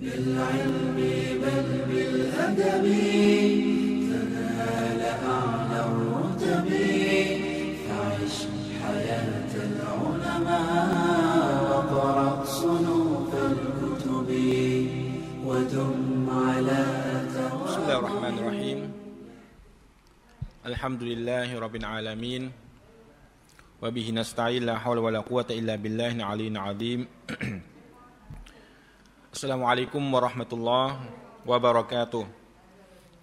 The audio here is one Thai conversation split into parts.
بالعلم بل بالأدب تنال أعلى الرتب فعش حياة العلماء وقرأ صنوف الكتب ودم على بسم الله الرحمن الرحيم. الحمد لله رب العالمين. وبه نستعين لا حول ولا قوة إلا بالله العلي العظيم. อัสลามุอะลัยกุมวะราะห์มะตุลลอฮ์วะบะเราะกาตุ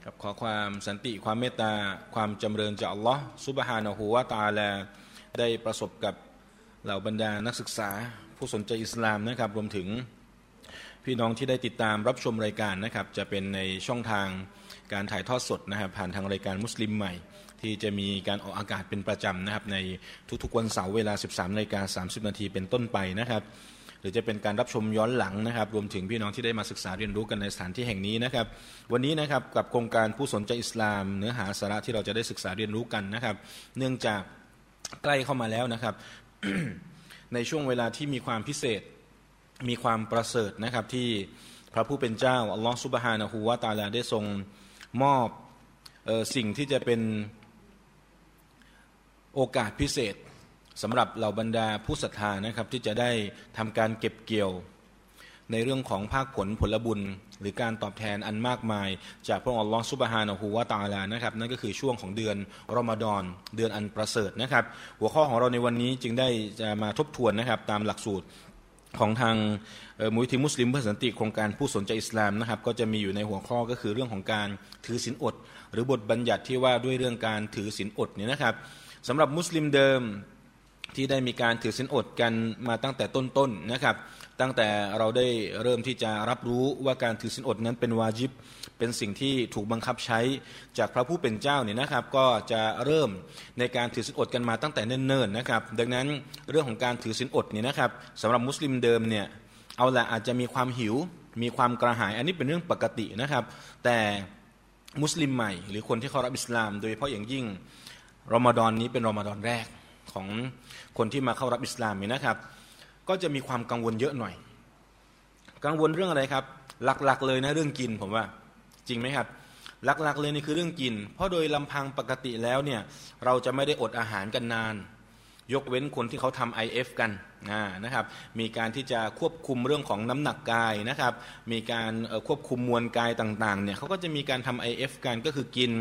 ครับขอความสันติความเมตตาความจำเริญจากอัลลอฮ์ซุบฮานะฮูวะตาลาได้ประสบกับเหล่าบรรดานักศึกษาผู้สนใจอิสลามนะครับ รวมถึงพี่น้องที่ได้ติดตามรับชมรายการนะครับ จะเป็นในช่องทางการถ่ายทอดสดนะครับ ผ่านทางรายการมุสลิมใหม่ ที่จะมีการออกอากาศเป็นประจำนะครับ ในทุกๆวันเสาร์เวลา 13นาฬิกา30นาทีเป็นต้นไปนะครับ รือจะเป็นการรับชมย้อนหลังนะครับ รวมถึงพี่น้องที่ได้มาศึกษาเรียนรู้กันในสถานที่แห่งนี้นะครับ วันนี้นะครับกับโครงการผู้สนใจอิสลาม เนื้อหาสาระที่เราจะได้ศึกษาเรียนรู้กันนะครับ เนื่องจากใกล้เข้ามาแล้วนะครับ ในช่วงเวลาที่มีความพิเศษมีความประเสริฐนะครับที่พระผู้เป็นเจ้าอัลลอฮฺซุบฮานะฮูวาตาลาได้ทรงมอบออสิ่งที่จะเป็นโอกาสพิเศษ สำหรับเหล่าบรรดาผู้ศรัทธานะครับที่จะได้ทำการเก็บเกี่ยว ในเรื่องของภาคผลผลบุญ หรือการตอบแทนอันมากมาย จากพระองค์อัลลอฮฺซุบฮานะฮูวาตาลานะครับนั่นก็คือช่วงของเดือนรอมฎอนเดือนอันประเสริฐนะครับ หัวข้อของเราในวันนี้จึงได้จะมาทบทวนนะครับตามหลักสูตรของทางมูลที่มุสลิมเพื่อสันติโครงการผู้สนใจอิสลามนะครับ ก็จะมีอยู่ในหัวข้อก็คือเรื่องของการถือศีลอด หรือบทบัญญัติที่ว่าด้วยเรื่องการถือศีลอดเนี่ยนะครับสำหรับมุสลิมเดิม ที่ได้มีการถือศีลอดกันมาตั้งแต่ต้นๆนะครับ ตั้งแต่เราได้เริ่มที่จะรับรู้ว่าการถือศีลอดนั้นเป็นวาจิบ เป็นสิ่งที่ถูกบังคับใช้จากพระผู้เป็นเจ้าเนี่ยนะครับ ก็จะเริ่มในการถือศีลอดกันมาตั้งแต่เนิ่นๆนะครับ ดังนั้นเรื่องของการถือศีลอดเนี่ยนะครับสำหรับมุสลิมเดิมเนี่ยเอาละอาจจะมีความหิว มีความกระหาย อันนี้เป็นเรื่องปกตินะครับ แต่มุสลิมใหม่ หรือคนที่เขารับอิสลาม โดยเฉพาะอย่างยิ่งรอมฎอนนี้เป็นรอมฎอนแรกของ คนที่มาเข้ารับอิสลามนี่นะครับ ก็จะมีความกังวลเยอะหน่อย กังวลเรื่องอะไรครับ หลักๆ เลยนะเรื่องกินผมว่า จริงไหมครับ หลักๆ เลยนี่คือเรื่องกิน เพราะโดยลำพังปกติแล้วเนี่ยเราจะไม่ได้อดอาหารกันนาน ยกเว้นคนที่เขาทำ IF กันนะครับ มีการที่จะควบคุมเรื่องของน้ำหนักกายนะครับ มีการควบคุมมวลกายต่างๆเนี่ยเขาก็จะมีการทำ IF กันก็คือกิน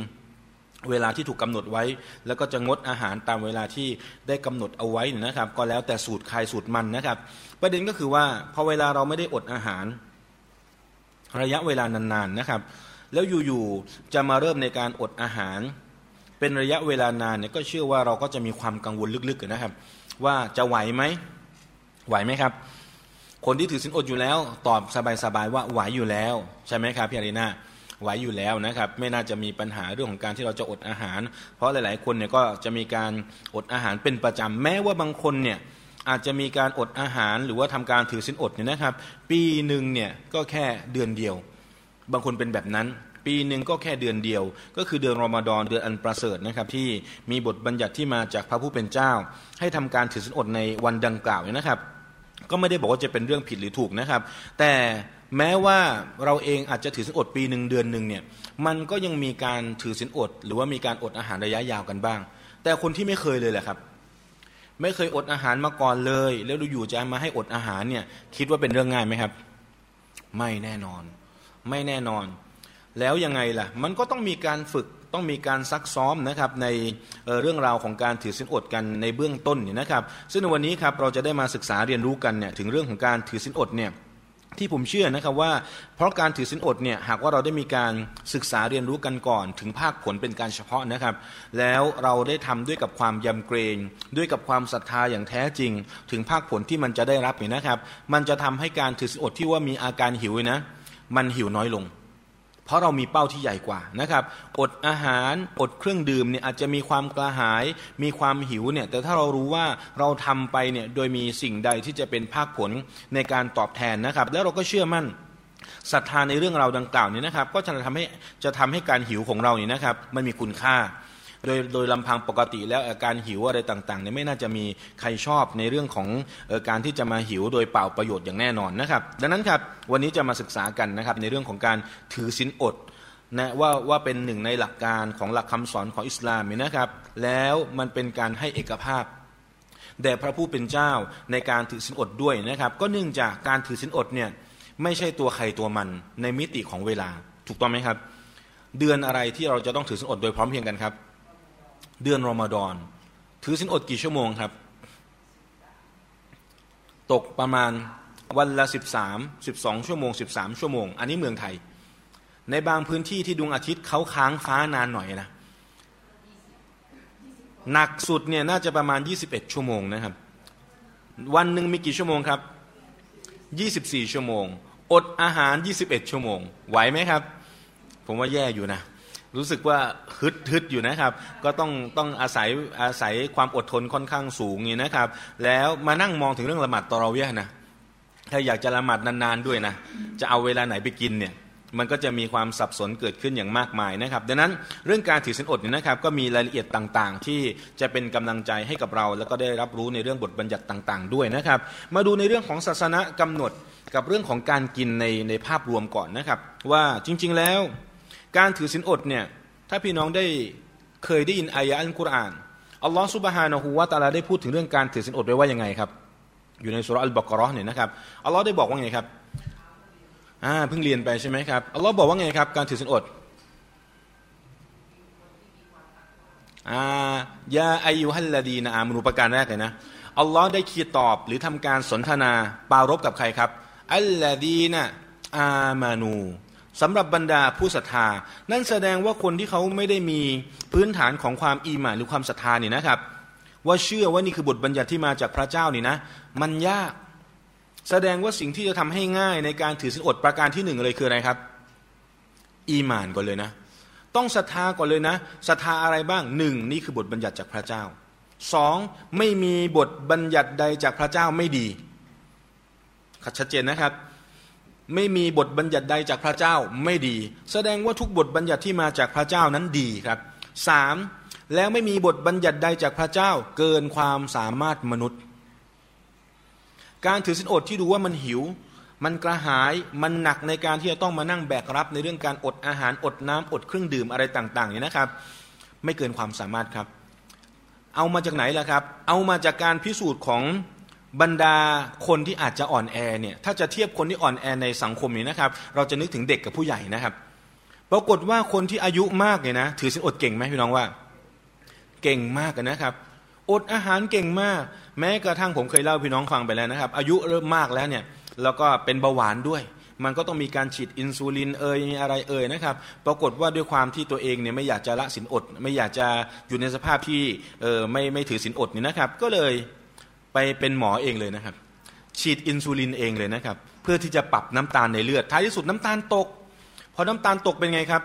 เวลาที่ถูกกาหนดไว้ แล้วก็จะงดอาหารตามเวลาที่ได้กำหนดเอาไว้นะครับ ก็แล้วแต่สูตรใครสูตรมันนะครับ ประเด็นก็คือว่าพอเวลาเราไม่ได้อดอาหาร ระยะเวลานานๆนะครับ แล้วอยู่ๆจะมาเริ่มในการอดอาหาร เป็นระยะเวลานานเนี่ยก็เชื่อว่าเราก็จะมีความกังวลลึกๆนะครับ ว่าจะไหวไหมไหวไหมครับ คนที่ถือสินอดอยู่แล้ว ตอบสบายๆว่าไหวอยู่แล้วใช่ไหมครับพี่อารีนา ไหวอยู่แล้วนะครับ ไม่น่าจะมีปัญหาเรื่องของการที่เราจะอดอาหาร เพราะหลาย ๆ คนเนี่ยก็จะมีการอดอาหารเป็นประจำแม้ว่าบางคนเนี่ยอาจจะมีการอดอาหารหรือว่าทำการถือสินอดเนี่ยนะครับ ปีหนึ่งเนี่ยก็แค่เดือนเดียว บางคนเป็นแบบนั้น ปีหนึ่งก็แค่เดือนเดียว ก็คือเดือนรอมฎอนเดือนอันประเสริฐนะครับ ที่มีบทบัญญัติที่มาจากพระผู้เป็นเจ้า ให้ทำการถือสินอดในวันดังกล่าวเนี่ยนะครับ ก็ไม่ได้บอกว่าจะเป็นเรื่องผิดหรือถูกนะครับ แต่ แม้ว่าเราเองอาจจะถือสินอดปีหนึ่งเดือนหนึ่งเนี่ยมันก็ยังมีการถือสินอด หรือว่ามีการอดอาหารระยะยาวกันบ้าง แต่คนที่ไม่เคยเลยแหละครับ ไม่เคยอดอาหารมาก่อนเลย แล้วดูอยู่จะมาให้อดอาหารเนี่ยคิดว่าเป็นเรื่องง่ายไหมครับ ไม่แน่นอน ไม่แน่นอน แล้วยังไงล่ะ มันก็ต้องมีการฝึกต้องมีการซักซ้อมนะครับในเรื่องราวของการถือสินอดกันในเบื้องต้นเนี่ยนะครับ ซึ่งในวันนี้ครับเราจะได้มาศึกษาเรียนรู้กันเนี่ยถึงเรื่องของการถือสินอดเนี่ย ที่ผมเชื่อนะครับว่า เพราะการถือศีลอดเนี่ยหากว่าเราได้มีการศึกษาเรียนรู้กันก่อน ถึงภาคผลเป็นการเฉพาะนะครับ แล้วเราได้ทำด้วยกับความยำเกรง ด้วยกับความศรัทธาอย่างแท้จริง ถึงภาคผลที่มันจะได้รับเนี่ยนะครับ มันจะทำให้การถือศีลอดที่ว่ามีอาการหิวนะ มันหิวน้อยลง เพราะเรามีเป้าที่ใหญ่กว่านะครับ อดอาหาร อดเครื่องดื่มเนี่ยอาจจะมีความกระหาย มีความหิวเนี่ย แต่ถ้าเรารู้ว่าเราทำไปเนี่ยโดยมีสิ่งใดที่จะเป็นภาคผลในการตอบแทนนะครับ แล้วเราก็เชื่อมั่นศรัทธาในเรื่องเราดังกล่าวนี้นะครับ ก็จะทำให้จะทำให้การหิวของเราเนี่ยนะครับ มันมีคุณค่า โดยโดยลำพังปกติแล้วอาการหิวอะไรต่างๆเนี่ยไม่น่าจะมีใครชอบในเรื่องของการที่จะมาหิวโดยเปล่าประโยชน์อย่างแน่นอนนะครับ ดังนั้นครับวันนี้จะมาศึกษากันนะครับในเรื่องของการถือศีลอดนะว่าว่าเป็นหนึ่งในหลักการของหลักคำสอนของอิสลามนะครับ แล้วมันเป็นการให้เอกภาพแด่พระผู้เป็นเจ้าในการถือศีลอดด้วยนะครับ ก็เนื่องจากการถือศีลอดเนี่ยไม่ใช่ตัวใครตัวมันในมิติของเวลา ถูกต้องไหมครับ เดือนอะไรที่เราจะต้องถือศีลอดโดยพร้อมเพียงกันครับ เดือนรอมฎอน ถือศีลอดกี่ชั่วโมงครับ ตกประมาณวันละสิบสามสิบสองชั่วโมงสิบสามชั่วโมง อันนี้เมืองไทย ในบางพื้นที่ที่ดวงอาทิตย์เขาค้างฟ้านานหน่อยนะหนักสุดเนี่ยน่าจะประมาณ 21 ชั่วโมงนะครับ วันหนึ่งมีกี่ชั่วโมงครับ 24 ชั่วโมง อดอาหาร 21 ชั่วโมง ไหวไหมครับ ผมว่าแย่อยู่นะ รู้สึกว่า ฮึดฮึดอยู่นะครับ ก็ต้องต้องอาศัยอาศัยความอดทนค่อนข้างสูงนี่นะครับ แล้วมานั่งมองถึงเรื่องละหมาดตอรอเวียนะถ้าอยากจะละหมาดนานๆด้วยนะจะเอาเวลาไหนไปกินเนี่ยมันก็จะมีความสับสนเกิดขึ้นอย่างมากมายนะครับ ดังนั้นเรื่องการถือศีลอดเนี่ยนะครับ ก็มีรายละเอียดต่างๆ ที่จะเป็นกำลังใจให้กับเรา แล้วก็ได้รับรู้ในเรื่องบทบัญญัติต่าง ๆ ด้วยนะครับ มาดูในเรื่องของศาสนากำหนดกับเรื่องของการกินในในภาพรวมก่อนนะครับ ว่าจริงๆแล้ว การถือศีลอดเนี่ย ถ้าพี่น้องได้เคยได้ยินอายะอัลกุรอานอัลลอฮฺสุบฮานะฮูวาตาลาได้พูดถึงเรื่องการถือศีลอดไว้ว่ายังไงครับ อยู่ในสุรอัลบากรอเนี่ยนะครับอัลลอฮ์ได้บอกว่าไงครับอ่าเพิ่งเรียนไปใช่ไหมครับอัลลอฮ์บอกว่าไงครับ การถือศีลอดอ่ายาอายุฮัลลดีนะอามนุประการแรกเลยนะอัลลอฮ์ได้คีตอบหรือทำการสนทนาปารบกับใครครับอัลลดีนะอามานู สำหรับบรรดาผู้ศรัทธา นั่นแสดงว่าคนที่เขาไม่ได้มีพื้นฐานของความอีหมานหรือความศรัทธานี่นะครับ ว่าเชื่อว่านี่คือบทบัญญัติที่มาจากพระเจ้านี่นะ มันยาก แสดงว่าสิ่งที่จะทำให้ง่ายในการถือศีลอดประการที่หนึ่งเลยคืออะไรครับ อีมานก่อนเลยนะ ต้องศรัทธาก่อนเลยนะศรัทธาอะไรบ้างหนึ่งนี่คือบทบัญญัติจากพระเจ้าสองไม่มีบทบัญญัติใดจากพระเจ้าไม่ดีชัดเจนนะครับ ไม่มีบทบัญญัติใดจากพระเจ้าไม่ดี แสดงว่าทุกบทบัญญัติที่มาจากพระเจ้านั้นดีครับสามแล้วไม่มีบทบัญญัติใดจากพระเจ้าเกินความสามารถมนุษย์ การถือสินอดที่ดูว่ามันหิว มันกระหายมันหนักในการที่จะต้องมานั่งแบกรับในเรื่องการอดอาหารอดน้ำอดเครื่องดื่มอะไรต่างๆเนี่ยนะครับ ไม่เกินความสามารถครับ เอามาจากไหนล่ะครับ เอามาจากการพิสูจน์ของ บรรดาคนที่อาจจะอ่อนแอเนี่ยถ้าจะเทียบคนที่อ่อนแอในสังคมนี้นะครับ เราจะนึกถึงเด็กกับผู้ใหญ่นะครับปรากฏว่าคนที่อายุมากเนี่ยนะถือสินอดเก่งไหมพี่น้องว่า เก่งมากนะครับอดอาหารเก่งมาก แม้กระทั่งผมเคยเล่าพี่น้องฟังไปแล้วนะครับ อายุเริ่มมากแล้วเนี่ยแล้วก็เป็นเบาหวานด้วย มันก็ต้องมีการฉีดอินซูลินเอ่ยมีอะไรเอ่ยนะครับปรากฏว่าด้วยความที่ตัวเองเนี่ยไม่อยากจะละสินอด ไม่อยากจะอยู่ในสภาพที่เออไม่ไม่ถือสินอดนี่นะครับ ก็เลย ไปเป็นหมอเองเลยนะครับ ฉีดอินซูลินเองเลยนะครับ เพื่อที่จะปรับน้ำตาลในเลือด ท้ายที่สุดน้ำตาลตก พอน้ำตาลตกเป็นไงครับ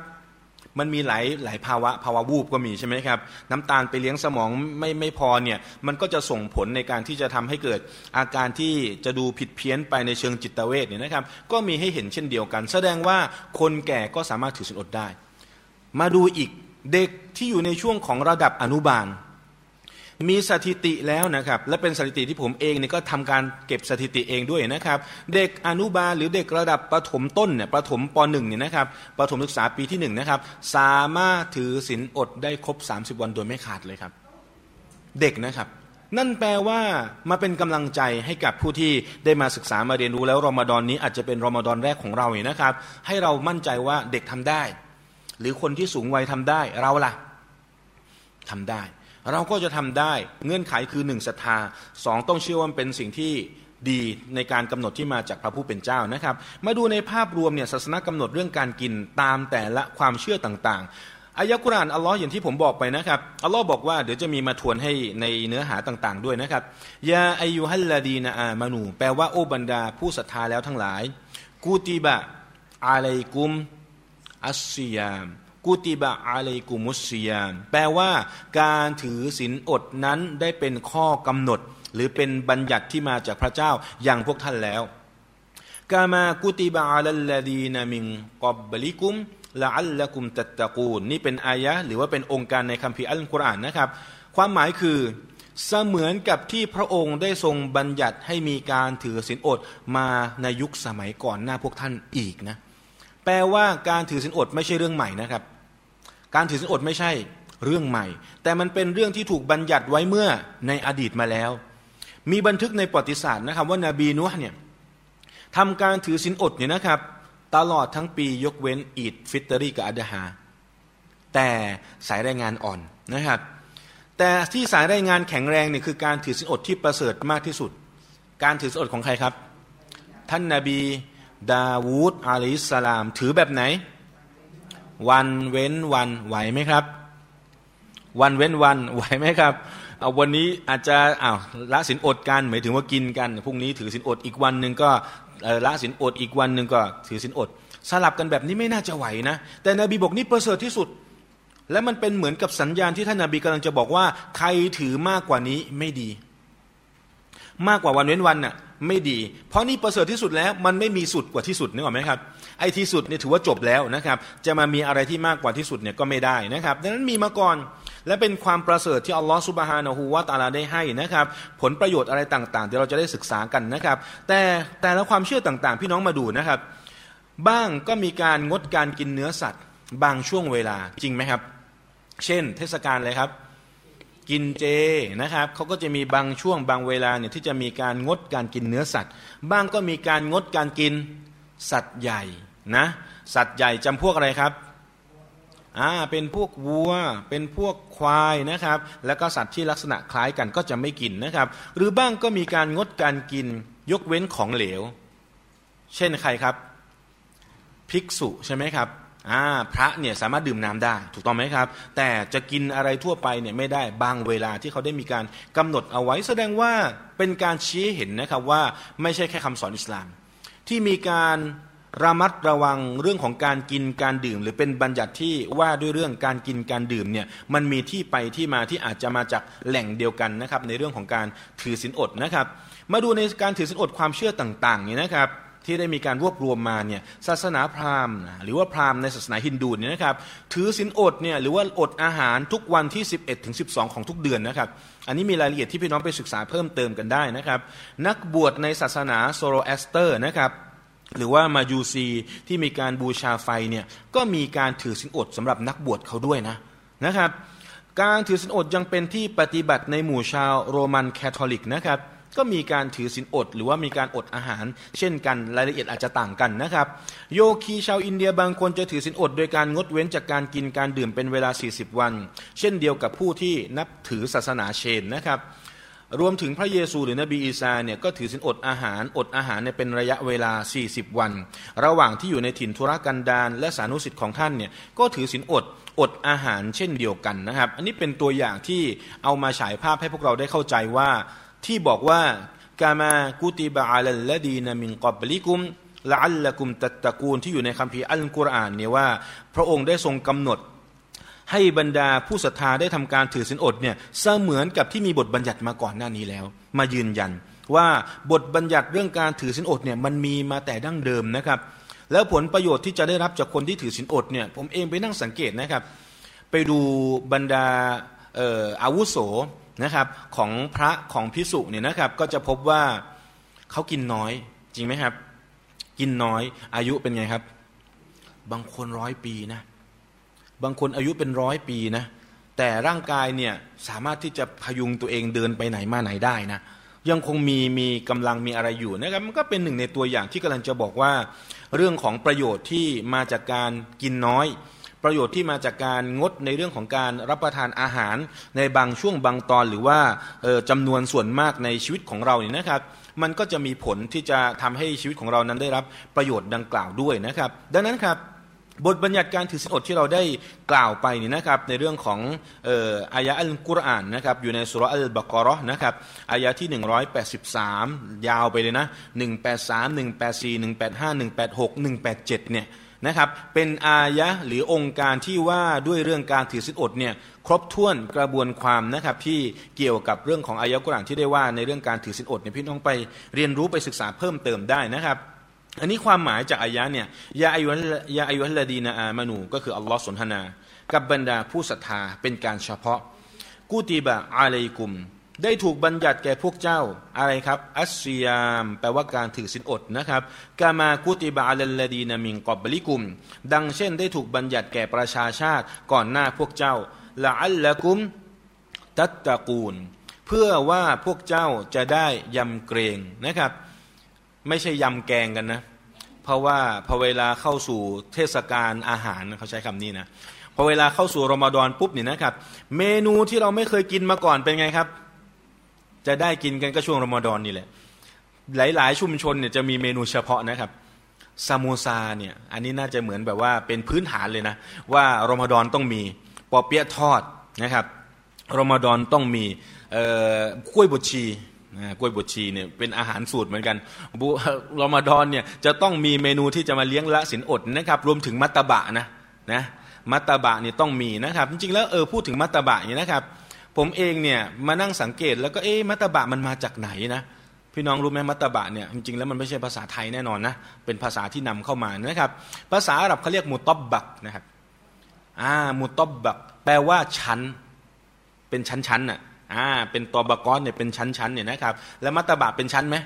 มันมีหลายหลายภาวะภาวะวูบก็มีใช่ไหมครับ น้ำตาลไปเลี้ยงสมองไม่ไม่พอเนี่ย มันก็จะส่งผลในการที่จะทำให้เกิดอาการที่จะดูผิดเพี้ยนไปในเชิงจิตเวชเนี่ยนะครับ ก็มีให้เห็นเช่นเดียวกัน แสดงว่าคนแก่ก็สามารถถือศีลอดได้ มาดูอีกเด็กที่อยู่ในช่วงของระดับอนุบาล มีสถิติแล้วนะครับ และเป็นสถิติที่ผมเองเนี่ยก็ทำการเก็บสถิติเองด้วยนะครับ เด็กอนุบาลหรือเด็กระดับประถมต้นเนี่ยประถมปหนึ่งเนี่ยนะครับประถมศึกษาปีที่หนึ่งนะครับสามารถถือศีลอดได้ครบ 30 วันโดยไม่ขาดเลยครับ เด็กนะครับ นั่นแปลว่ามาเป็นกำลังใจให้กับผู้ที่ได้มาศึกษามาเรียนรู้แล้วรอมฎอนนี้อาจจะเป็นรอมฎอนแรกของเราเนี่ยนะครับ ให้เรามั่นใจว่าเด็กทำได้ หรือคนที่สูงวัยทำได้เราล่ะทำได้ เราก็จะทำได้เงื่อนไขคือหนึ่งศรัทธาสองต้องเชื่อว่าเป็นสิ่งที่ดีในการกำหนดที่มาจากพระผู้เป็นเจ้านะครับ มาดูในภาพรวมเนี่ยศาสนากำหนดเรื่องการกินตามแต่ละความเชื่อต่างๆอายะกุรานอัลลอฮ์อย่างที่ผมบอกไปนะครับอัลลอฮ์บอกว่าเดี๋ยวจะมีมาทวนให้ในเนื้อหาต่างๆด้วยนะครับยาอายุฮัลลาดีนาอามานูแปลว่าโอบรรดาผู้ศรัทธาแล้วทั้งหลายกูติบะอาลัยกุมอัสซิยาม กุติบะอาเลกุมุสซียานแปลว่าการถือศีลอดนั้นได้เป็นข้อกำหนด หรือเป็นบัญญัติที่มาจากพระเจ้าอย่างพวกท่านแล้วกามากุติบะอาลลดีนามิงกอบบลิกุมละอัลละกุมตัตตะกูลนี่เป็นอายะหรือว่าเป็นองค์การในคัมภีร์อัลกุรอานนะครับ ความหมายคือเสมือนกับที่พระองค์ได้ทรงบัญญัติให้มีการถือศีลอดมาในยุคสมัยก่อนหน้าพวกท่านอีกนะ ลว่าการถือศีลอดไม่ใช่เรื่องใหม่นะครับ การถือศีลอดไม่ใช่เรื่องใหม่ แต่มันเป็นเรื่องที่ถูกบัญญัติไว้เมื่อในอดีตมาแล้ว มีบันทึกในประวัติศาสตร์นะครับ ว่านาบีนุฮ์เนี่ยทำการถือศีลอดเนี่ยนะครับ ตลอดทั้งปียกเว้นอีดฟิตรีกับอัดฮาแต่สายรายงานอ่อนนะครับแต่ที่สายรายงานแข็งแรงเนี่ยคือการถือศีลอดที่ประเสริฐมากที่สุด การถือศีลอดของใครครับ ท่านนาบี ดาวูดอะลัยสลาม ถือแบบไหน วันเว้นวันไหวไหมครับ วันเว้นวันไหวไหมครับเอาวันนี้อาจจะอ้าวละสินอดกันหมายถึงว่ากินกันพรุ่งนี้ถือสินอดอีกวันหนึ่งก็ละสินอดอีกวันหนึ่งก็ถือสินอด สลับกันแบบนี้ไม่น่าจะไหวนะ แต่นบีบอกนี่ประเสริฐที่สุด และมันเป็นเหมือนกับสัญญาณที่ท่านนาบีกำลังจะบอกว่า ใครถือมากกว่านี้ไม่ดี มากกว่าวันเว้นวันน่ะ ไม่ดี เพราะนี่ประเสริฐที่สุดแล้วมันไม่มีสุดกว่าที่สุดนึกออกไหมครับไอ้ที่สุดเนี่ยถือว่าจบแล้วนะครับ จะมามีอะไรที่มากกว่าที่สุดเนี่ยก็ไม่ได้นะครับ ดังนั้นมีมาก่อนและเป็นความประเสริฐที่อัลลอฮฺสุบฮานะฮูวาตาลาได้ให้นะครับ ผลประโยชน์อะไรต่างๆ เดี๋ยวเราจะได้ศึกษากันนะครับ แต่แต่ละความเชื่อต่างๆ พี่น้องมาดูนะครับ บ้างก็มีการงดการกินเนื้อสัตว์ บางช่วงเวลาจริงไหมครับ เช่น เทศกาลอะไรครับ กินเจนะครับเขาก็จะมีบางช่วงบางเวลาเนี่ยที่จะมีการงดการกินเนื้อสัตว์ บ้างก็มีการงดการกินสัตว์ใหญ่นะสัตว์ใหญ่จำพวกอะไรครับอ่าเป็นพวกวัว เป็นพวกควายนะครับ แล้วก็สัตว์ที่ลักษณะคล้ายกันก็จะไม่กินนะครับ หรือบ้างก็มีการงดการกินยกเว้นของเหลว เช่นใครครับ ภิกษุใช่ไหมครับ พระเนี่ยสามารถดื่มน้ำได้ ถูกต้องไหมครับ แต่จะกินอะไรทั่วไปเนี่ยไม่ได้บางเวลาที่เขาได้มีการกำหนดเอาไว้ แสดงว่าเป็นการชี้เห็นนะครับว่าไม่ใช่แค่คำสอนอิสลาม ที่มีการระมัดระวังเรื่องของการกินการดื่ม หรือเป็นบัญญัติที่ว่าด้วยเรื่องการกินการดื่มเนี่ยมันมีที่ไปที่มาที่อาจจะมาจากแหล่งเดียวกันนะครับในเรื่องของการถือศีลอดนะครับ มาดูในการถือศีลอดความเชื่อต่างๆนี่นะครับ ที่ได้มีการรวบรวมมาเนี่ยศาสนาพราหมณ์หรือว่าพราหมณ์ในศาสนาฮินดูเนี่ยนะครับถือศีลอดเนี่ยหรือว่าอดอาหารทุกวันที่ 11ถึง12 ของทุกเดือนนะครับอันนี้มีรายละเอียดที่พี่น้องไปศึกษาเพิ่มเติมกันได้นะครับนักบวชในศาสนาโซโรแอสเตอร์นะครับหรือว่ามะญูซีที่มีการบูชาไฟเนี่ยก็มีการถือศีลอดสำหรับนักบวชเขาด้วยนะนะครับการถือศีลอดยังเป็นที่ปฏิบัติในหมู่ชาวโรมันคาทอลิกนะครับ ก็มีการถือศีลอด หรือว่ามีการอดอาหาร เช่นกันรายละเอียดอาจจะต่างกันนะครับ โยคีชาวอินเดียบางคนจะถือศีลอด โดยการงดเว้นจากการกินการดื่มเป็นเวลา 40 วัน เช่นเดียวกับผู้ที่นับถือศาสนาเชนนะครับรวมถึงพระเยซูหรือนบีอีสาเนี่ยก็ถือศีลอดอาหาร อดอาหารเนี่ยเป็นระยะเวลา 40 วัน ระหว่างที่อยู่ในถิ่นทุรกันดารและสานุสิทธิ์ของท่านเนี่ยก็ถือสินอดอดอาหารเช่นเดียวกันนะครับ อันนี้เป็นตัวอย่างที่เอามาฉายภาพให้พวกเราได้เข้าใจว่า ที่บอกว่ากามากุติบะอัลละดีนมิงกับลิกุมละอัลละกุมตัตะกูลที่อยู่ในคัมภีร์อัลกุรอานเนี่ยว่า พระองค์ได้ทรงกำหนด ให้บรรดาผู้ศรัทธาได้ทำการถือศีลอดเนี่ยเสมือนกับที่มีบทบัญญัติมาก่อนหน้านี้แล้ว มายืนยัน ว่าบทบัญญัติเรื่องการถือศีลอดเนี่ยมันมีมาแต่ดั้งเดิมนะครับ แล้วผลประโยชน์ที่จะได้รับจากคนที่ถือศีลอดเนี่ยผมเองไปนั่งสังเกตนะครับ ไปดูบรรดาอาวุโส นะครับของพระของพิสุเนี่ยนะครับก็จะพบว่าเขากินน้อยจริงไหมครับ กินน้อยอายุเป็นไงครับ บางคนร้อยปีนะบางคนอายุเป็นร้อยปีนะแต่ร่างกายเนี่ยสามารถที่จะพยุงตัวเองเดินไปไหนมาไหนได้นะยังคงมีมีกำลังมีอะไรอยู่นะครับมันก็เป็นหนึ่งในตัวอย่างที่กำลังจะบอกว่า เรื่องของประโยชน์ที่มาจากการกินน้อย ประโยชน์ที่มาจากการงดในเรื่องของการรับประทานอาหารในบางช่วงบางตอนหรือว่าจำนวนส่วนมากในชีวิตของเราเนี่ยนะครับ มันก็จะมีผลที่จะทำให้ชีวิตของเรานั้นได้รับประโยชน์ดังกล่าวด้วยนะครับ ดังนั้นครับบทบัญญัติการถือศีลอดที่เราได้กล่าวไปนี่นะครับในเรื่องของอายะอัลกุรอานนะครับอยู่ในสุรอัลบากรอนะครับอายะที่ 183 ยาวไปเลยนะ 183 184 185 186 187เนี่ย นะครับเป็นอายะหรือองค์การที่ว่าด้วยเรื่องการถือศีลอดเนี่ยครบถ้วนกระบวนความนะครับที่เกี่ยวกับเรื่องของอายะกุรานที่ได้ว่าในเรื่องการถือศีลอดเนี่ยพี่น้องไปเรียนรู้ไปศึกษาเพิ่มเติมได้นะครับอันนี้ความหมายจากอายะเนี่ยยาอายุยาอายุฮัลดีนาอามานูก็คืออัลลอฮ์สนทนา กับบรรดาผู้ศรัทธาเป็นการเฉพาะ กูติบะอาลัยกุม ได้ถูกบัญญัติแก่พวกเจ้าอะไรครับ อัสยาม แปลว่าการถือสินอดนะครับกามากุติบะอัลลดีนามิงกอบบลิกุม ดังเช่นได้ถูกบัญญัติแก่ประชาชาติก่อนหน้าพวกเจ้าละอัลละกุมตัตตะกูล เพื่อว่าพวกเจ้าจะได้ยำเกรงนะครับ ไม่ใช่ยำแกงกันนะ เพราะว่าพอเวลาเข้าสู่เทศกาลอาหารเขาใช้คำนี้นะพอเวลาเข้าสู่รอมฎอนปุ๊บเนี่ยนะครับ เมนูที่เราไม่เคยกินมาก่อนเป็นไงครับ จะได้กินกันก็ช่วงรอมฎอนนี่แหละ หลาย ๆ ชุมชนเนี่ยจะมีเมนูเฉพาะนะครับซามูซาเนี่ยอันนี้น่าจะเหมือนแบบว่าเป็นพื้นฐานเลยนะ ว่ารอมฎอนต้องมีปอเปี๊ยะทอดนะครับรอมฎอนต้องมีกล้วยบดชีกล้วยบดชีเนี่ยเป็นอาหารสูตรเหมือนกันบุรอมฎอนเนี่ยจะต้องมีเมนูที่จะมาเลี้ยงละสินอดนะครับรวมถึงมัตตบะนะนะมัตตบะเนี่ยต้องมีนะครับ จริงๆแล้วเออพูดถึงมัตตบะเนี่ยนะครับ ผมเองเนี่ยมานั่งสังเกตแล้วก็เอ๊ะมัตตบะมันมาจากไหนนะพี่น้องรู้ไหมมัตตบะเนี่ยจริงๆแล้วมันไม่ใช่ภาษาไทยแน่นอนนะเป็นภาษาที่นำเข้ามานะครับภาษาอาหรับเขาเรียกมุตบบักนะครับอ่ามุตบบักแปลว่าชั้นเป็นชั้นๆน่ะอ่าเป็นตอบกอนเนี่ยเป็นชั้นๆเนี่ยนะครับแล้วมัตตบะเป็นชั้นไหม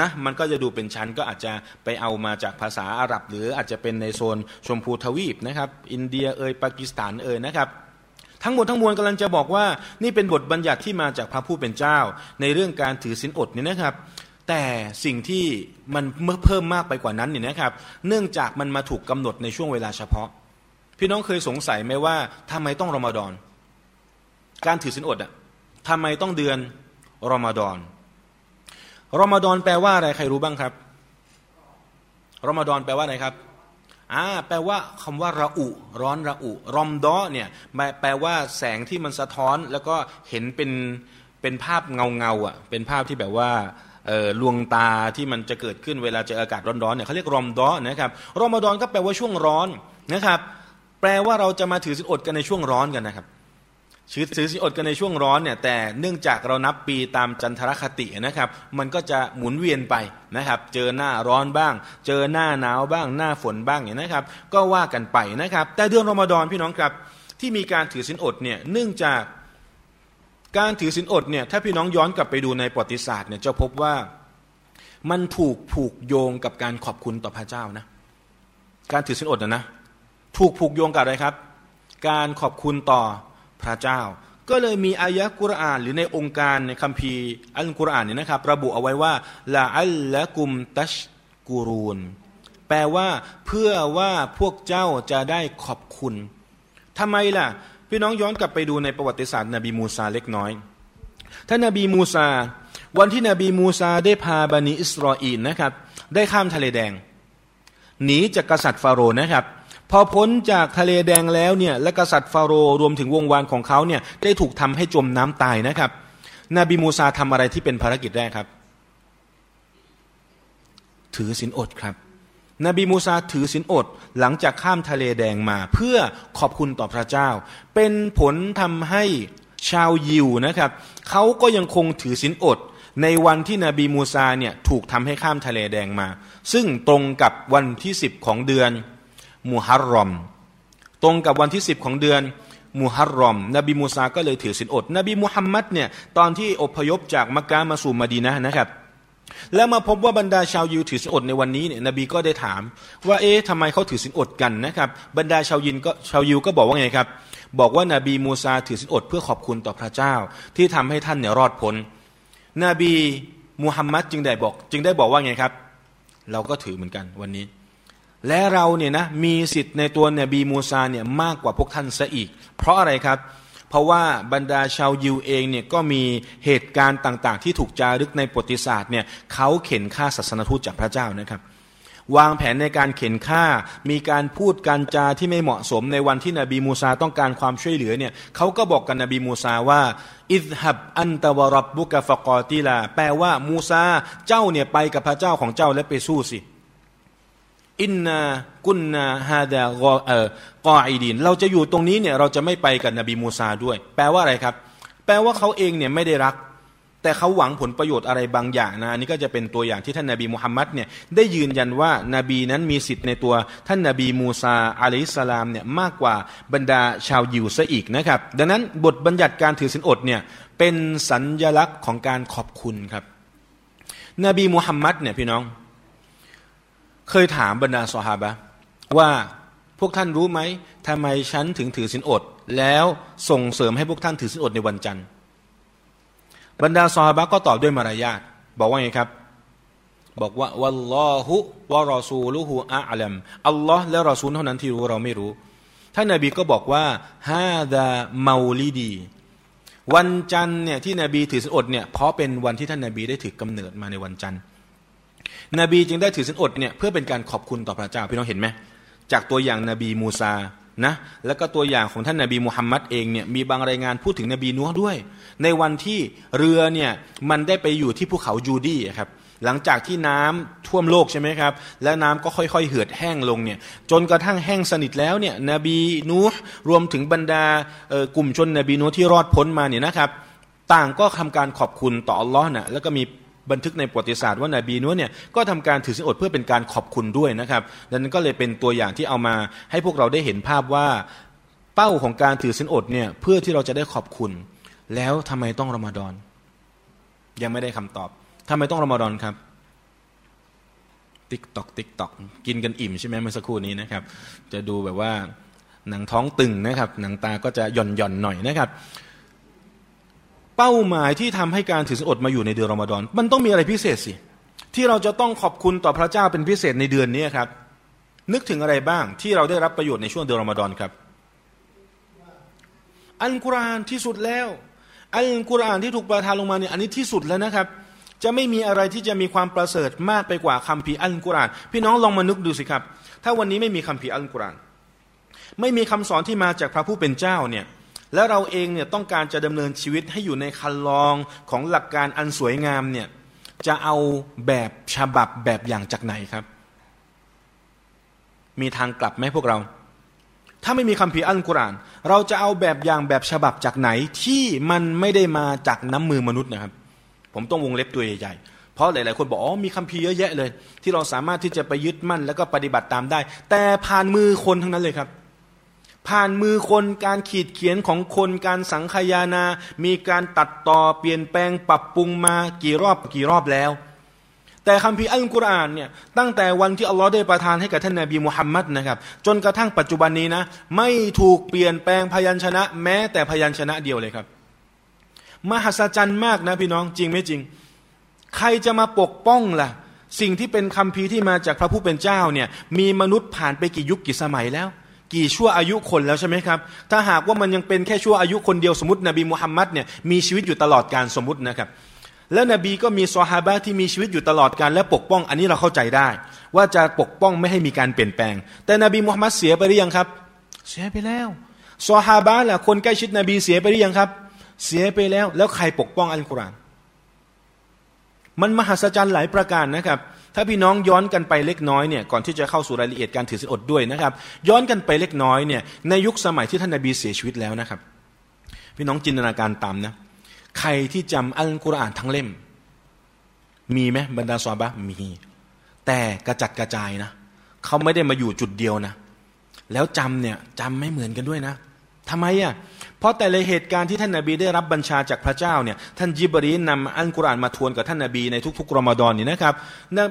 นะมันก็จะดูเป็นชั้นก็อาจจะไปเอามาจากภาษาอาหรับ หรืออาจจะเป็นในโซนชมพูทวีปนะครับอินเดียเอยปากีสถานเอยนะครับ ทั้งหมดทั้งมวลกำลังจะบอกว่า นี่เป็นบทบัญญัติที่มาจากพระผู้เป็นเจ้า ในเรื่องการถือศีลอดเนี่ยนะครับ แต่สิ่งที่มันเพิ่มมากไปกว่านั้นเนี่ยนะครับ เนื่องจากมันมาถูกกำหนดในช่วงเวลาเฉพาะ พี่น้องเคยสงสัยไหมว่าทำไมต้องรอมฎอน การถือศีลอดอะทำไมต้องเดือนรอมฎอนรอมฎอนแปลว่าอะไรใครรู้บ้างครับรอมฎอนแปลว่าอะไรครับ อ่าแปลว่าคำว่าระอุ ร้อนระอุ รอมดอเนี่ยแปลว่าแสงที่มันสะท้อนแล้วก็เห็นเป็นเป็นภาพเงาเงาอะเป็นภาพที่แบบว่าเออลวงตาที่มันจะเกิดขึ้นเวลาเจออากาศร้อนๆเนี่ยเขาเรียกรอมดอนะครับรอมฎอนก็แปลว่าช่วงร้อนนะครับ แปลว่าเราจะมาถือสินอดกันในช่วงร้อนกันนะครับ ชือถือสิอดกันในช่วงร้อนเนี่ยแต่เนื่องจากเรานับปีตามจันทรคตินะครับ มันก็จะหมุนเวียนไปนะครับ เจอหน้าร้อนบ้าง เจอหน้าหนาวบ้าง หน้าฝนบ้างอย่างนะครับ ก็ว่ากันไปนะครับ แต่เดือนรอมฎอนพี่น้องครับที่มีการถือสินอดเนี่ยเนื่องจากการถือสินอดเนี่ยถ้าพี่น้องย้อนกลับไปดูในประวัติศาสตร์เนี่ยจะพบว่ามันถูกผูกโยงกับการขอบคุณต่อพระเจ้านะการถือสินอดนะนะถูกผูกโยงกับอะไรครับ การขอบคุณต่อ พระเจ้า ก็เลยมีอายะกุรอาน หรือในองค์การในคัมภีร์อัลกุรอานเนี่ยนะครับ ระบุเอาไว้ว่าละอัลละกุมตัชกูรูนแปลว่าเพื่อว่าพวกเจ้าจะได้ขอบคุณทำไมล่ะ พี่น้องย้อนกลับไปดูในประวัติศาสตร์นบีมูซาเล็กน้อยท่านนบีมูซา วันที่นบีมูซาได้พาบันิอิสรออีนนะครับ ได้ข้ามทะเลแดง หนีจากกษัตริย์ฟาโรห์นะครับ พอพ้นจากทะเลแดงแล้วเนี่ยและกษัตริย์ฟาโรห์รวมถึงวงวานของเขาเนี่ยได้ถูกทำให้จมน้ำตายนะครับ นบีมูซาทำอะไรที่เป็นภารกิจแรกครับ ถือศีลอดครับ นบีมูซาถือศีลอดหลังจากข้ามทะเลแดงมา เพื่อขอบคุณต่อพระเจ้า เป็นผลทำให้ชาวยิวนะครับเขาก็ยังคงถือศีลอดในวันที่นบีมูซาเนี่ยถูกทำให้ข้ามทะเลแดงมา ซึ่งตรงกับวันที่สิบของเดือน มุฮัรรอม ตรงกับวันที่สิบของเดือนมุฮัรรอม นบีมูซาก็เลยถือศีลอด นบีมุฮัมมัดเนี่ยตอนที่อพยพจากมักกะมาสู่มาดีนะนะครับ แล้วมาพบว่าบรรดาชาวยิวถือศีลอดในวันนี้เนี่ยนบีก็ได้ถาม ว่าเอ๊ะทำไมเขาถือศีลอดกันนะครับ บรรดาชาวยินก็ชาวยิวก็บอกว่าไงครับ บอกว่านาบีมูซาถือศีลอดเพื่อขอบคุณต่อพระเจ้า ที่ทำให้ท่านเนี่ยรอดพ้นนบีมุฮัมมัดจึงได้บอก จึงได้บอกว่าไงครับ เราก็ถือเหมือนกันวันนี้ และเราเนี่ยนะมีสิทธิ์ในตัวนบีมูซาเนี่ยมากกว่าพวกท่านซะอีก เพราะอะไรครับ เพราะว่าบรรดาชาวยิวเองเนี่ยก็มีเหตุการณ์ต่างๆ ที่ถูกจารึกในประวัติศาสตร์เนี่ยเขาเข็นฆ่าศาสนทูตจากพระเจ้านะครับวางแผนในการเข็นฆ่า มีการพูดการจาที่ไม่เหมาะสมในวันที่นบีมูซาต้องการความช่วยเหลือเนี่ยเขาก็บอกกับนบีมูซาว่าอิดฮับอันตะวรับบุกฟกอติลา แปลว่ามูซาเจ้าเนี่ยไปกับพระเจ้าของเจ้าและไปสู้สิ อินนากุนนาฮาดากอเอ่อกออีดินเราจะอยู่ตรงนี้เนี่ยเราจะไม่ไปกับนบีมูซาด้วย แปลว่าอะไรครับ แปลว่าเขาเองเนี่ยไม่ได้รัก แต่เขาหวังผลประโยชน์อะไรบางอย่างนะอันนี้ก็จะเป็นตัวอย่างที่ท่านนาบีมุฮัมมัดเนี่ยได้ยืนยันว่านาบีนั้นมีสิทธิ์ในตัวท่านนาบีมูซาอะลัยสลามเนี่ยมากกว่าบรรดาชาวยิวซะอีกนะครับ ดังนั้นบทบัญญัติการถือศีลอดเนี่ยเป็นสัญญลักษณ์ของการขอบคุณครับ นบีมุฮัมมัดเนี่ยพี่น้อง เคยถามบรรดาสฮาบะว่าพวกท่านรู้ไหมทำไมฉันถึงถือศีลอด แล้วส่งเสริมให้พวกท่านถือศีลอดในวันจันทร์ บรรดาซอฮาบะก็ตอบด้วยมารยาทบอกว่าไงครับ บอกว่าวัลลอฮุวะรอซูลุฮุอะลัมอัลลอฮ์และรอซูลเท่านั้นที่รู้เราไม่รู้ท่านนาบีก็บอกว่าฮาดาเมาลีดี วันจันทร์เนี่ยที่นบีถือสินอดเนี่ยเพราะเป็นวันที่ท่านนาบีได้ถือกำเนิดมาในวันจันทร์ นบีจึงได้ถือสินอดเนี่ยเพื่อเป็นการขอบคุณต่อพระเจ้าพี่น้องเห็นไหมจากตัวอย่างนบีมูซานะแล้วก็ตัวอย่างของท่านนาบีมุฮัมมัดเองเนี่ยมีบางรายงานพูดถึงนบีนัวด้วย ในวันที่เรือเนี่ยมันได้ไปอยู่ที่ภูเขาจูดี้ครับหลังจากที่น้ำท่วมโลกใช่ไหมครับ แล้วน้ำก็ค่อยๆ เหือดแห้งลงเนี่ยจนกระทั่งแห้งสนิทแล้วเนี่ยนบีนูห์รวมถึงบรรดากลุ่มชนนบีนูห์ที่รอดพ้นมาเนี่ยนะครับ ต่างก็ทำการขอบคุณต่ออัลลอฮ์นะแล้วก็มี บันทึกในประวัติศาสตร์ว่านาบีนัวเนี่ยก็ทำการถือสินอดเพื่อเป็นการขอบคุณด้วยนะครับดังนั้นก็เลยเป็นตัวอย่างที่เอามาให้พวกเราได้เห็นภาพว่าเป้าของการถือสินอดเนี่ยเพื่อที่เราจะได้ขอบคุณ แล้วทำไมต้องรอมฎอน ยังไม่ได้คำตอบทำไมต้องรอมฎอนครับติ๊กตอกติ๊กตอกกินกันอิ่มใช่ไหมเมื่อสักครู่นี้นะครับ จะดูแบบว่าหนังท้องตึงนะครับ หนังตาก็จะหย่อนหย่อนหน่อยนะครับ เป้าหมายที่ทำให้การถือศีลอดมาอยู่ในเดือนรอมฎอนมันต้องมีอะไรพิเศษสิที่เราจะต้องขอบคุณต่อพระเจ้าเป็นพิเศษในเดือนนี้ครับ นึกถึงอะไรบ้างที่เราได้รับประโยชน์ในช่วงเดือนรอมฎอนครับ อัลกุรอานที่สุดแล้ว อัลกุรอานที่ถูกประทานลงมาเนี่ยอันนี้ที่สุดแล้วนะครับ จะไม่มีอะไรที่จะมีความประเสริฐมากไปกว่าคัมภีร์อัลกุรอาน พี่น้องลองมานึกดูสิครับ ถ้าวันนี้ไม่มีคัมภีร์อัลกุรอาน ไม่มีคำสอนที่มาจากพระผู้เป็นเจ้าเนี่ย แล้วเราเองเนี่ยต้องการจะดำเนินชีวิตให้อยู่ในคันลองของหลักการอันสวยงามเนี่ยจะเอาแบบฉบับแบบอย่างจากไหนครับ มีทางกลับไหมพวกเรา ถ้าไม่มีคำพีอัลกุรอานเราจะเอาแบบอย่างแบบฉบับจากไหนที่มันไม่ได้มาจากน้ำมือมนุษย์นะครับ ผมต้องวงเล็บตัวใหญ่ๆเพราะหลายๆคนบอกอ๋อมีคำพีเยอะแยะเลย ที่เราสามารถที่จะไปยึดมั่นแล้วก็ปฏิบัติตามได้ แต่ผ่านมือคนทั้งนั้นเลยครับ ผ่านมือคนการขีดเขียนของคนการสังขยานา มีการตัดต่อเปลี่ยนแปลงปรับปรุงมากี่รอบกี่รอบแล้ว แต่คำพีอัลกุรอานเนี่ยตั้งแต่วันที่อัลลอฮ์ได้ประทานให้กับท่านนาบีมุฮัมมัดนะครับ จนกระทั่งปัจจุบันนี้นะ ไม่ถูกเปลี่ยนแปลงพยัญชนะ แม้แต่พยัญชนะเดียวเลยครับ มหัศจรรย์มากนะพี่น้องจริงไม่จริง ใครจะมาปกป้องล่ะ สิ่งที่เป็นคำพีที่มาจากพระผู้เป็นเจ้าเนี่ยมีมนุษย์ผ่านไปกี่ยุคกี่สมัยแล้ว กี่ชั่วอายุคนแล้วใช่ไหมครับ ถ้าหากว่ามันยังเป็นแค่ชั่วอายุคนเดียวสมมตินบีมุฮัมมัดเนี่ยมีชีวิตอยู่ตลอดการสมมตินะครับ แล้วนบีก็มีซอฮาบะที่มีชีวิตอยู่ตลอดการและปกป้อง อันนี้เราเข้าใจได้ ว่าจะปกป้องไม่ให้มีการเปลี่ยนแปลง แต่นบีมุฮัมมัดเสียไปหรือยังครับ เสียไปแล้วซอฮาบะล่ะคนใกล้ชิดนบีเสียไปหรือยังครับ เสียไปแล้ว แล้วใครปกป้องอัลกุรอานมันมหัศจรรย์หลายประการนะครับ ถ้าพี่น้องย้อนกันไปเล็กน้อยเนี่ยก่อนที่จะเข้าสู่รายละเอียดการถือศีลอดด้วยนะครับ ย้อนกันไปเล็กน้อยเนี่ยในยุคสมัยที่ท่านนาบีเสียชีวิตแล้วนะครับ พี่น้องจินตนาการตามนะใครที่จำอัลกุรอานทั้งเล่ม มีไหมบรรดาซอบะมี แต่กระจัดกระจายนะเขาไม่ได้มาอยู่จุดเดียวนะ แล้วจำเนี่ยจำไม่เหมือนกันด้วยนะทำไมอะ เพราะแต่ละเหตุการณ์ที่ท่านนาบีได้รับบัญชาจากพระเจ้าเนี่ยท่านยิบรีนนำอัลกุรอานมาทวนกับท่านนาบีในทุกๆรอมฎอนนี่นะครับ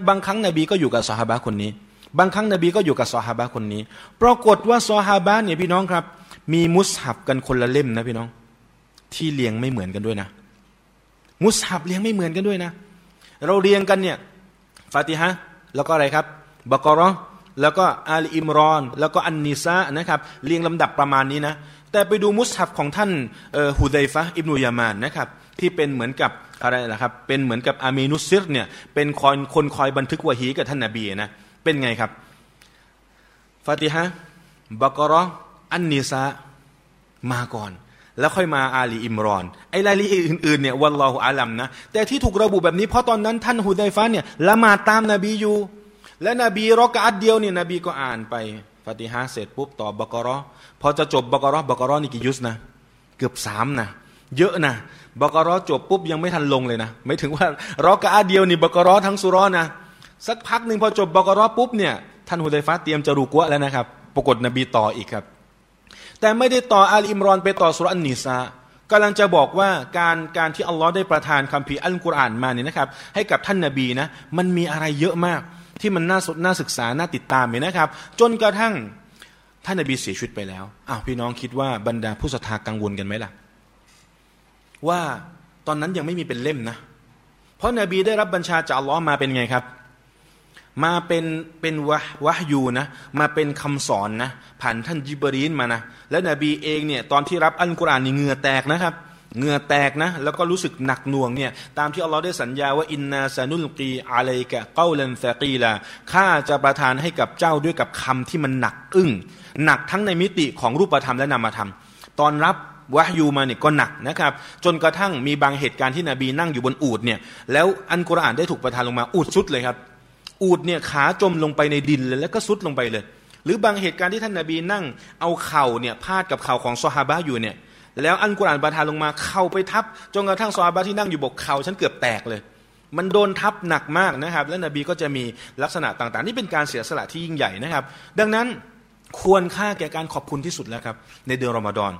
บางครั้งนบีก็อยู่กับสหาบะคนนี้ บางครั้งนบีก็อยู่กับสหาบะคนนี้ ปรากฏว่าสหาบะเนี่ยพี่น้องครับ มีมุสฮับกันคนละเล่มนะพี่น้อง ที่เรียงไม่เหมือนกันด้วยนะ มุสฮับเรียงไม่เหมือนกันด้วยนะ เราเรียงกันเนี่ยฟาติฮะแล้วก็อะไรครับบกรอแล้วก็อาลีอิมรอน แล้วก็อันนิซานะครับเรียงลำดับประมาณนี้นะ แต่ไปดูมุสฮับของท่านฮุดัยฟะอิบนุยามานนะครับที่เป็นเหมือนกับอะไรนะครับเป็นเหมือนกับอามีนุซิรเนี่ยเป็นคนคนคอยบันทึกวะฮีกับท่านนาบีนะเป็นไงครับฟาติฮะบักรออันนิซามาก่อน แล้วค่อยมาอาลีอิมรอน ไอ้รายละเอียดอื่นๆเนี่ยวันลอฮุอาลัมนะแต่ที่ถูกระบุแบบนี้เพราะตอนนั้นท่านฮุดัยฟะเนี่ยละมาตามนาบีอยู่ และนบีรอกาดเดียวเนี่ยนบีก็อ่านไป ฟาติฮะเสร็จปุ๊บต่อบกรอพอจะจบบกรอบกรอนี่กี่ยุสนะ เกือบสามนะเยอะนะบกรอจบปุ๊บยังไม่ทันลงเลยนะไม่ถึงว่ารอกะอาเดียวนี่บกรอทั้งสุรอนะสักพักหนึ่งพอจบบกรอปุ๊บเนี่ยท่านฮุไดฟ้าเตรียมจะรูกัวแล้วนะครับ ปรากฏนบีต่ออีกครับ แต่ไม่ได้ต่ออัลอิมรอนไปต่อสุรอันนิซากำลังจะบอกว่าการการที่อัลลอฮ์ได้ประทานคัมภีร์อัลกุรอานมาเนี่ยนะครับ ให้กับท่านนาบีนะมันมีอะไรเยอะมาก ที่มันน่าสดน่าศึกษาน่าติดตามเนี่ยนะครับ จนกระทั่งท่านนบีเสียชีวิตไปแล้วอ้าวพี่น้องคิดว่าบรรดาผู้ศรัทธากังวลกันไหมล่ะ ว่าตอนนั้นยังไม่มีเป็นเล่มนะ เพราะนบีได้รับบัญชาจากอัลลอฮ์มาเป็นไงครับ มาเป็นเป็นวะวะยูนะ มาเป็นคำสอนนะผ่านท่านจิบรีนมานะและนบีเองเนี่ยตอนที่รับอัลกุรอานนี่เหงื่อแตกนะครับ เหงื่อแตกนะแล้วก็รู้สึกหนักหน่วงเนี่ยตามที่อัลลอฮ์ได้สัญญาว่าอินนาซานุลกีอะลัยกะเก้าเลนซากีลาข้าจะประทานให้กับเจ้าด้วยกับคำที่มันหนักอึ้งหนักทั้งในมิติของรูปธรรมและนามธรรม ตอนรับวะยูมาเนี่ยก็หนักนะครับ จนกระทั่งมีบางเหตุการณ์ที่นบีนั่งอยู่บนอูดเนี่ยแล้วอันกุรอานได้ถูกประทานลงมาอูดสุดเลยครับ อูดเนี่ยขาจมลงไปในดินเลยแล้วก็ซุดลงไปเลย หรือบางเหตุการณ์ที่ท่านนาบีนั่งเอาเข่าเนี่ยพาดกับเข่าของซอฮาบะอยู่เนี่ย แล้วอันกุรอานประทานลงมาเข่าไปทับจนกระทั่งซอฮาบะที่นั่งอยู่บกเข่าฉันเกือบแตกเลย มันโดนทับหนักมากนะครับ และนบีก็จะมีลักษณะต่างๆ นี่เป็นการเสียสละที่ยิ่งใหญ่นะครับ ดังนั้นควรค่าแก่การขอบคุณที่สุดแล้วครับในเดือนรอมฎอน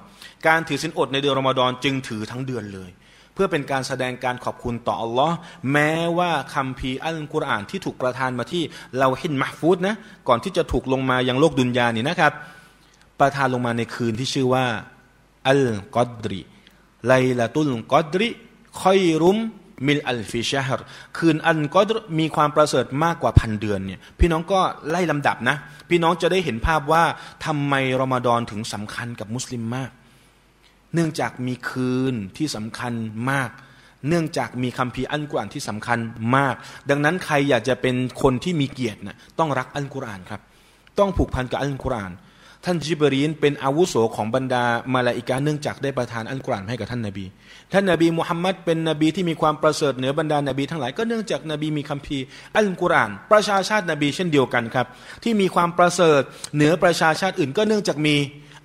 การถือศีลอดในเดือนรอมฎอนจึงถือทั้งเดือนเลย เพื่อเป็นการแสดงการขอบคุณต่ออัลลอฮ์แม้ว่าคัมภีร์อัลกุรอานที่ถูกประทานมาที่ اللوح المحفوظ นะก่อนที่จะถูกลงมายังโลกดุนยานี่นะครับ ประทานลงมาในคืนที่ชื่อว่า القدر ليلة القدر خير من ألف شهرคืนอันก็มีความประเสริฐมากกว่าพันเดือนเนี่ยพี่น้องก็ไล่ลำดับนะ พี่น้องจะได้เห็นภาพว่าทำไมรอมฎอนถึงสำคัญกับมุสลิมมาก เนื่องจากมีคืนที่สำคัญมาก เนื่องจากมีคำพีอัลกุรอานที่สำคัญมาก ดังนั้นใครอยากจะเป็นคนที่มีเกียรตินะต้องรักอัลกุรอานครับ ต้องผูกพันกับอัลกุรอาน ท่านจิบรีนเป็นอาวุโสของบรรดามาลาอิกาเนื่องจากได้ประทานอัลกุรอานให้กับท่านนาบี ท่านนาบีมุฮัมมัดเป็นนบีที่มีความประเสริฐเหนือบรรดานาบีทั้งหลายก็เนื่องจากนบีมีคำพีร์อัลกุรอานประชาชาตินบีเช่นเดียวกันครับ ที่มีความประเสริฐเหนือประชาชาติอื่นก็เนื่องจากมี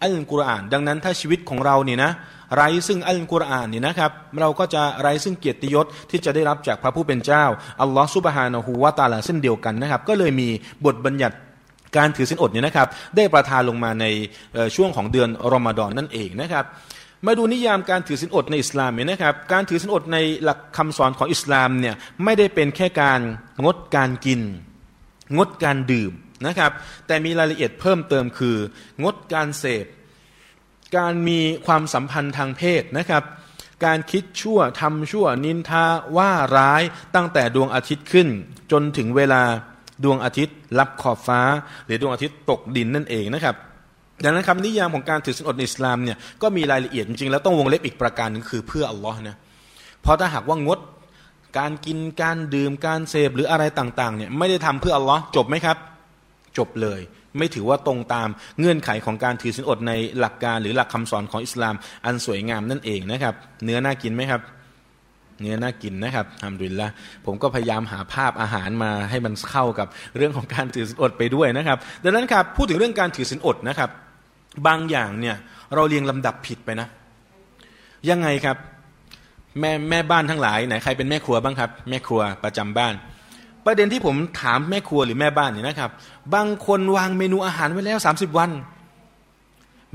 อัลกุรอาน ดังนั้นถ้าชีวิตของเราเนี่ยนะไร้ซึ่งอัลกุรอานนี่นะครับ เราก็จะไร้ซึ่งเกียรติยศที่จะได้รับจากพระผู้เป็นเจ้าอัลลอฮฺซุบฮานะฮูวาตาลาเส้นเดียวกันนะครับ ก็เลยมีบทบัญญัติ การถือสินอดเนี่ยนะครับ ได้ประทานลงมาในช่วงของเดือนรอมฎอนนั่นเองนะครับมาดูนิยามการถือสินอดในอิสลามเนี่ยนะครับ การถือสินอดในหลักคำสอนของอิสลามเนี่ยไม่ได้เป็นแค่การงดการกิน งดการดื่มนะครับ แต่มีรายละเอียดเพิ่มเติมคือ งดการเสพ การมีความสัมพันธ์ทางเพศนะครับ การคิดชั่วทำชั่วนินทาว่าร้ายตั้งแต่ดวงอาทิตย์ขึ้น จนถึงเวลา ดวงอาทิตย์รับขอบฟ้า หรือดวงอาทิตย์ตกดินนั่นเองนะครับดังนั้นคำนิยามของการถือศีลอดในอิสลามเนี่ยก็มีรายละเอียดจริงๆแล้วต้องวงเล็บอีกประการนึงคือเพื่ออัลลอฮ์นะเพราะถ้าหากว่างดการกินการดื่มการเสพหรืออะไรต่างๆเนี่ยไม่ได้ทำเพื่ออัลลอฮ์จบไหมครับ จบเลย ไม่ถือว่าตรงตามเงื่อนไขของการถือศีลอดในหลักการหรือหลักคำสอนของอิสลาม อันสวยงามนั่นเองนะครับ เนื้อน่ากินไหมครับ เนื้อน่ากินนะครับทำดุลละผมก็พยายามหาภาพอาหารมาให้มันเข้ากับเรื่องของการถือศีลอดไปด้วยนะครับ ดังนั้นครับพูดถึงเรื่องการถือศีลอดนะครับ บางอย่างเนี่ยเราเรียงลำดับผิดไปนะ ยังไงครับ แม่แม่บ้านทั้งหลายไหนใครเป็นแม่ครัวบ้างครับ แม่ครัวประจำบ้าน ประเด็นที่ผมถามแม่ครัวหรือแม่บ้านเนี่ยนะครับ บางคนวางเมนูอาหารไว้แล้วสามสิบวัน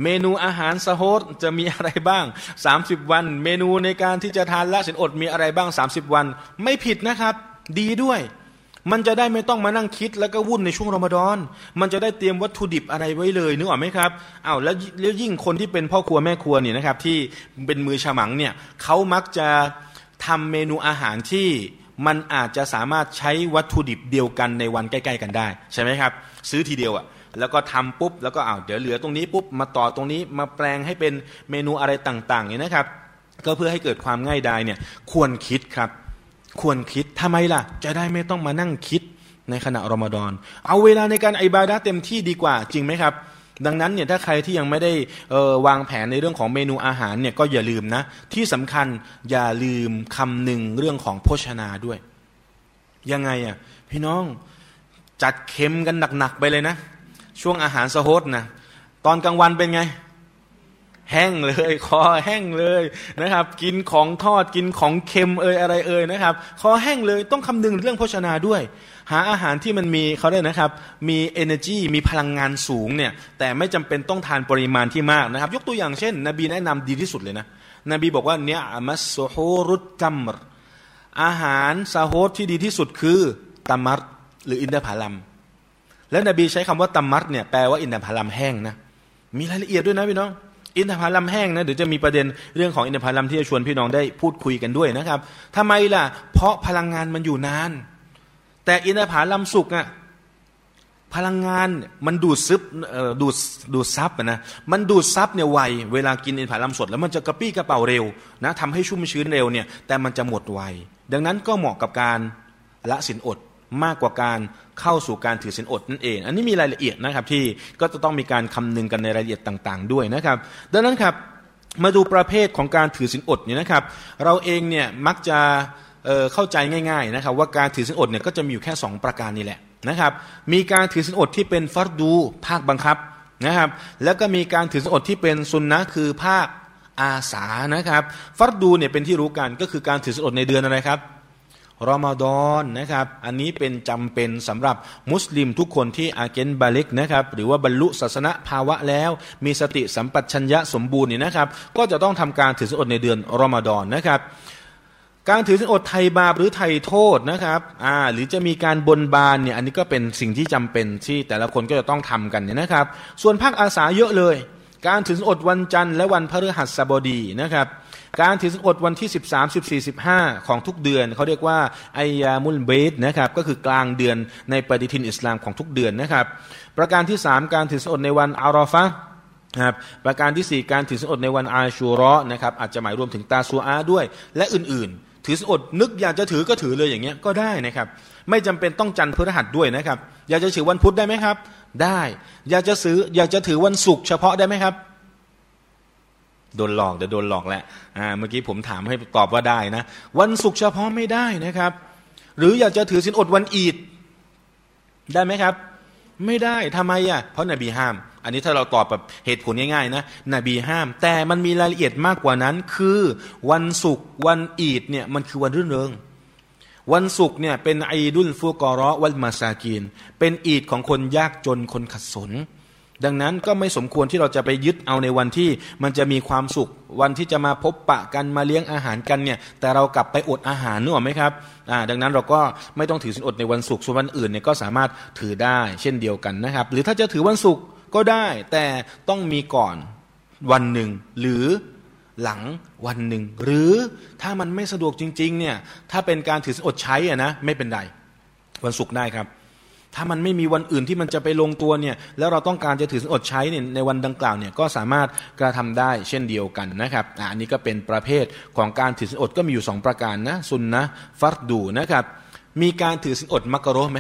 เมนูอาหารสโฮตจะมีอะไรบ้างสามสิบวัน เมนูในการที่จะทานละสินอดมีอะไรบ้างสามสิบวัน ไม่ผิดนะครับ ดีด้วย มันจะได้ไม่ต้องมานั่งคิดแล้วก็วุ่นในช่วงรอมฎอน มันจะได้เตรียมวัตถุดิบอะไรไว้เลยนึกออกไหมครับอา้าวแล้วแล้วยิ่งคนที่เป็นพ่อครัวแม่ครัวเนี่ยนะครับ ที่เป็นมือฉมังเนี่ยเขามักจะทำเมนูอาหารที่มันอาจจะสามารถใช้วัตถุดิบเดียวกันในวันใกล้ ๆ กันได้ ใช่ไหมครับ ซื้อทีเดียวอะ่ะ แล้วก็ทำปุ๊บแล้วก็อ้าวเดี๋ยวเหลือตรงนี้ปุ๊บมาต่อตรงนี้มาแปลงให้เป็นเมนูอะไรต่างๆเนี่ยนะครับ ก็เพื่อให้เกิดความง่ายดายเนี่ยควรคิดครับ ควรคิดทำไมล่ะ จะได้ไม่ต้องมานั่งคิดในขณะรอมฎอน เอาเวลาในการอิบาดะเต็มที่ดีกว่าจริงไหมครับดังนั้นเนี่ยถ้าใครที่ยังไม่ได้วางแผนในเรื่องของเมนูอาหารเนี่ยก็อย่าลืมนะที่สำคัญอย่าลืมคำหนึ่งเรื่องของโภชนาด้วย ยังไงอะพี่น้องจัดเค็มกันหนักๆไปเลยนะ ช่วงอาหารสโฮตนะตอนกลางวันเป็นไง แห้งเลยคอแห้งเลยนะครับ กินของทอดกินของเค็มเอ่ยอะไรเอ่ยนะครับคอแห้งเลยต้องคำนึงเรื่องโภชนาด้วย หาอาหารที่มันมีเขาเรียนะครับ มี energy มีพลังงานสูงเนี่ยแต่ไม่จำเป็นต้องทานปริมาณที่มากนะครับ ยกตัวอย่างเช่น นบีแนะนำดีที่สุดเลยนะนบีบอกว่าเนี่ยมัสโฮรุตตัมรอาหารซาโฮดที่ดีที่สุดคือتمر หรืออินทผลัม แล้วนบีใช้คำว่า تمر เนี่ยแปลว่าอินทผลัมแห้งนะมีรายละเอียดด้วยนะพี่น้องอินทผลัมแห้งนะเดี๋ยวจะมีประเด็นเรื่องของอินทผลัมที่จะชวนพี่น้องได้พูดคุยกันด้วยนะครับทำไมล่ะ เพราะพลังงานมันอยู่นาน แต่อินทผลัมสุกอะพลังงานมันดูดซึมดูดดูดซับนะมันดูดซับเนี่ยไวเวลากินอินทผลัมสด แล้วมันจะกระปรี้กระเปร่าเร็วนะทำให้ชุ่มชื้นเร็วเนี่ยแต่มันจะหมดไวดังนั้นก็เหมาะกับการละสินอด มากกว่าการเข้าสู่การถือศีลอดนั่นเอง อันนี้มีรายละเอียดนะครับที่ก็จะต้องมีการคำนึงกันในรายละเอียดต่างๆ ด้วยนะครับ ดังนั้นครับมาดูประเภทของการถือศีลอดเนี่ยนะครับ เราเองเนี่ยมักจะเเข้าใจง่ายๆนะครับว่าการถือศีลอดเนี่ยก็จะมีอยู่แค่ 2 ประการนี่แหละนะครับ มีการถือศีลอดที่เป็นฟัรดูภาคบังคับนะครับ แล้วก็มีการถือศีลอดที่เป็นซุนนะคือภาคอาสานะครับ ฟัรดูเนี่ยเป็นที่รู้กันก็คือการถือศีลอดในเดือนอะไรครับ รอมฎอนนะครับ อันนี้เป็นจำเป็นสำหรับมุสลิมทุกคนที่อาเกนบาลิกนะครับ หรือว่าบรรลุศาสนาภาวะแล้ว มีสติสัมปชัญญะสมบูรณ์นี่นะครับ ก็จะต้องทำการถือศีลอดในเดือนรอมฎอนนะครับการถือศีลอดไทยบาปหรือไทยโทษนะครับอ่าหรือจะมีการบนบานเนี่ยอันนี้ก็เป็นสิ่งที่จำเป็นที่แต่ละคนก็จะต้องทำกันเนี่ยนะครับ ส่วนภาคอาสาเยอะเลย การถือศีลอดวันจันทร์และวันพฤหัสบดีนะครับ การถือสินอดวันที่ 13 14 15 ของทุกเดือน เขาเรียกว่าไอยามุลเบสนะครับก็คือกลางเดือนในปฏิทินอิสลามของทุกเดือนนะครับ ประการที่ 3 การถือสินอดในวันอารอฟะนะครับประการที่ 4 การถือสินอดในวันอาชูรอนะครับอาจจะหมายรวมถึงตาซูอาด้วย และอื่นๆ ถือสินอดนึกอยากจะถือก็ถือเลยอย่างเงี้ยก็ได้นะครับ ไม่จำเป็นต้องจันทร์พฤหัสด้วยนะครับ อยากจะถือวันพุธได้ไหมครับ ได้ อยากจะซื้ออยากจะถือวันศุกร์เฉพาะได้ไหมครับ โดนหลอกเดี๋ยวโดนหลอกแหละอ่าเมื่อกี้ผมถามให้ตอบว่าได้นะ วันศุกร์เฉพาะไม่ได้นะครับ หรืออยากจะถือศีลอดวันอีดได้ไหมครับ ไม่ได้ทำไมอะเพราะนบีห้าม อันนี้ถ้าเราตอบแบบเหตุผลง่ายๆนะนบีห้าม แต่มันมีรายละเอียดมากกว่านั้น คือวันศุกร์วันอีดเนี่ยมันคือวันรื่นเริงวันศุกร์เนี่ยเป็นอีดุลฟูกอรอวันมาซากีน เป็นอีดของคนยากจนคนขัดสน ดังนั้นก็ไม่สมควรที่เราจะไปยึดเอาในวันที่มันจะมีความสุข วันที่จะมาพบปะกันมาเลี้ยงอาหารกันเนี่ย แต่เรากลับไปอดอาหารนึกออกไหมครับอ่าดังนั้นเราก็ไม่ต้องถือสินอดในวันศุกร์ส่วนวันอื่นเนี่ยก็สามารถถือได้เช่นเดียวกันนะครับ หรือถ้าจะถือวันศุกร์ก็ได้ แต่ต้องมีก่อนวันหนึ่งหรือหลังวันหนึ่ง หรือถ้ามันไม่สะดวกจริง ๆ เนี่ย ถ้าเป็นการถือสินอดใช้อะนะไม่เป็นไรวันศุกร์ได้ครับ ถ้ามันไม่มีวันอื่นที่มันจะไปลงตัวเนี่ยแล้วเราต้องการจะถืออดใช้เนี่ยในวันดังกล่าวเนี่ยก็สามารถกระทำได้เช่นเดียวกันนะครับอันนี้ก็เป็นประเภทของการถือสินอดก็มีอยู่สองประการนะซุนนะฟัรดูนะครับ มีการถือสินอดมักกะโรไหม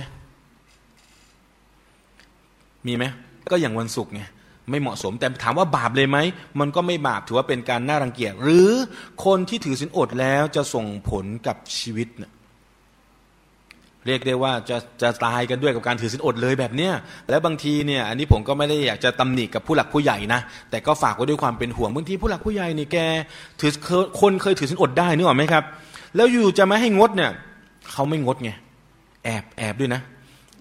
มีไหมก็อย่างวันศุกร์ไงไม่เหมาะสมแต่ถามว่าบาปเลยไหม มันก็ไม่บาปถือว่าเป็นการน่ารังเกียจหรือคนที่ถือสินอดแล้วจะส่งผลกับชีวิตเนี่ย เรียกได้ว่าจะจะตายกันด้วยกับการถือศีลอดเลยแบบเนี้ยแล้วบางทีเนี่ยอันนี้ผมก็ไม่ได้อยากจะตำหนิกับผู้หลักผู้ใหญ่นะแต่ก็ฝากไว้ด้วยความเป็นห่วงบางทีผู้หลักผู้ใหญ่นี่แกถือคนเคยถือศีลอดได้นึกออกไหมครับ แล้วอยู่จะไม่ให้งดเนี่ยเขาไม่งดไงแอบแอบด้วยนะ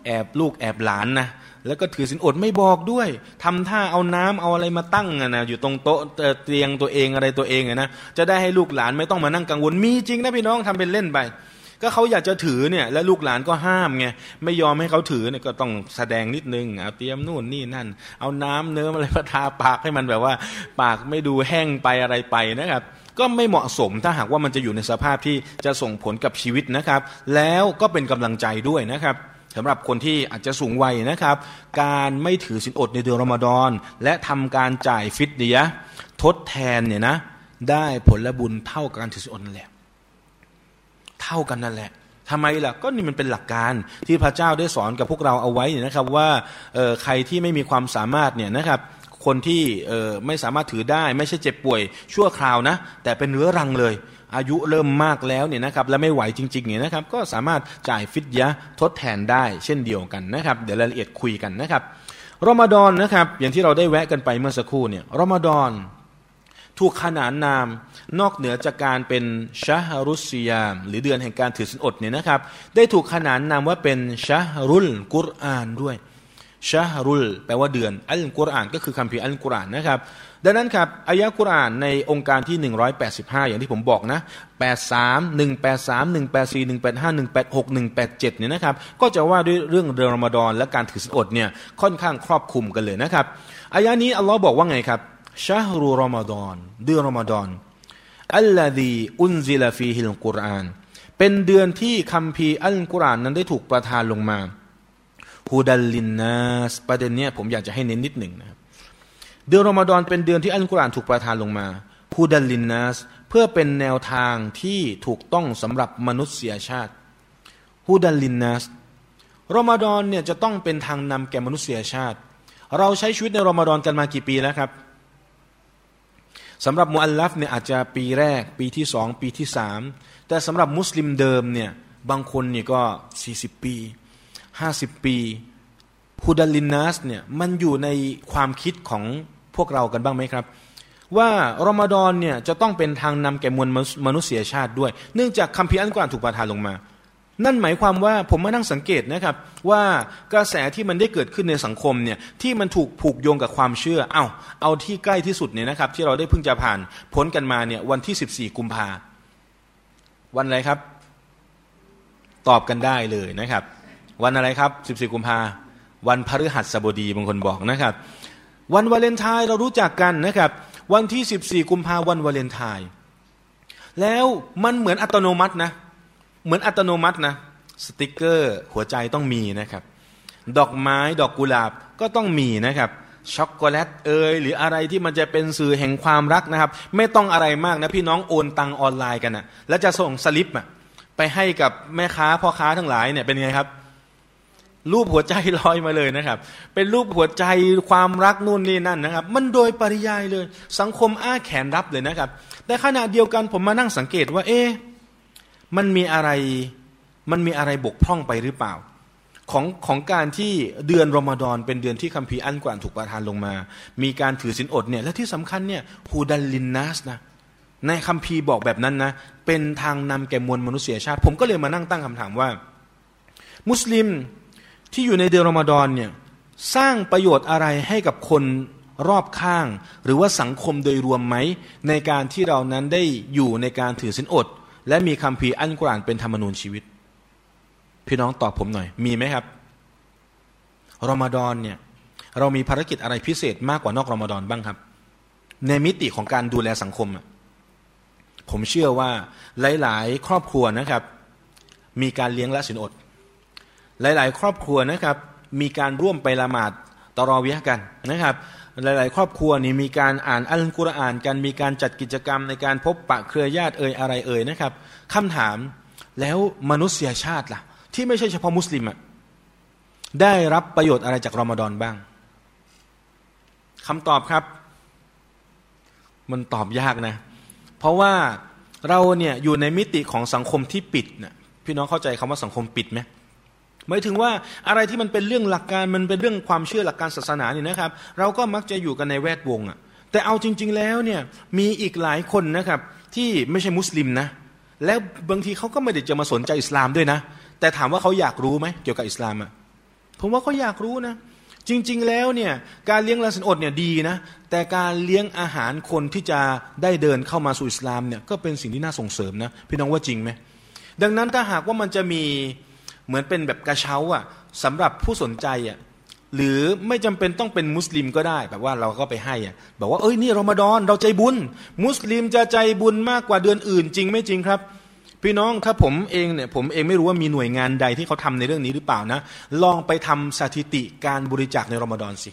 แอบลูกแอบหลานนะแล้วก็ถือศีลอดไม่บอกด้วยทำท่าเอาน้ำเอาอะไรมาตั้งนะอยู่ตรงโต๊ะเตียงตัวเองอะไรตัวเองนะจะได้ให้ลูกหลานไม่ต้องมานั่งกังวลมีจริงนะพี่น้องทำเป็นเล่นไป ก็เขาอยากจะถือเนี่ย แล้วลูกหลานก็ห้ามไงไม่ยอมให้เขาถือเนี่ยก็ต้องแสดงนิดนึงเอาเตรียมนู่นนี่นั่น เอาน้ำเนื้ออะไรมาทาปากให้มันแบบว่า ปากไม่ดูแห้งไปอะไรไปนะครับ ก็ไม่เหมาะสมถ้าหากว่ามันจะอยู่ในสภาพที่จะส่งผลกับชีวิตนะครับ แล้วก็เป็นกำลังใจด้วยนะครับสำหรับคนที่อาจจะสูงวัยนะครับ การไม่ถือสินอดในเดือนรอมฎอน และทำการจ่ายฟิตเดียทดแทนเนี่ยนะ ได้ผลบุญเท่ากับการถือสินอดนั่นแหละ เท่ากันนั่นแหละทำไมล่ะก็นี่มันเป็นหลักการที่พระเจ้าได้สอนกับพวกเราเอาไว้นะครับว่าใครที่ไม่มีความสามารถเนี่ยนะครับคนที่ไม่สามารถถือได้ไม่ใช่เจ็บป่วยชั่วคราวนะแต่เป็นเนื้อรังเลย อายุเริ่มมากแล้วเนี่ยนะครับและไม่ไหวจริงๆเนี่ยนะครับก็สามารถจ่ายฟิตยะทดแทนได้เช่นเดียวกันนะครับเดี๋ยวรายละเอียดคุยกันนะครับรอมฎอนนะครับอย่างที่เราได้แวะกันไปเมื่อสักครู่เนี่ยรอมฎอนถูกขนานนาม นอกเหนือจากการเป็นชาฮารุสยาม หรือเดือนแห่งการถือศีลอดเนี่ยนะครับ ได้ถูกขนานนามว่าเป็นชาฮารุลกุรอานด้วยชาฮารุลแปลว่าเดือนอัลกุรอานก็คือคำพีอัลกุรอานนะครับดังนั้นครับอายะกุรอานในองค์การที่ 185 อย่างที่ผมบอกนะ83 183 184 185 186 187เนี่ยนะครับก็จะว่าด้วยเรื่องเดือนรอมฎอนและการถือศีลอดเนี่ยค่อนข้างครอบคลุมกันเลยนะครับอายะนี้อัลลอฮ์บอกว่าไงครับชาฮรุรอมฎอนเดือนรอมฎอน อัลลอฮีอุนซิลฟีฮิลกุรอานเป็นเดือนที่คัมภีอัลกุรอานนั้นได้ถูกประทานลงมาฮูดัลลินนัสประเด็นเนี้ยผมอยากจะให้เน้นนิดหนึ่งนะครับเดือนรอมฎอนเป็นเดือนที่อัลกุรอานถูกประทานลงมาฮูดัลลินนัสเพื่อเป็นแนวทางที่ถูกต้องสำหรับมนุษยชาติฮูดัลลินนัสรอมฎอนเนี่ยจะต้องเป็นทางนำแก่มนุษยชาติ เราใช้ชีวิตในรอมฎอนกันมากี่ปีแล้วครับ สำหรับมุอัลลัฟเนี่ยอาจจะปีแรก ปีที่สองปีที่สามแต่สำหรับมุสลิมเดิมเนี่ยบางคนเนี่ยก็สี่สิบปีห้าสิบปีฮูดัลลินนัสเนี่ยมันอยู่ในความคิดของพวกเรากันบ้างไหมครับ ว่ารอมฎอนเนี่ยจะต้องเป็นทางนำแก่มวลมนุษยชาติด้วย เนื่องจากคัมภีร์อัลกุรอานถูกประทานลงมา นั่นหมายความว่าผมมานั่งสังเกตนะครับ ว่ากระแสที่มันได้เกิดขึ้นในสังคมเนี่ยที่มันถูกผูกโยงกับความเชื่อ เอา้าเอาที่ใกล้ที่สุดเนี่ยนะครับ ที่เราได้เพิ่งจะผ่านพ้นกันมาเนี่ยวันที่ 14 กุมภาวันอะไรครับ ตอบกันได้เลยนะครับ วันอะไรครับ 14 กุมภาวันพฤหัสบดีบางคนบอกนะครับ วันวาเลนไทน์เรารู้จักกันนะครับ วันที่ 14 กุมภาวันวาเลนไทน์แล้วมันเหมือนอัตโนมัตินะ เหมือนอัตโนมัตินะสติกเกอร์หัวใจต้องมีนะครับ ดอกไม้ดอกกุหลาบก็ต้องมีนะครับช็อกโกแลตเอยหรืออะไรที่มันจะเป็นสื่อแห่งความรักนะครับ ไม่ต้องอะไรมากนะพี่น้องโอนตังออนไลน์กันนะแล้วจะส่งสลิปอะไปให้กับแม่ค้าพ่อค้าทั้งหลายเนี่ยเป็นไงครับ รูปหัวใจลอยมาเลยนะครับ เป็นรูปหัวใจความรักนู่นนี่นั่นนะครับ มันโดยปริยายเลย สังคมอ้าแขนรับเลยนะครับ แต่ขณะเดียวกันผมมานั่งสังเกตว่า เอ๊ะ มันมีอะไรมันมีอะไรบกพร่องไปหรือเปล่า ของของการที่เดือนรอมฎอนเป็นเดือนที่คัมภีร์อันกวานถูกประทานลงมา มีการถือศีลอดเนี่ยและที่สำคัญเนี่ยฮูดัลลินนัสนะในคัมภีร์บอกแบบนั้นนะเป็นทางนำแก่มวลมนุษยชาติ ผมก็เลยมานั่งตั้งคำถามว่า มุสลิมที่อยู่ในเดือนรอมฎอนเนี่ยสร้างประโยชน์อะไรให้กับคนรอบข้าง หรือว่าสังคมโดยรวมไหมในการที่เรานั้นได้อยู่ในการถือศีลอด และมีคำพีอันกรานเป็นธรรมนูญชีวิต พี่น้องตอบผมหน่อย มีไหมครับรอมฎอนเนี่ย เรามีภารกิจอะไรพิเศษมากกว่านอกรอมฎอนบ้างครับ ในมิติของการดูแลสังคมผมเชื่อว่าหลาย ๆ ครอบครัวนะครับ มีการเลี้ยงละศีลอด หลาย ๆ ครอบครัวนะครับ มีการร่วมไปละหมาดตรอวิยกันนะครับ หลาย ๆ ครอบครัวนี่มีการอ่านอัลกุรอานกันมีการจัดกิจกรรมในการพบปะเครือญาติเอ่ยอะไรเอ่ยนะครับคำถามแล้วมนุษยชาติล่ะ ที่ไม่ใช่เฉพาะมุสลิมอะได้รับประโยชน์อะไรจากรอมฎอนบ้างคำตอบครับ มันตอบยากนะ เพราะว่าเราเนี่ยอยู่ในมิติของสังคมที่ปิดนะพี่น้องเข้าใจคำว่าสังคมปิดไหม หมายถึงว่าอะไรที่มันเป็นเรื่องหลักการมันเป็นเรื่องความเชื่อหลักการศาสนาเนี่ยนะครับ เราก็มักจะอยู่กันในแวดวงอะ่ะแต่เอาจริง ๆ แล้วเนี่ยมีอีกหลายคนนะครับที่ไม่ใช่มุสลิมนะแล้วบางทีเขาก็ไม่ได้จะมาสนใจอิสลามด้วยนะ แต่ถามว่าเขาอยากรู้ไหมเกี่ยวกับอิสลามอะ่ะผมว่าเขาอยากรู้นะ จริง ๆ แล้วเนี่ยการเลี้ยงลาสันอดเนี่ยดีนะ แต่การเลี้ยงอาหารคนที่จะได้เดินเข้ามาสู่อิสลามเนี่ยก็เป็นสิ่งที่น่าส่งเสริมนะ พี่น้องว่าจริงไหมดังนั้นถ้าหากว่ามันจะมี เหมือนเป็นแบบกระเช้าอะสำหรับผู้สนใจอะหรือไม่จำเป็นต้องเป็นมุสลิมก็ได้ แบบว่าเราก็ไปให้อะบอกว่าเอ้ยนี่รอมฎอนเราใจบุญ มุสลิมจะใจบุญมากกว่าเดือนอื่น จริงไม่จริงครับพี่น้องถ้าผมเองเนี่ยผมเองไม่รู้ว่ามีหน่วยงานใดที่เขาทำในเรื่องนี้หรือเปล่านะ ลองไปทำสถิติการบริจาคในรอมฎอนสิ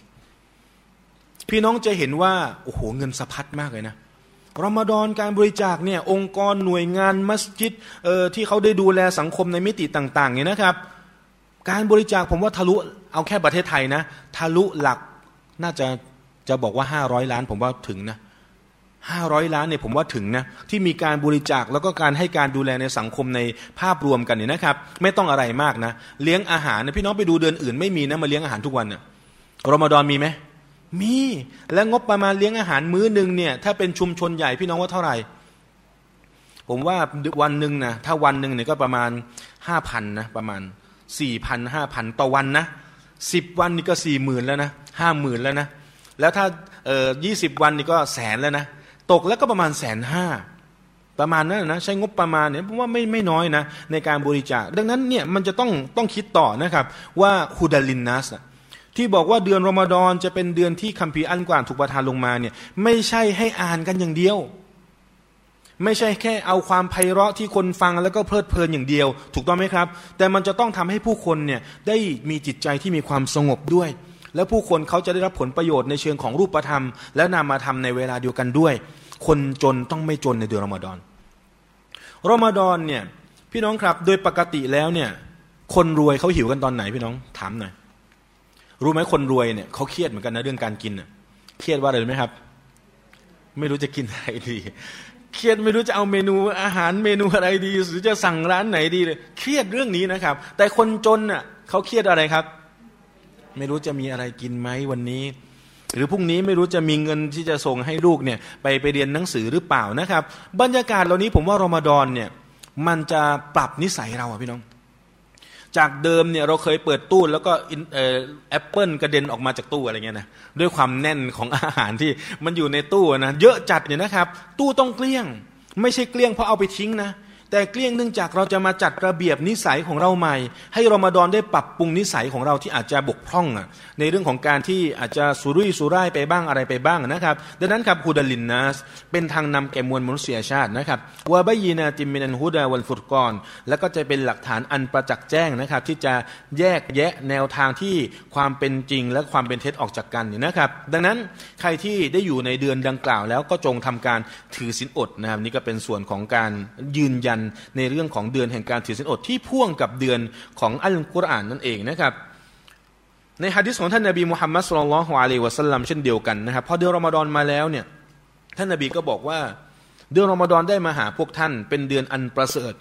พี่น้องจะเห็นว่าโอ้โหเงินสะพัดมากเลยนะ รอมฎอนการบริจาคเนี่ยองค์กรหน่วยงานมัสยิดเอ่อที่เขาได้ดูแลสังคมในมิติต่างๆเนี่ยนะครับ การบริจาคผมว่าทะลุเอาแค่ประเทศไทยนะ ทะลุหลักน่าจะจะบอกว่าห้าร้อยล้าน ผมว่าถึงนะห้าร้อยล้านเนี่ยผมว่าถึงนะที่มีการบริจาคแล้วก็การให้การดูแลในสังคมในภาพรวมกันเนี่ยนะครับ ไม่ต้องอะไรมากนะ เลี้ยงอาหารนะพี่น้องไปดูเดือนอื่นไม่มีนะมาเลี้ยงอาหารทุกวันนะรอมฎอนมีไหม มีและงบประมาณเลี้ยงอาหารมื้อหนึ่งเนี่ยถ้าเป็นชุมชนใหญ่พี่น้องว่าเท่าไหร่ ผมว่าวันหนึ่งนะถ้าวันหนึ่งเนี่ยก็ประมาณห้าพันนะประมาณสี่พันห้าพันต่อวันนะสิบวันนี่ก็สี่หมื่นแล้วนะห้าหมื่นแล้วนะแล้วถ้าเอ่อยี่สิบวันนี่ก็แสนแล้วนะตกแล้วก็ประมาณแสนห้าประมาณนั้นนะใช้งบประมาณเนี่ยผมว่าไม่ไม่น้อยนะในการบริจาคดังนั้นเนี่ยมันจะต้องต้องคิดต่อนะครับว่าฮูดาลินนัส ที่บอกว่าเดือนรอมฎอนจะเป็นเดือนที่คัมภีร์อันกว่านถูกประทานลงมาเนี่ยไม่ใช่ให้อ่านกันอย่างเดียว ไม่ใช่แค่เอาความไพเราะที่คนฟังแล้วก็เพลิดเพลินอย่างเดียว ถูกต้องไหมครับ แต่มันจะต้องทำให้ผู้คนเนี่ยได้มีจิตใจที่มีความสงบด้วย และผู้คนเขาจะได้รับผลประโยชน์ในเชิงของรูปธรรม และนำมาทำในเวลาเดียวกันด้วย คนจนต้องไม่จนในเดือนรอมฎอนรอมฎอนเนี่ยพี่น้องครับโดยปกติแล้วเนี่ยคนรวยเขาหิวกันตอนไหนพี่น้องถามหน่อย รู้ไหมคนรวยเนี่ยเขาเครียดเหมือนกันนะเรื่องการกินอะเครียดว่าอะไรไหมครับ ไม่รู้จะกินอะไรดี เครียดไม่รู้จะเอาเมนูอาหารเมนูอะไรดี หรือจะสั่งร้านไหนดีเลยเครียดเรื่องนี้นะครับ แต่คนจนอะเขาเครียดอะไรครับ ไม่รู้จะมีอะไรกินไหมวันนี้ หรือพรุ่งนี้ไม่รู้จะมีเงินที่จะส่งให้ลูกเนี่ย ไปไปเรียนหนังสือหรือเปล่านะครับ บรรยากาศเหล่านี้ผมว่ารอมฎอนเนี่ย มันจะปรับนิสัยเราอะพี่น้อง จากเดิมเนี่ยเราเคยเปิดตู้แล้วก็แอปเปิลกระเด็นออกมาจากตู้อะไรเงี้ยนะด้วยความแน่นของอาหารที่มันอยู่ในตู้นะเยอะจัดเนี่ยนะครับ ตู้ต้องเกลี้ยง ไม่ใช่เกลี้ยงเพราะเอาไปทิ้งนะ แต่เกลี้ยงเนื่องจากเราจะมาจัดระเบียบนิสัยของเราใหม่ ให้รอมฎอนได้ปรับปรุงนิสัยของเราที่อาจจะบกพร่องอในเรื่องของการที่อาจจะสุรุ่ยสุร่ายไปบ้างอะไรไปบ้างนะครับ ดังนั้นครับฮูดาลินนัสเป็นทางนำแก่มวลมนุษยชาตินะครับวาบยีนาติมินันฮูดาวัลฟุตกอนแล้วก็จะเป็นหลักฐานอันประจักษ์แจ้งนะครับ ที่จะแยกแยะแนวทางที่ความเป็นจริง และความเป็นเท็จออกจากกันนะครับ ดังนั้นใครที่ได้อยู่ในเดือนดังกล่าว แล้วก็จงทำการถือศีลอดนะครับนี่ก็เป็นส่วนของการยืนยันในเรื่องของเดือนแห่งการถือศีลอดที่พ่วงกับเดือนของอัลกุรอานนั่นเองนะครับในฮะดิษของท่านนบีมุฮัมมัดสุลลัลฮวาลีวะสัลลัมเช่นเดียวกันนะครับพอเดือนรอมฎอนมาแล้วเนี่ยท่านนบีก็บอกว่าเดือนรอมฎอนได้มาหาพวกท่าน เป็นเดือนอันประเสริฐ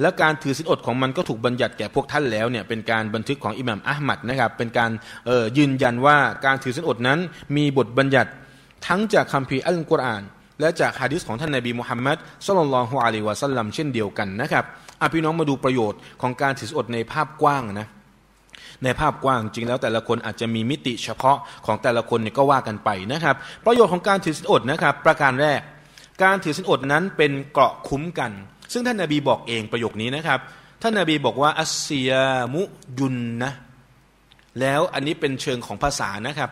และการถือศีลอดของมันก็ถูกบัญญัติแก่พวกท่านแล้วเนี่ยเป็นการบันทึกของอิหม่ามอัลมัดนะครับเป็นการยืนยันว่าการถือศีลอดนั้นมีบทบัญญัติทั้งจากคัมภีร์อัลกุรอาน และจากฮะดิษของท่านนาบีมุฮัมมัดสุลลัลฮุอะลัยวะสัลลัมเช่นเดียวกันนะครับอพี่น้องมาดูประโยชน์ของการถืออดในภาพกว้างนะในภาพกว้างจริงแล้วแต่ละคนอาจจะมีมิติเฉพาะของแต่ละคนเนี่ยก็ว่ากันไปนะครับ ประโยชน์ของการถือสินอดนะครับ ประการแรก การถือสินอดนั้นเป็นเกราะคุ้มกัน ซึ่งท่านนาบีบอกเองประโยคนี้นะครับ ท่านนาบีบอกว่าอัสเซียมุยุนนะแล้วอันนี้เป็นเชิงของภาษานะครับ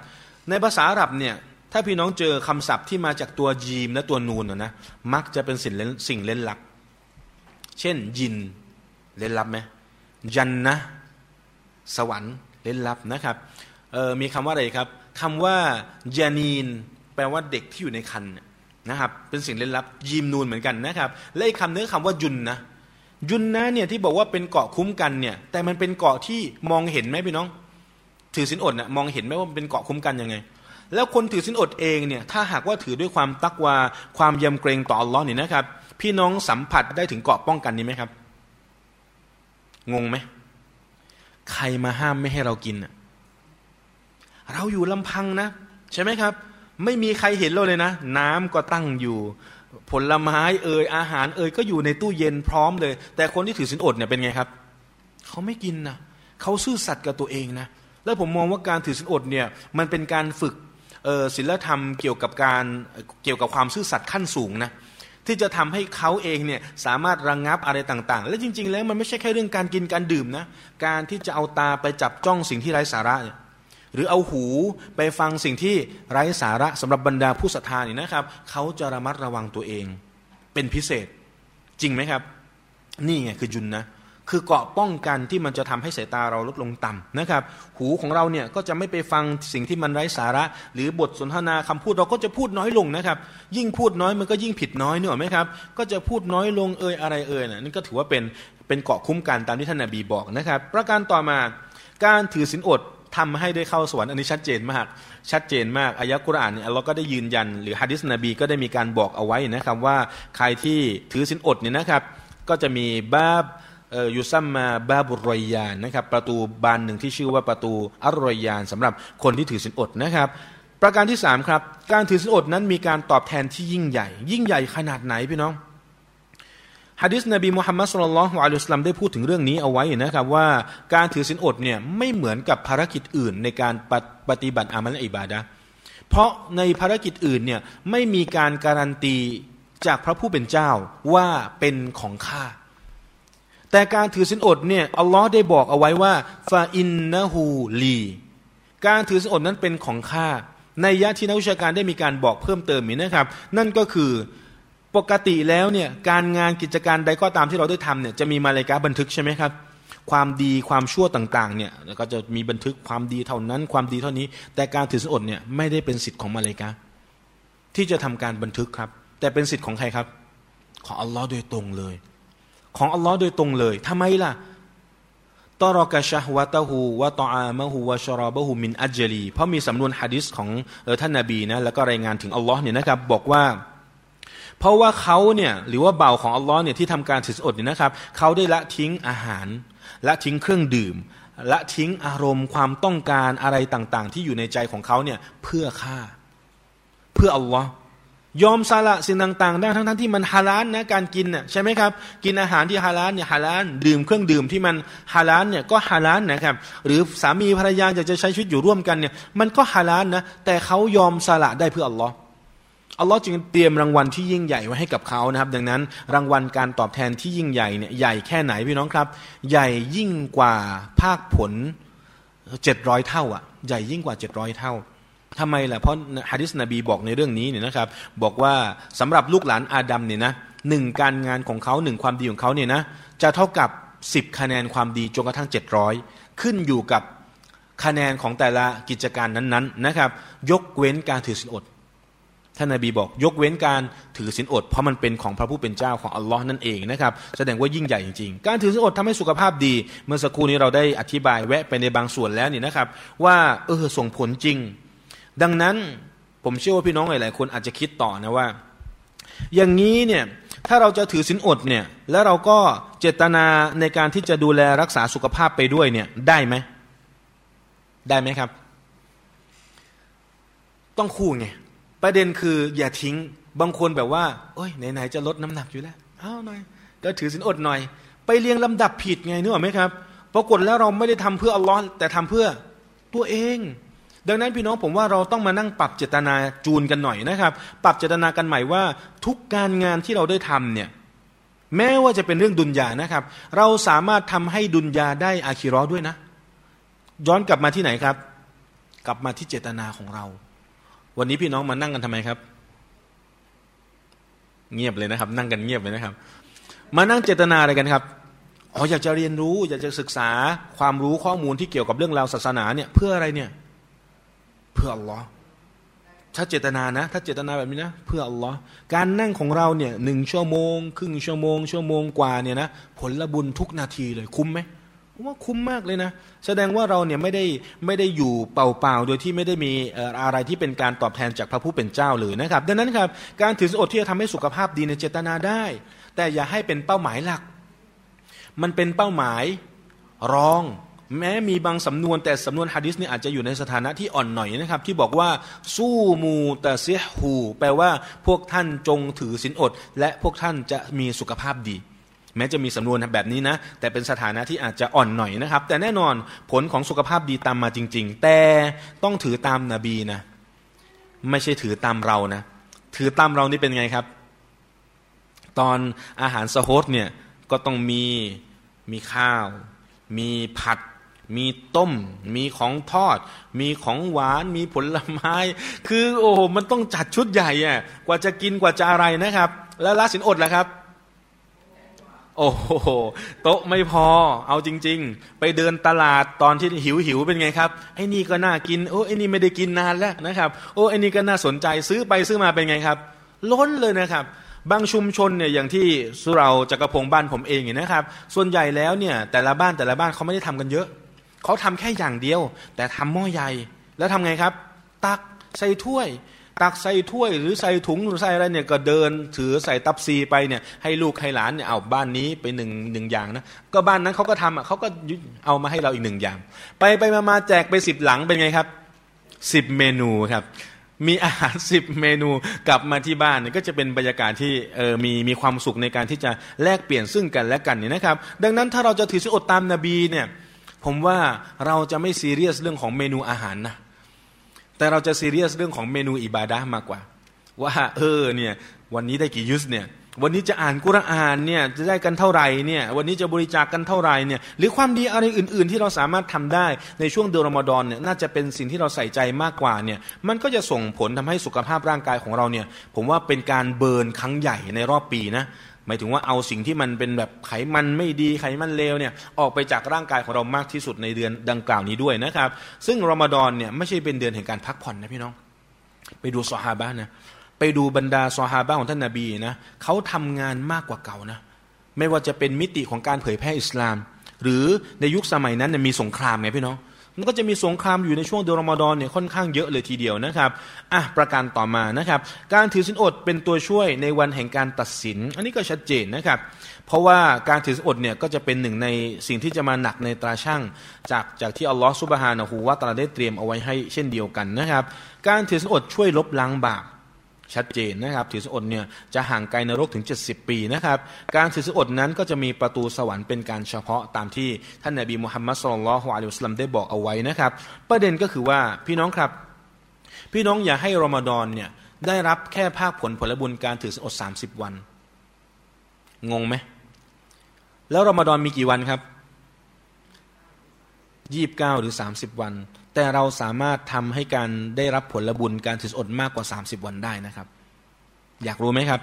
ในภาษาอาหรับเนี่ย ถ้าพี่น้องเจอคำศัพท์ที่มาจากตัวยีมและตัวนูนนะมักจะเป็นสิ่งเล่นสิ่งเล่นลับ เช่น ยินเล่นลับไหมยันนะสวรรค์เล่นลับนะครับมีคำว่าอะไรครับคำว่ายานีน แปลว่าเด็กที่อยู่ในคันนะครับ เป็นสิ่งเล่นลับ ยีมนูนเหมือนกันนะครับและอีกคำนึงคำว่ายุนนะยุนนะเนี่ยที่บอกว่าเป็นเกาะคุ้มกันเนี่ย แต่มันเป็นเกาะที่มองเห็นไหมพี่น้อง ถือสินอดนะมองเห็นไหมว่าเป็นเกาะคุ้มกันยังไง แล้วคนถือสินอดเองเนี่ยถ้าหากว่าถือด้วยความตักวาความยำเกรงต่ออัลลอฮ์นี่นะครับ พี่น้องสัมผัสได้ถึงเกาะป้องกันนี้ไหมครับ งงไหมใครมาห้ามไม่ให้เรากินเราอยู่ลำพังนะ ใช่ไหมครับ ไม่มีใครเห็นเราเลยนะ น้ำก็ตั้งอยู่ ผลไม้เอ่ยอาหารเอ่ยก็อยู่ในตู้เย็นพร้อมเลย แต่คนที่ถือสินอดเนี่ยเป็นไงครับ เขาไม่กินนะเขาซื่อสัตย์กับตัวเองนะ แล้วผมมองว่าการถือสินอดเนี่ยมันเป็นการฝึก ศีลธรรมเกี่ยวกับการเกี่ยวกับความซื่อสัตย์ขั้นสูงนะที่จะทำให้เขาเองเนี่ยสามารถระงงับอะไรต่างๆ และจริง ๆ แล้วมันไม่ใช่แค่เรื่องการกินการดื่มนะการที่จะเอาตาไปจับจ้องสิ่งที่ไร้สาระเนี่ยหรือเอาหูไปฟังสิ่งที่ไร้สาระสำหรับบรรดาผู้ศรัทธานี่นะครับเขาจะระมัดระวังตัวเอง เป็นพิเศษจริงไหมครับ นี่ไงคือจุนนะ คือเกาะป้องกันที่มันจะทำให้สายตาเราลดลงต่ำนะครับ หูของเราเนี่ยก็จะไม่ไปฟังสิ่งที่มันไร้สาระ หรือบทสนทนาคำพูดเราก็จะพูดน้อยลงนะครับ ยิ่งพูดน้อยมันก็ยิ่งผิดน้อยเนอะไหมครับ ก็จะพูดน้อยลงเอ่ยอะไรเอ่ยนะนี่ก็ถือว่าเป็นเป็นเกาะคุ้มกันตามที่ท่านนบีบอกนะครับ ประการต่อมาการถือศีลอดทำให้ได้เข้าสวรรค์อันนี้ชัดเจนมาก ชัดเจนมากอายะกุรอานเนี่ยเราก็ได้ยืนยัน หรือฮะดิษนบีก็ได้มีการบอกเอาไว้นะครับว่าใครที่ถือศีลอดเนี่ยนะครับ ก็จะมีบาบ ยูซัมมาบาบุรอยานนะครับประตูบานหนึ่งที่ชื่อว่าประตูอัรอยานสำหรับคนที่ถือศีลอดนะครับ ประการที่สามครับการถือศีลอดนั้นมีการตอบแทนที่ยิ่งใหญ่ ยิ่งใหญ่ขนาดไหนพี่น้องฮะดิษนบีมุฮัมมัดสุลลัลฮวาลุสลามได้พูดถึงเรื่องนี้เอาไว้นะครับว่าการถือศีลอดเนี่ยไม่เหมือนกับภารกิจอื่นในการปฏิบัติอามัลอิบาดะเพราะในภารกิจอื่นเนี่ยไม่มีการการันตีจากพระผู้เป็นเจ้าว่าเป็นของข้า แต่การถือศีลอดเนี่ยอัลลอฮ์ได้บอกเอาไว้ว่าفإنه لي การถือศีลอดนั้นเป็นของข้านัยยะที่นักวิชาการได้มีการบอกเพิ่มเติมนี้นะครับ นั่นก็คือปกติแล้วเนี่ยการงานกิจการใดก็ตามที่เราได้ทำเนี่ยจะมีมลาอิกะฮ์บันทึกใช่ไหมครับ ความดีความชั่วต่างๆเนี่ยก็จะมีบันทึกความดีเท่านั้น ความดีเท่านี้ แต่การถือศีลอดเนี่ยไม่ได้เป็นสิทธิ์ของมลาอิกะฮ์ที่จะทำการบันทึกครับ แต่เป็นสิทธิ์ของใครครับ ของอัลลอฮ์โดยตรงเลย ของอัลลอฮ์โดยตรงเลยทำไมล่ะตรกะชะวะตะหูวะตออามะหูวะชรอบะหูมินอัจลี เพราะมีสำนวนฮะดิษของท่านนาบีนะแล้วก็รายงานถึงอัลลอฮ์เนี่ยนะครับบอกว่า เพราะว่าเขาเนี่ยหรือว่าเบาของอัลลอฮ์เนี่ยที่ทำการถืออดเนี่ยนะครับเขาได้ละทิ้งอาหาร ละทิ้งเครื่องดื่ม ละทิ้งอารมณ์ความต้องการอะไรต่างๆ ที่อยู่ในใจของเขาเนี่ยเพื่อฆ่าเพื่ออัลลอฮ์ ยอมสละสิ่งต่างๆได้ทั้งๆทที่มันฮาลาลนะการกินน่ยใช่ไหมครับกินอาหารที่ฮาลาลเนี่ยฮาลาลดื่มเครื่องดื่มที่มันฮาลาลเนี่ยก็ฮาลาลนะครับหรือสามีภรรยาอยากจะใช้ชีวิตอยู่ร่วมกันเนี่ยมันก็ฮาลาลนะแต่เขายอมสละได้เพื่ออัลลอฮ์อัลลอฮ์จึงเตรียมรางวัลที่ยิ่งใหญ่ไว้ให้กับเขานะครับ ดังนั้นรางวัลการตอบแทนที่ยิ่งใหญ่เนี่ยใหญ่แค่ไหนพี่น้องครับ ใหญ่ยิ่งกว่าภาคผลเจ็ดร้อยเท่าอะใหญ่ยิ่งกว่าเจ็ดร้อยเท่า ทำไมล่ะเพราะฮะดิษนบีบอกในเรื่องนี้เนี่ยนะครับ บอกว่าสำหรับลูกหลานอาดัมเนี่ยนะหนึ่งการงานของเขาหนึ่งความดีของเขาเนี่ยนะจะเท่ากับสิบคะแนนความดีจนกระทั่งเจ็ดร้อยขึ้นอยู่กับคะแนนของแต่ละกิจการนั้นๆนะครับ ยกเว้นการถือศีลอดท่านนาบีบอกยกเว้นการถือศีลอด เพราะมันเป็นของพระผู้เป็นเจ้าของอัลลอฮ์นั่นเองนะครับแสดงว่ายิ่งใหญ่จริงๆ การถือศีลอดทำให้สุขภาพดี เมื่อสักครู่นี้เราได้อธิบายแวะไปในบางส่วนแล้วนี่นะครับ ว่าเออส่งผลจริง ดังนั้นผมเชื่อว่าพี่น้องหลายๆคนอาจจะคิดต่อนะว่า อย่างนี้เนี่ยถ้าเราจะถือศีลอดเนี่ยแล้วเราก็เจตนาในการที่จะดูแลรักษาสุขภาพไปด้วยเนี่ยได้ไหมได้ไหมครับ ต้องคู่ไงประเด็นคืออย่าทิ้งบางคนแบบว่าโอ้ยไหนๆจะลดน้ำหนักอยู่แล้วเอาหน่อยก็ถือศีลอดหน่อย ไปเรียงลำดับผิดไงนึกออกไหมครับปรากฏแล้วเราไม่ได้ทำเพื่ออัลลอฮ์แต่ทำเพื่อตัวเอง ดังนั้นพี่น้องผมว่าเราต้องมานั่งปรับเจตนาจูนกันหน่อยนะครับ ปรับเจตนากันใหม่ว่า ทุกการงานที่เราได้ทำเนี่ยแม้ว่าจะเป็นเรื่องดุนยานะครับ เราสามารถทำให้ดุนยาได้อาคิรอด้วยนะ ย้อนกลับมาที่ไหนครับ กลับมาที่เจตนาของเรา วันนี้พี่น้องมานั่งกันทำไมครับ เงียบเลยนะครับ นั่งกันเงียบเลยนะครับ มานั่งเจตนาอะไรกันครับอ๋ออยากจะเรียนรู้ อยากจะศึกษาความรู้ข้อมูลที่เกี่ยวกับเรื่องราวศาสนาเนี่ยเพื่ออะไรเนี่ย พื่ออัลลอฮ์ถ้าเจตนานะ ถ้าเจตนาแบบนี้นะ เพื่ออัลลอฮ์การนั่งของเราเนี่ยหนึ่งชั่วโมง ครึ่งชั่วโมง ชั่วโมงกว่าเนี่ยนะผลบุญทุกนาทีเลยคุ้มไหมผมว่าคุ้มมากเลยนะ แสดงว่าเราเนี่ยไม่ได้ไม่ได้อยู่เปล่าๆ โดยที่ไม่ได้มีอะไรที่เป็นการตอบแทนจากพระผู้เป็นเจ้าเลยนะครับ ดังนั้นครับ การถือสอดที่จะทำให้สุขภาพดีในเจตนาได้ แต่อย่าให้เป็นเป้าหมายหลัก มันเป็นเป้าหมายรอง แม้มีบางสำนวนแต่สำนวนฮะดิษนี่อาจจะอยู่ในสถานะที่อ่อนหน่อยนะครับ ที่บอกว่าสู้มูตะเซียหูแปลว่าพวกท่านจงถือศีลอด และพวกท่านจะมีสุขภาพดี แม้จะมีสำนวนแบบนี้นะ แต่เป็นสถานะที่อาจจะอ่อนหน่อยนะครับ แต่แน่นอนผลของสุขภาพดีตามมาจริง ๆ แต่ต้องถือตามนาบีนะ ไม่ใช่ถือตามเรานะ ถือตามเรานี่เป็นไงครับ ตอนอาหารสโฮสเนี่ยก็ต้องมีมีข้าว มีผัด มีต้ม มีของทอด มีของหวาน มีผลไม้ คือโอ้โหมันต้องจัดชุดใหญ่อะกว่าจะกินกว่าจะอะไรนะครับ แล้วละสินอดล่ะครับ โอ้โหโต๊ะไม่พอ เอาจริง ๆ ไปเดินตลาดตอนที่หิวหิวเป็นไงครับไอ้นี่ก็น่ากินโอ้ไอ้นี่ไม่ได้กินนานแล้วนะครับ โอ้ไอ้นี่ก็น่าสนใจซื้อไปซื้อมาเป็นไงครับ ล้นเลยนะครับบางชุมชนเนี่ยอย่างที่สุเราจักรพงบ้านผมเองเนี่ยนะครับ ส่วนใหญ่แล้วเนี่ยแต่ละบ้านแต่ละบ้านเขาไม่ได้ทำกันเยอะ เขาทำแค่อย่างเดียว แต่ทำหม้อใหญ่ แล้วทำไงครับ ตักใส่ถ้วย ตักใส่ถ้วย หรือใส่ถุงหรือใส่อะไรเนี่ยก็เดิน ถือใส่ตับซีไปเนี่ย ให้ลูกให้หลานเนี่ยเอาบ้านนี้ไปหนึ่งหนึ่งอย่างนะก็บ้านนั้นเขาก็ทำอะเขาก็เอามาให้เราอีกหนึ่งอย่าง ไปไปมามาแจกไปสิบหลังเป็นไงครับสิบเมนูครับมีอาหารสิบเมนูกลับมาที่บ้านก็จะเป็นบรรยากาศที่เออมีมีความสุขในการที่จะแลกเปลี่ยนซึ่งกันและกันนี่นะครับ ดังนั้นถ้าเราจะถือศีลอดตามนบีเนี่ย ผมว่าเราจะไม่ซีเรียสเรื่องของเมนูอาหารนะแต่เราจะซีเรียสเรื่องของเมนูอิบาดะมากกว่า ว่าเออเนี่ยวันนี้ได้กี่ยุสเนี่ยวันนี้จะอ่านกุรอานเนี่ยจะได้กันเท่าไหร่เนี่ยวันนี้จะบริจาคกกันเท่าไหร่เนี่ยหรือความดีอะไรอื่น ๆ ที่เราสามารถทำได้ในช่วงเดือนรอมฎอนเนี่ยน่าจะเป็นสิ่งที่เราใส่ใจมากกว่าเนี่ยมันก็จะส่งผลทำให้สุขภาพร่างกายของเราเนี่ยผมว่าเป็นการเบิร์นครั้งใหญ่ในรอบปีนะ หมายถึงว่าเอาสิ่งที่มันเป็นแบบไขมันไม่ดีไขมันเลวเนี่ยออกไปจากร่างกายของเรามากที่สุดในเดือนดังกล่าวนี้ด้วยนะครับ ซึ่งรอมฎอนเนี่ยไม่ใช่เป็นเดือนแห่งการพักผ่อนนะพี่น้อง ไปดูซอฮาบะนะไปดูบรรดาซอฮาบะของท่านนาบีนะเขาทำงานมากกว่าเก่านะไม่ว่าจะเป็นมิติของการเผยแพร่อิสลาม หรือในยุคสมัยนั้นมีสงครามไงพี่น้อง มันก็จะมีสงครามอยู่ในช่วงเดือนรอมฎอนเนี่ยค่อนข้างเยอะเลยทีเดียวนะครับอะประการต่อมานะครับ การถือสินอดเป็นตัวช่วยในวันแห่งการตัดสิน อันนี้ก็ชัดเจนนะครับ เพราะว่าการถือสินอดเนี่ยก็จะเป็นหนึ่งในสิ่งที่จะมาหนักในตราช่างจากจากที่อัลลอฮฺสุบฮานะฮูวาตาลาได้เตรียมเอาไว้ให้เช่นเดียวกันนะครับ การถือสินอดช่วยลบล้างบาป ชัดเจนนะครับถือสอดเนี่ยจะห่างไกลนรกถึง 70 ปีนะครับการถือสอดนั้นก็จะมีประตูสวรรค์เป็นการเฉพาะตามที่ท่านนบีมุฮัมมัดสุลลัลฮวาอัลลอฮฺสลัมได้บอกเอาไว้นะครับ ประเด็นก็คือว่าพี่น้องครับ พี่น้องอย่าให้รอมฎอนเนี่ยได้รับแค่ภาคผลผลบุญการถือสอด 30 วัน งงไหมแล้วรอมฎอนมีกี่วันครับยี่บเก้าหรือสามสิบวัน แต่เราสามารถทำให้การได้รับผลบุญการถืออดมากกว่า 30 วันได้นะครับ อยากรู้ไหมครับ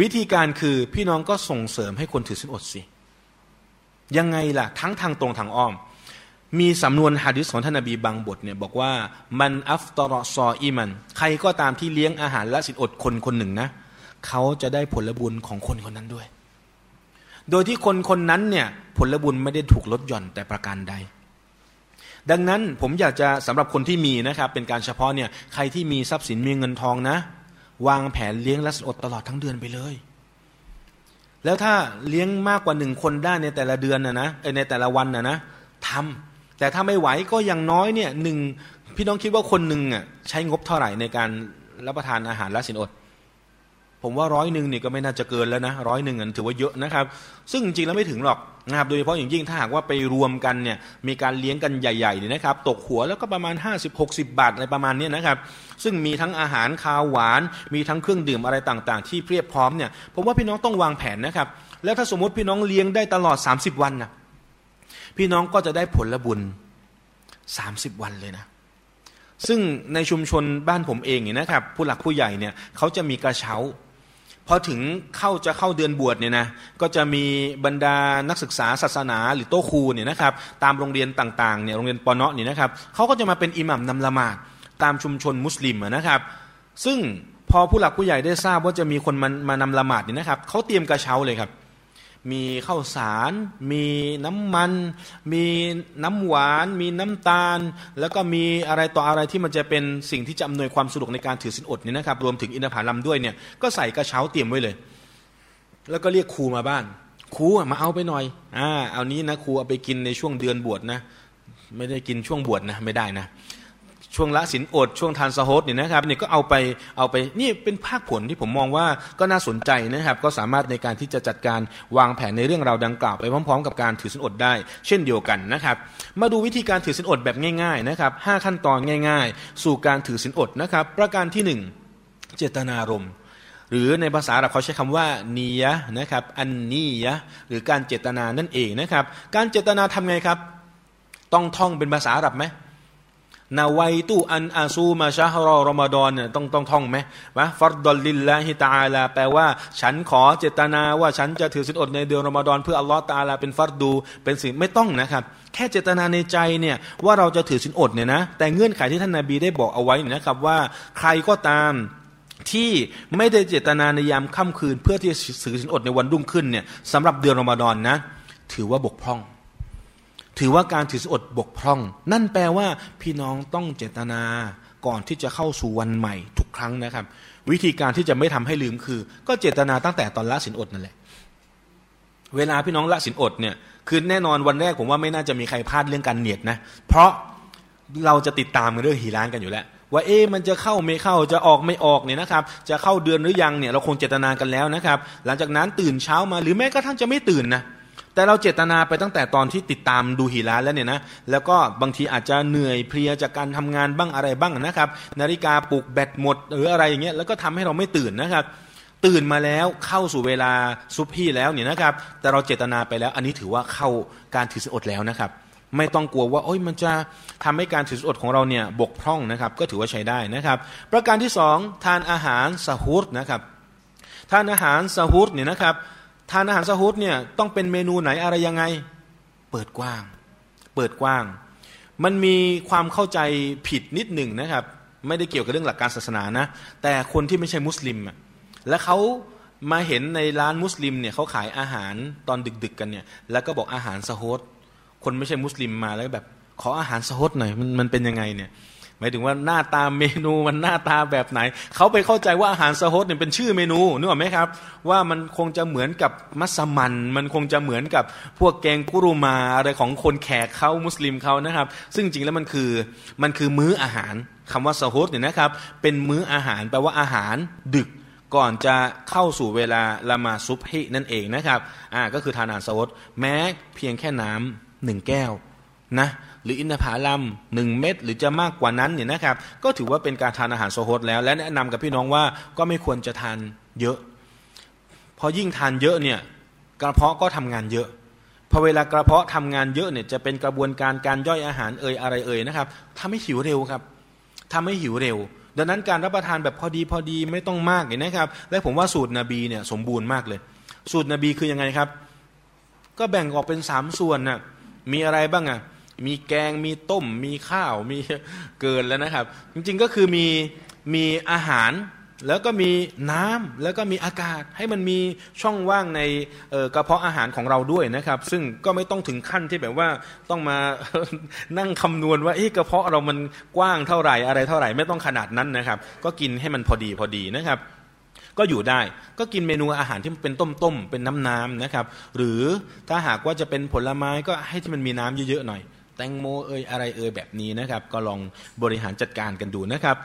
วิธีการคือพี่น้องก็ส่งเสริมให้คนถือสินอดสิ ยังไงล่ะ ทั้งทางตรงทางอ้อม มีสำนวนฮะดิษของท่านนบีบางบทเนี่ยบอกว่ามันอัฟตรอซออีมัน ใครก็ตามที่เลี้ยงอาหารและสินอดคนคนหนึ่งนะ เขาจะได้ผลบุญของคนคนนั้นด้วย โดยที่คนคนนั้นเนี่ยผลบุญไม่ได้ถูกลดหย่อนแต่ประการใด ดังนั้นผมอยากจะสำหรับคนที่มีนะครับเป็นการเฉพาะเนี่ยใครที่มีทรัพย์สินมีเงินทองนะ วางแผนเลี้ยงและอดตลอดทั้งเดือนไปเลย แล้วถ้าเลี้ยงมากกว่าหนึ่งคนได้ในแต่ละเดือนนะนะในแต่ละวันนะนะทำแต่ถ้าไม่ไหวก็อย่างน้อยเนี่ยหนึ่งพี่น้องคิดว่าคนหนึ่งอะใช้งบเท่าไหร่ในการรับประทานอาหารและสินอด ผมว่าร้อยหนึ่งนี่ก็ไม่น่าจะเกินแล้วนะร้อยหนึ่งถือว่าเยอะนะครับ ซึ่งจริงแล้วไม่ถึงหรอกนะครับโดยเฉพาะอย่างยิ่งถ้าหากว่าไปรวมกันเนี่ยมีการเลี้ยงกันใหญ่ๆเนี่ยนะครับ ตกหัวแล้วก็ประมาณ 50-60 บาทอะไรประมาณนี้นะครับ ซึ่งมีทั้งอาหารคาวหวาน มีทั้งเครื่องดื่มอะไรต่างๆ ที่เพียบพร้อมเนี่ยผมว่าพี่น้องต้องวางแผนนะครับ แล้วถ้าสมมติพี่น้องเลี้ยงได้ตลอด 30 วันนะพี่น้องก็จะได้ผลบุญ 30 วันเลยนะซึ่งในชุมชนบ้านผมเองเนี่ยนะครับ ผู้หลักผู้ใหญ่เนี่ยเขาจะมีกระเช้า พอถึงเข้าจะเข้าเดือนบวชเนี่ยนะก็จะมีบรรดานักศึกษาศาสนาหรือโตครูเนี่ยนะครับตามโรงเรียนต่างๆเนี่ยโรงเรียนปอนเนาะเนี่ยนะครับเขาก็จะมาเป็นอิหมัมนำละหมาดตามชุมชนมุสลิมนะครับ ซึ่งพอผู้หลักผู้ใหญ่ได้ทราบว่าจะมีคนมามานำละหมาดเนี่ยนะครับเขาเตรียมกระเช้าเลยครับ มีข้าวสาร มีน้ำมัน มีน้ำหวาน มีน้ำตาล แล้วก็มีอะไรต่ออะไรที่มันจะเป็นสิ่งที่จะอำนวยความสะดวกในการถือสินอดเนี่ยนะครับ รวมถึงอินทผลัมด้วยเนี่ยก็ใส่กระเช้าเตรียมไว้เลย แล้วก็เรียกครูมาบ้านครูมาเอาไปหน่อยอ่าเอานี้นะครูเอาไปกินในช่วงเดือนบวชนะ ไม่ได้กินช่วงบวชนะไม่ได้นะ ช่วงละสินอดช่วงทานสโฮดเนี่ยนะครับเนี่ยก็เอาไปเอาไปนี่เป็นภาคผลที่ผมมองว่าก็น่าสนใจนะครับ ก็สามารถในการที่จะจัดการวางแผนในเรื่องราวดังกล่าวไปพร้อม ๆ กับการถือสินอดได้ เช่นเดียวกันนะครับ มาดูวิธีการถือสินอดแบบง่ายๆนะครับห้าขั้นตอนง่าย ๆ สู่การถือสินอดนะครับ ประการที่หนึ่งเจตนารมณ์หรือในภาษาเราเขาใช้คำว่านียะนะครับอันนียะหรือการเจตนานั่นเองนะครับ การเจตนาทำไงครับ ต้องท่องเป็นภาษาอาหรับไหม نويت أن أصوم شهر رمضان เนี่ยต้องต้องท่องไหมوفرضا لله تعالى แปลว่า ฉันขอเจตนาว่าฉันจะถือศีลอดในเดือนรอมฎอนเพื่ออัลลอฮ์ตาลาเป็นฟัรฎู เป็นสิ่งไม่ต้องนะครับ แค่เจตนาในใจเนี่ยว่าเราจะถือศีลอดเนี่ยนะแต่เงื่อนไขที่ท่านนบีได้บอกเอาไว้นะครับว่าใครก็ตามที่ไม่ได้เจตนาในยามค่ำคืน เพื่อที่จะถือศีลอดในวันรุ่งขึ้นเนี่ยสำหรับเดือนรอมฎอนนะถือว่าบกพร่อง ถือว่าการถือสอดบกพร่อง นั่นแปลว่าพี่น้องต้องเจตนาก่อนที่จะเข้าสู่วันใหม่ทุกครั้งนะครับ วิธีการที่จะไม่ทำให้ลืมคือ ก็เจตนาตั้งแต่ตอนละสินอดนั่นแหละ เวลาพี่น้องละสินอดเนี่ยคือแน่นอนวันแรกผมว่าไม่น่าจะมีใครพลาดเรื่องการเนียดนะ เพราะเราจะติดตามเรื่องฮีร้านกันอยู่แล้วว่าเอ๊มันจะเข้าไม่เข้าจะออกไม่ออกเนี่ยนะครับ จะเข้าเดือนหรือยังเนี่ยเราคงเจตนากันแล้วนะครับ หลังจากนั้นตื่นเช้ามาหรือแม้กระทั่งจะไม่ตื่นนะ แต่เราเจตนาไปตั้งแต่ตอนที่ติดตามดูฮีรานแล้วเนี่ยนะแล้วก็บางทีอาจจะเหนื่อยเพลียจากการทำงานบ้างอะไรบ้างนะครับ นาฬิกาปลุกแบตหมด หรืออะไรอย่างเงี้ยแล้วก็ทำให้เราไม่ตื่นนะครับ ตื่นมาแล้วเข้าสู่เวลาซุปพี่แล้วเนี่ยนะครับ แต่เราเจตนาไปแล้ว อันนี้ถือว่าเข้าการถือศีลอดแล้วนะครับ ไม่ต้องกลัวว่าโอ้ยมันจะทำให้การถือศีลอดของเราเนี่ยบกพร่องนะครับ ก็ถือว่าใช้ได้นะครับ ประการที่สองทานอาหารสะฮุดนะครับทานอาหารสะฮุดเนี่ยนะครับ ทานอาหารสะฮุดเนี่ยต้องเป็นเมนูไหนอะไรยังไง เปิดกว้าง เปิดกว้าง มันมีความเข้าใจผิดนิดหนึ่งนะครับ ไม่ได้เกี่ยวกับเรื่องหลักการศาสนานะ แต่คนที่ไม่ใช่มุสลิมอะและเขามาเห็นในร้านมุสลิมเนี่ยเขาขายอาหารตอนดึก ๆ กันเนี่ย แล้วก็บอกอาหารสะฮดคนไม่ใช่มุสลิมมาแล้วแบบ ขออาหารสะฮดหน่อยมันมันเป็นยังไงเนี่ย มายถึงว่าหน้าตาเมนูมันหน้าตาแบบไหน เขาไปเข้าใจว่าอาหารสะฮดเนี่ยเป็นชื่อเมนูนึกออกไหมครับ ว่ามันคงจะเหมือนกับมัสมัน มันคงจะเหมือนกับพวกแกงกุรุมาอะไรของคนแขกเขามุสลิมเขานะครับ ซึ่งจริงแล้วมันคือมันคือมื้ออาหารคำว่าสะฮดเนี่ยนะครับ เป็นมื้ออาหารแปลว่าอาหารดึกก่อนจะเข้าสู่เวลาละมาซุบฮินั่นเองนะครับ อ่าก็คือทานอาหารสะฮดแม้เพียงแค่น้ำหนึ่งแก้วนะ หรืออินทผลัมหนึ่งเม็ดหรือจะมากกว่านั้นเนี่ยนะครับ ก็ถือว่าเป็นการทานอาหารโซฮดแล้ว และแนะนำกับพี่น้องว่าก็ไม่ควรจะทานเยอะพราะยิ่งทานเยอะเนี่ยกระเพาะก็ทำงานเยอะพอเวลากระเพาะทำงานเยอะเนี่ยจะเป็นกระบวนการการย่อยอาหารเอ่ยอะไรเอ่ยนะครับทำให้หิวเร็วครับทำให้หิวเร็ว ดังนั้นการรับประทานแบบพอดีพอดีไม่ต้องมากเลยนะครับ และผมว่าสูตรนบีเนี่ยสมบูรณ์มากเลย สูตรนบีคือยังไงครับ ก็แบ่งออกเป็นสามส่วนน่ะมีอะไรบ้างอะ มีแกงมีต้ม มีข้าวมีเกินแล้วนะครับ จริงๆก็คือมีมีอาหารแล้วก็มีน้ำแล้วก็มีอากาศให้มันมีช่องว่างในกระเพาะอาหารของเราด้วยนะครับ ซึ่งก็ไม่ต้องถึงขั้นที่แบบว่าต้องมานั่งคำนวณว่าเอ๊ะกระเพาะเรามันกว้างเท่าไหร่อะไรเท่าไหร่ไม่ต้องขนาดนั้นนะครับ ก็กินให้มันพอดีพอดีนะครับ ก็อยู่ได้ก็กินเมนูอาหารที่เป็นต้มๆเป็นน้ำๆนะครับ หรือถ้าหากว่าจะเป็นผลไม้ก็ให้ที่มันมีน้ำเยอะๆหน่อย แตงโมเอยอะไรเอยแบบนี้นะครับ ก็ลองบริหารจัดการกันดูนะครับ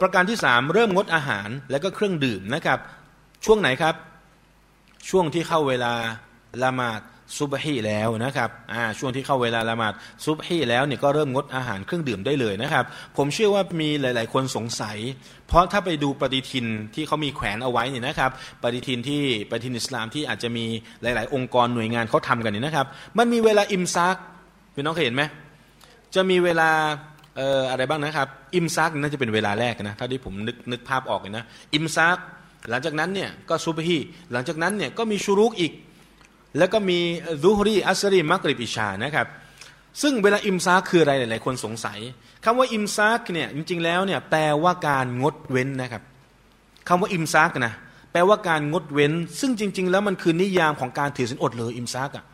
ประการที่สามเริ่มงดอาหารและก็เครื่องดื่มนะครับ ช่วงไหนครับ ช่วงที่เข้าเวลาละหมาดซุบฮีแล้วนะครับช่วงที่เข้าเวลาละหมาดซุบฮีแล้วเนี่ยก็เริ่มงดอาหารเครื่องดื่มได้เลยนะครับ ผมเชื่อว่ามีหลาย ๆ คนสงสัย เพราะถ้าไปดูปฏิทินที่เขามีแขวนเอาไว้เนี่ยนะครับ ปฏิทินที่ปฏิทินอิสลามที่อาจจะมีหลาย ๆ องค์กรหน่วยงานเขาทำกันเนี่ยนะครับ มันมีเวลาอิมซัก พี่น้องเคยเห็นไหมจะมีเวลาเอ่ออะไรบ้างนะครับ อิมซักน่าจะเป็นเวลาแรกนะถ้าที่ผมนึกนึกภาพออกเลยนะอิมซักหลังจากนั้นเนี่ยก็ซูบฮีหลังจากนั้นเนี่ยก็มีชูรุกอีก แล้วก็มีซูฮรีอัสรีมักริบอิชานะครับ ซึ่งเวลา إمساك คืออะไรหลายๆคนสงสัยคำว่า إمساك เนี่ยจริงๆแล้วเนี่ยแปลว่าการงดเว้นนะครับคำว่า إمساك นะแปลว่าการงดเว้น ซึ่งจริง ๆ แล้วมันคือนิยามของการถือศีลอดเลย إمساك อะ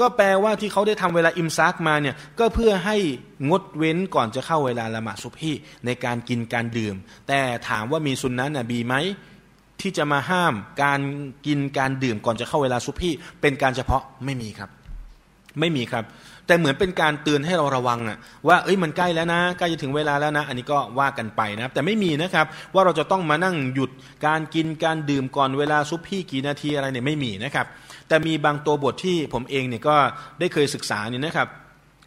ก็แปลว่าที่เขาได้ทำเวลา إمساك มาเนี่ยก็เพื่อให้งดเว้นก่อนจะเข้าเวลาละหมาดซุบฮีในการกินการดื่ม แต่ถามว่ามีสุนนะฮ์นบีไหมที่จะมาห้ามการกินการดื่มก่อนจะเข้าเวลาซุบฮีเป็นการเฉพาะไม่มีครับ ไม่มีครับ แต่เหมือนเป็นการเตือนให้เราระวังอะว่าเอ้ยมันใกล้แล้วนะใกล้จะถึงเวลาแล้วนะ อันนี้ก็ว่ากันไปนะครับ แต่ไม่มีนะครับว่าเราจะต้องมานั่งหยุดการกินการดื่มก่อนเวลาซุบฮีกี่นาทีอะไรเนี่ยไม่มีนะครับ แต่มีบางตัวบทที่ผมเองเนี่ยก็ได้เคยศึกษาเนี่ยนะครับ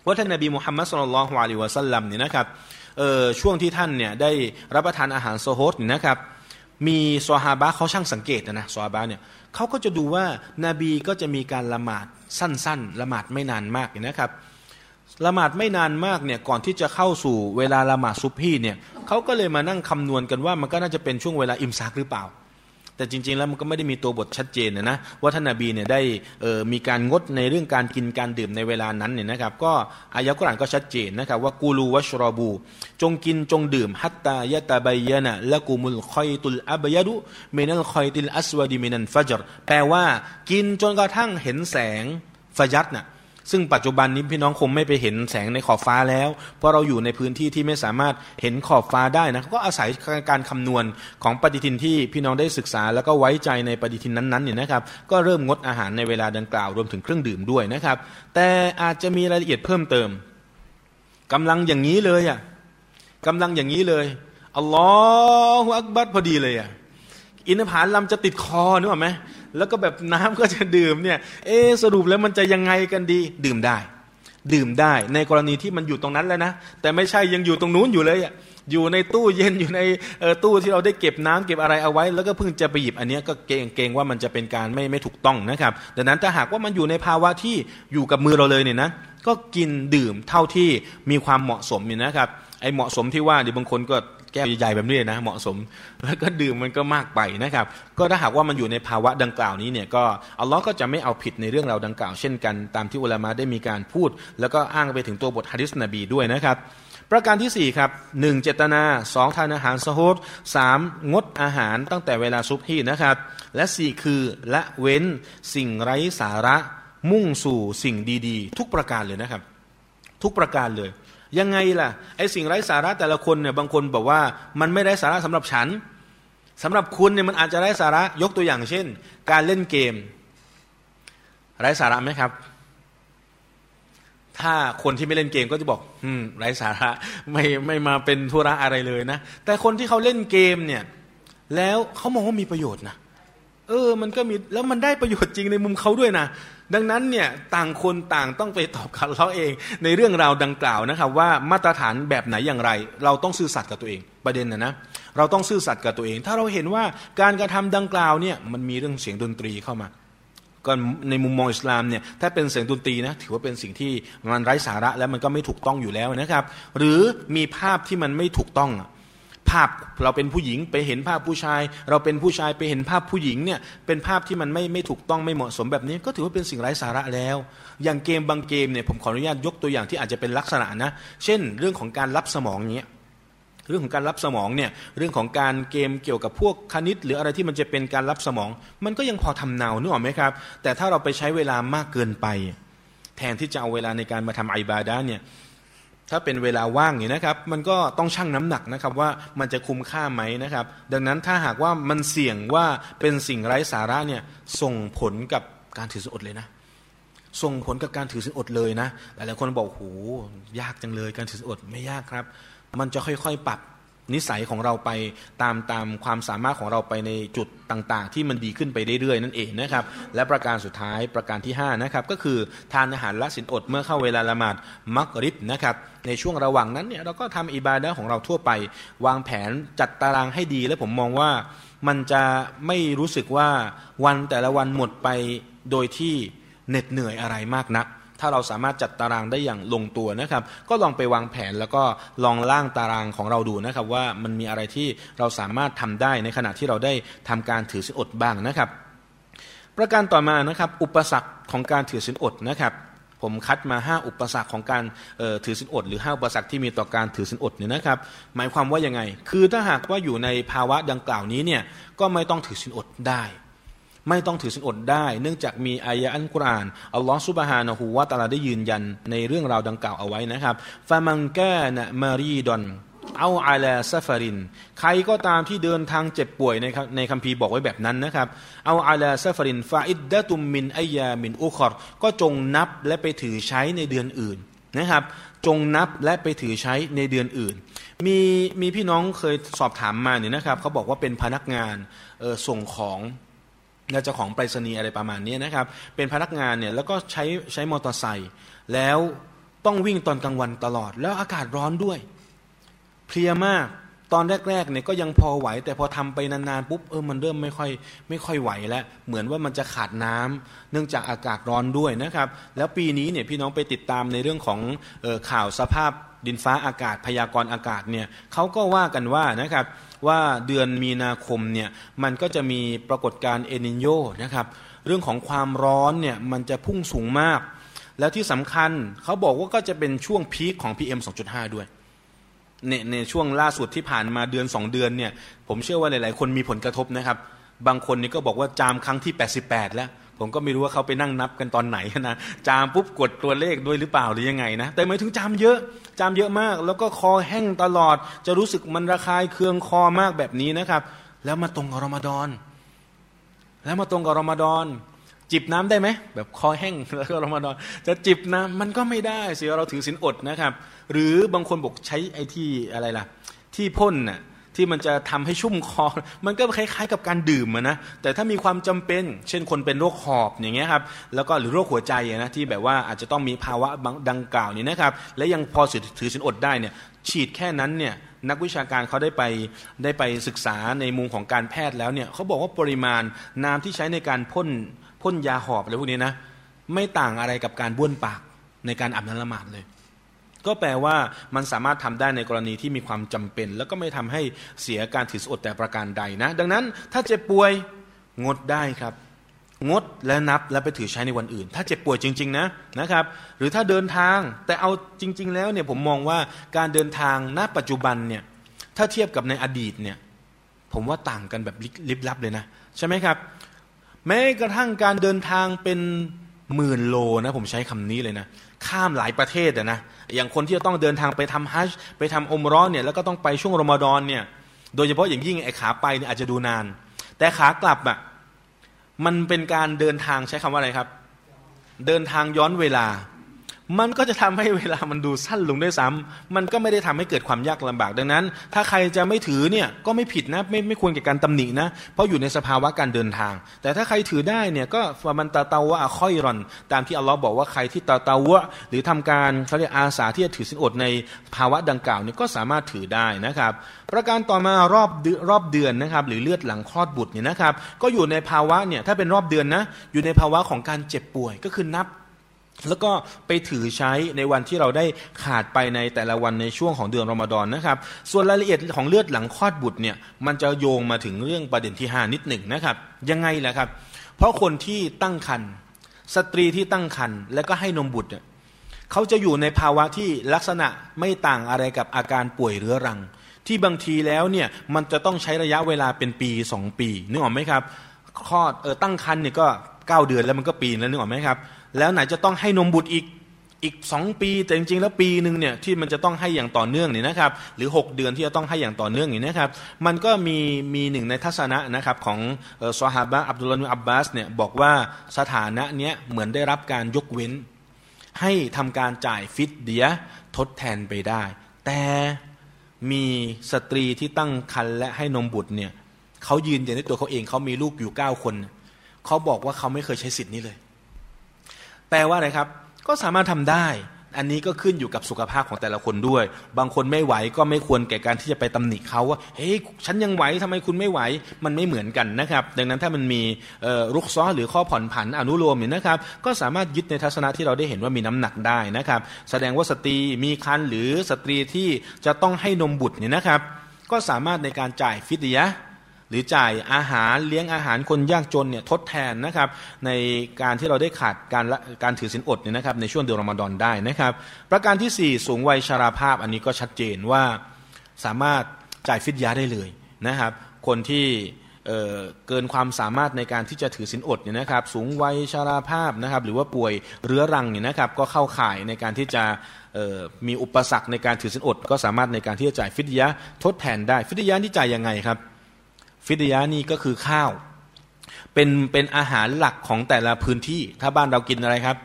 ว่าท่านนบีมุฮัมมัดสุลลัลฮวาลิวะสัลลัมเนี่ยนะครับช่วงที่ท่านเนี่ยได้รับประทานอาหารโซฮดเนี่ยนะครับมีซอฮาบะเขาช่างสังเกตนะนะซอฮาบะเนี่ยเขาก็จะดูว่านาบีก็จะมีการละหมาดสั้นๆ ละหมาดไม่นานมากนะครับละหมาดไม่นานมากเนี่ยก่อนที่จะเข้าสู่เวลาละหมาดซุบฮีเนี่ยเขาก็เลยมานั่งคำนวณกันว่ามันก็น่าจะเป็นช่วงเวลาอิมซักหรือเปล่า แต่จริง ๆ แล้วมันก็ไม่ได้มีตัวบทชัดเจนนะนะว่าท่านนาบีเนี่ยได้มีการงดในเรื่องการกินการดื่มในเวลานั้นเนี่ยนะครับ ก็อายะกุรานก็ชัดเจนนะครับว่ากูลูวัชรบู จงกินจงดื่มฮัตตายะตาบยนะละกูมุลคอยตุลอับยะดุเมนัลคอยติลอัสวดิเมนันฟัจรแปลว่ากินจนกระทั่งเห็นแสงฟยัดน่ะ ซึ่งปัจจุบันนี้พี่น้องคงไม่ไปเห็นแสงในขอบฟ้าแล้ว เพราะเราอยู่ในพื้นที่ที่ไม่สามารถเห็นขอบฟ้าได้นะก็อาศัยการคำนวณของปฏิทินที่พี่น้องได้ศึกษา แล้วก็ไว้ใจในปฏิทินนั้นๆเนี่ยนะครับ ก็เริ่มงดอาหารในเวลาดังกล่าวรวมถึงเครื่องดื่มด้วยนะครับ แต่อาจจะมีรายละเอียดเพิ่มเติมกำลังอย่างนี้เลยอะกำลังอย่างนี้เลยอัลลอฮฺอักบัดพอดีเลยอะอินทผลัมจะติดคอนึกออกไหม แล้วก็แบบน้ำก็จะดื่มเนี่ยเอสรุปแล้วมันจะยังไงกันดี ดื่มได้ ดื่มได้ในกรณีที่มันอยู่ตรงนั้นแล้วนะ แต่ไม่ใช่ยังอยู่ตรงนู้นอยู่เลยอะอยู่ในตู้เย็นอยู่ในตู้ที่เราได้เก็บน้ำเก็บอะไรเอาไว้ แล้วก็เพิ่งจะไปหยิบอันนี้ก็เกรงเกรงว่ามันจะเป็นการไม่ไม่ถูกต้องนะครับ ดังนั้นถ้าหากว่ามันอยู่ในภาวะที่อยู่กับมือเราเลยเนี่ยนะก็กินดื่มเท่าที่มีความเหมาะสมเนี่ยนะครับไอ้เหมาะสมที่ว่าเดี๋ยวบางคนก็ ก้วใหญ่แบบนี้นะเหมาะสม แล้วก็ดื่มมันก็มากไปนะครับ ก็ถ้าหากว่ามันอยู่ในภาวะดังกล่าวนี้เนี่ยก็อัลลอฮ์ก็จะไม่เอาผิดในเรื่องราวดังกล่าว เช่นกันตามที่อุลามะได้มีการพูด แล้วก็อ้างไปถึงตัวบทฮะดิษนบีด้วยนะครับประการที่ 4 ครับหนึ่งเจตนาสองทานอาหารสโฮดสามงดอาหารตั้งแต่เวลาซุบฮีนะครับ และสี่คือละเว้นสิ่งไร้สาระมุ่งสู่สิ่งดีๆ ทุกประการเลยนะครับ ทุกประการเลย ยังไงล่ะไอสิ่งไร้สาระแต่ละคนเนี่ยบางคนบอกว่ามันไม่ไร้สาระสำหรับฉันสำหรับคุณเนี่ยมันอาจจะไร้สาระยกตัวอย่างเช่น การเล่นเกม ไร้สาระไหมครับ ถ้าคนที่ไม่เล่นเกมก็จะบอก อืม ไร้สาระไม่ไม่มาเป็นธุระอะไรเลยนะ แต่คนที่เขาเล่นเกมเนี่ย แล้วเขามองว่ามีประโยชน์นะเออ มันก็มีแล้วมันได้ประโยชน์จริงในมุมเขาด้วยนะ ดังนั้นเนี่ยต่างคนต่างต้องไปตอบกับเราเอง ในเรื่องราวดังกล่าวนะครับว่ามาตรฐานแบบไหนอย่างไร เราต้องซื่อสัตย์กับตัวเองประเด็นนะนะเราต้องซื่อสัตย์กับตัวเอง ถ้าเราเห็นว่าการกระทำดังกล่าวเนี่ยมันมีเรื่องเสียงดนตรีเข้ามาก็ในมุมมองอิสลามเนี่ยถ้าเป็นเสียงดนตรีนะถือว่าเป็นสิ่งที่มันไร้สาระและมันก็ไม่ถูกต้องอยู่แล้วนะครับ หรือมีภาพที่มันไม่ถูกต้อง ภาพเราเป็นผู้หญิงไปเห็นภาพผู้ชาย เราเป็นผู้ชายไปเห็นภาพผู้หญิงเนี่ยเป็นภาพที่มันไม่ไม่ถูกต้องไม่เหมาะสมแบบนี้ ก็ถือว่าเป็นสิ่งไร้สาระแล้ว อย่างเกมบางเกมเนี่ยผมขออนุญาตยกตัวอย่างที่อาจจะเป็นลักษณะนะ เช่น เรื่องของการรับสมองเนี้ยเรื่องของการรับสมองเนี่ยเรื่องของการเกมเกี่ยวกับพวกคณิต หรืออะไรที่มันจะเป็นการรับสมอง มันก็ยังพอทำเนานึกออกไหมครับ แต่ถ้าเราไปใช้เวลามากเกินไป แทนที่จะเอาเวลาในการมาทำไอบาดาเนี่ย ถ้าเป็นเวลาว่างเนี่ยนะครับ มันก็ต้องชั่งน้ำหนักนะครับว่ามันจะคุ้มค่าไหมนะครับ ดังนั้นถ้าหากว่ามันเสี่ยงว่าเป็นสิ่งไร้สาระเนี่ยส่งผลกับการถือสินอดเลยนะ ส่งผลกับการถือสินอดเลยนะ หลายๆคนบอกโหยากจังเลยการถือสินอดไม่ยากครับ มันจะค่อยๆปรับ นิสัยของเราไปตามตามความสามารถของเราไปในจุดต่างๆ ที่มันดีขึ้นไปเรื่อยๆนั่นเองนะครับและประการสุดท้ายประการที่5นะครับก็คือทานอาหารละสินอดเมื่อเข้าเวลาละหมาดมักริบนะครับในช่วงระหว่างนั้นเนี่ยเราก็ทำอิบาดะของเราทั่วไป วางแผนจัดตารางให้ดี และผมมองว่ามันจะไม่รู้สึกว่าวันแต่ละวันหมดไปโดยที่เหน็ดเหนื่อยอะไรมากนัก ถ้าเราสามารถจัดตารางได้อย่างลงตัวนะครับ ก็ลองไปวางแผนแล้วก็ลองล่างตารางของเราดูนะครับ ว่ามันมีอะไรที่เราสามารถทำได้ในขณะที่เราได้ทำการถือศีลอดบ้างนะครับ ประการต่อมานะครับ อุปสรรคของการถือศีลอดนะครับผมคัดมา 5 อุปสรรคของการถือศีลอด หรือ5อุปสรรคที่มีต่อการถือศีลอดเนี่ยนะครับ หมายความว่ายังไง คือถ้าหากว่าอยู่ในภาวะดังกล่าวนี้เนี่ยก็ไม่ต้องถือศีลอดได้ ไม่ต้องถือสินอดได้ เนื่องจากมีอายะอันกุรอานอัลลอฮฺสุบฮานะฮูวาตาลาได้ยืนยันในเรื่องราวดังกล่าวเอาไว้นะครับฟามังแกนะมารีดอนเอาอาลาซาฟาริน ใครก็ตามที่เดินทางเจ็บป่วยในในคัมภีร์บอกไว้แบบนั้นนะครับเอาอาลาซาฟารินฟาอิดดะตุมมินอายามินอุคอรก็จงนับและไปถือใช้ในเดือนอื่นนะครับ จงนับและไปถือใช้ในเดือนอื่น มีมีพี่น้องเคยสอบถามมาเนี่ยนะครับเขาบอกว่าเป็นพนักงานส่งของ และเจ้าของไปรษณีย์อะไรประมาณนี้นะครับ เป็นพนักงานเนี่ยแล้วก็ใช้ใช้มอเตอร์ไซค์แล้วต้องวิ่งตอนกลางวันตลอด แล้วอากาศร้อนด้วย เพลียมากตอนแรกๆเนี่ยก็ยังพอไหว แต่พอทำไปนานๆปุ๊บเออมันเริ่มไม่ค่อยไม่ค่อยไหวแล้ว เหมือนว่ามันจะขาดน้ำเนื่องจากอากาศร้อนด้วยนะครับ แล้วปีนี้เนี่ยพี่น้องไปติดตามในเรื่องของออข่าวสภาพดินฟ้าอากาศพยากรณ์อากาศเนี่ยเขาก็ว่ากันว่านะครับ ว่าเดือนมีนาคมเนี่ยมันก็จะมีปรากฏการณ์เอนิโยนะครับเรื่องของความร้อนเนี่ยมันจะพุ่งสูงมาก แล้วที่สำคัญเขาบอกว่าก็จะเป็นช่วงพีคของ PM 2.5 ด้วยในในช่วงล่าสุดที่ผ่านมาเดือน 2 เดือนเนี่ยผมเชื่อว่าหลาย ๆ คนมีผลกระทบนะครับ บางคนนี่ก็บอกว่าจามครั้งที่ 88 แล้ว ผมก็ไม่รู้ว่าเขาไปนั่งนับกันตอนไหนนะจามปุ๊บกดตัวเลขด้วยหรือเปล่าหรือยังไงนะแต่หมายถึงจามเยอะจามเยอะมาก แล้วก็คอแห้งตลอด จะรู้สึกมันระคายเคืองคอมากแบบนี้นะครับ แล้วมาตรงกับรอมฎอน แล้วมาตรงกับรอมฎอน จิบน้ำได้ไหมแบบคอแห้งแล้วก็รอมฎอน จะจิบน้ำมันก็ไม่ได้เสียเราถือศีลอดนะครับ หรือบางคนบอกใช้ไอ้ที่อะไรล่ะ ที่พ่นน่ะ ที่มันจะทำให้ชุ่มคอ มันก็คล้ายๆกับการดื่มนะ แต่ถ้ามีความจำเป็น เช่นคนเป็นโรคหอบอย่างเงี้ยครับ แล้วก็หรือโรคหัวใจนะที่แบบว่าอาจจะต้องมีภาวะดังกล่าวนี้นะครับ และยังพอถือสินอดได้เนี่ย ฉีดแค่นั้นเนี่ยนักวิชาการเขาได้ไปได้ไปศึกษาในมุมของการแพทย์แล้วเนี่ยเขาบอกว่าปริมาณน้ำที่ใช้ในการพ่นพ่นยาหอบอะไรพวกนี้นะไม่ต่างอะไรกับการบ้วนปากในการอาบน้ำละหมาดเลย ก็แปลว่ามันสามารถทำได้ในกรณีที่มีความจำเป็น แล้วก็ไม่ทำให้เสียการถืออดแต่ประการใดนะ ดังนั้นถ้าเจ็บป่วยงดได้ครับ งดและนับแล้วไปถือใช้ในวันอื่น ถ้าเจ็บป่วยจริง ๆ นะนะครับ หรือถ้าเดินทางแต่เอาจริง ๆ แล้วเนี่ยผมมองว่าการเดินทางณปัจจุบันเนี่ยถ้าเทียบกับในอดีตเนี่ยผมว่าต่างกันแบบลิบลับเลยนะ ใช่ไหมครับ แม้กระทั่งการเดินทางเป็นหมื่นโลนะผมใช้คำนี้เลยนะ ข้ามหลายประเทศนะอย่างคนที่จะต้องเดินทางไปทำฮัจไปทำอมร้อนเนี่ยแล้วก็ต้องไปช่วงรอมฎอนเนี่ยโดยเฉพาะอย่างยิ่งไอ้ขาไปเนี่ยอาจจะดูนาน แต่ขากลับอะ่ะมันเป็นการเดินทางใช้คำว่าอะไรครับ เดินทางย้อนเวลา มันก็จะทำให้เวลามันดูสั้นลงด้วยซ้ำมันก็ไม่ได้ทำให้เกิดความยากลำบากดังนั้น ถ้าใครจะไม่ถือเนี่ยก็ไม่ผิดนะไม่ไม่ควรแก่การตำหนินะ เพราะอยู่ในสภาวะการเดินทาง แต่ถ้าใครถือได้เนี่ยก็ฟามันตาเตาวะค่อยรอน ตามที่อัลลอฮ์บอกว่าใครที่ตาเตาวะหรือทำการเขาเรียกอาสาที่จะถือสินอดในภาวะดังกล่าวเนี่ยก็สามารถถือได้นะครับ ประการต่อมารอบรอบเดือนนะครับ หรือเลือดหลังคลอดบุตรเนี่ยนะครับ ก็อยู่ในภาวะเนี่ยถ้าเป็นรอบเดือนนะอยู่ในภาวะของการเจ็บป่วยก็คือนับ แล้วก็ไปถือใช้ในวันที่เราได้ขาดไปในแต่ละวันในช่วงของเดือนรอมฎอนนะครับ ส่วนรายละเอียดของเลือดหลังคลอดบุตรเนี่ยมันจะโยงมาถึงเรื่องประเด็นที่ห้านิดหนึ่งนะครับ ยังไงล่ะครับ เพราะคนที่ตั้งครรภ์สตรีที่ตั้งครรภ์และก็ให้นมบุตรเขาจะอยู่ในภาวะที่ลักษณะไม่ต่างอะไรกับอาการป่วยเรื้อรัง ที่บางทีแล้วเนี่ยมันจะต้องใช้ระยะเวลาเป็นปีสองปีนึกออกไหมครับคลอดเออตั้งครรภ์เนี่ยก็เก้าเดือนแล้วมันก็ปีแล้วนึกออกไหมครับ แล้วไหนจะต้องให้นมบุตรอีกอีกสองปีแต่จริงๆแล้วปีหนึ่งเนี่ยที่มันจะต้องให้อย่างต่อเนื่องนี่นะครับ หรือ 6 เดือนที่จะต้องให้อย่างต่อเนื่องนี่นะครับ มันก็มีมีหนึ่งในทัศนะนะครับของซอฮาบะอับดุลลาห์อับบาสเนี่ยบอกว่าสถานะเนี้ยเหมือนได้รับการยกเว้น ให้ทำการจ่ายฟิตเดียทดแทนไปได้ แต่มีสตรีที่ตั้งครรภ์และให้นมบุตรเนี่ยเขายืนยันในตัวเขาเองเขามีลูกอยู่เก้าคนเขาบอกว่าเขาไม่เคยใช้สิทธิ์นี้เลย แปลว่าอะไรครับ ก็สามารถทำได้ อันนี้ก็ขึ้นอยู่กับสุขภาพของแต่ละคนด้วย บางคนไม่ไหวก็ไม่ควรแก่การที่จะไปตำหนิเขาว่าเฮ้ยฉันยังไหวทำไมคุณไม่ไหว มันไม่เหมือนกันนะครับ ดังนั้นถ้ามันมีรุกซ้อหรือข้อผ่อนผันอนุโลมเนี่ยนะครับ ก็สามารถยึดในทัศนะที่เราได้เห็นว่ามีน้ำหนักได้นะครับ แสดงว่าสตรีมีคันหรือสตรีที่จะต้องให้นมบุตรเนี่ยนะครับ ก็สามารถในการจ่ายฟิดยะ หรือจ่ายอาหารเลี้ยงอาหารคนยากจนเนี่ยทดแทนนะครับในการที่เราได้ขาดการการถือศีลอดเนี่ยนะครับในช่วงเดือนรอมฎอนได้นะครับ ประการที่ 4 สูงวัยชาราภาพอันนี้ก็ชัดเจนว่าสามารถจ่ายฟิดยาได้เลยนะครับ คนที่เเกินความสามารถในการที่จะถือศีลอดเนี่ยนะครับ สูงวัยชาราภาพนะครับ หรือว่าป่วยเรื้อรังเนี่ยนะครับ ก็เข้าข่ายในการที่จะมีอุปสรรคในการถือศีลอด ก็สามารถในการที่จะจ่ายฟิดยาทดแทนได้ ฟิดยาที่จ่ายยังไงครับ ฟิดยานี่ก็คือข้าว เป็นเป็นอาหารหลักของแต่ละพื้นที่ ถ้าบ้านเรากินอะไรครับ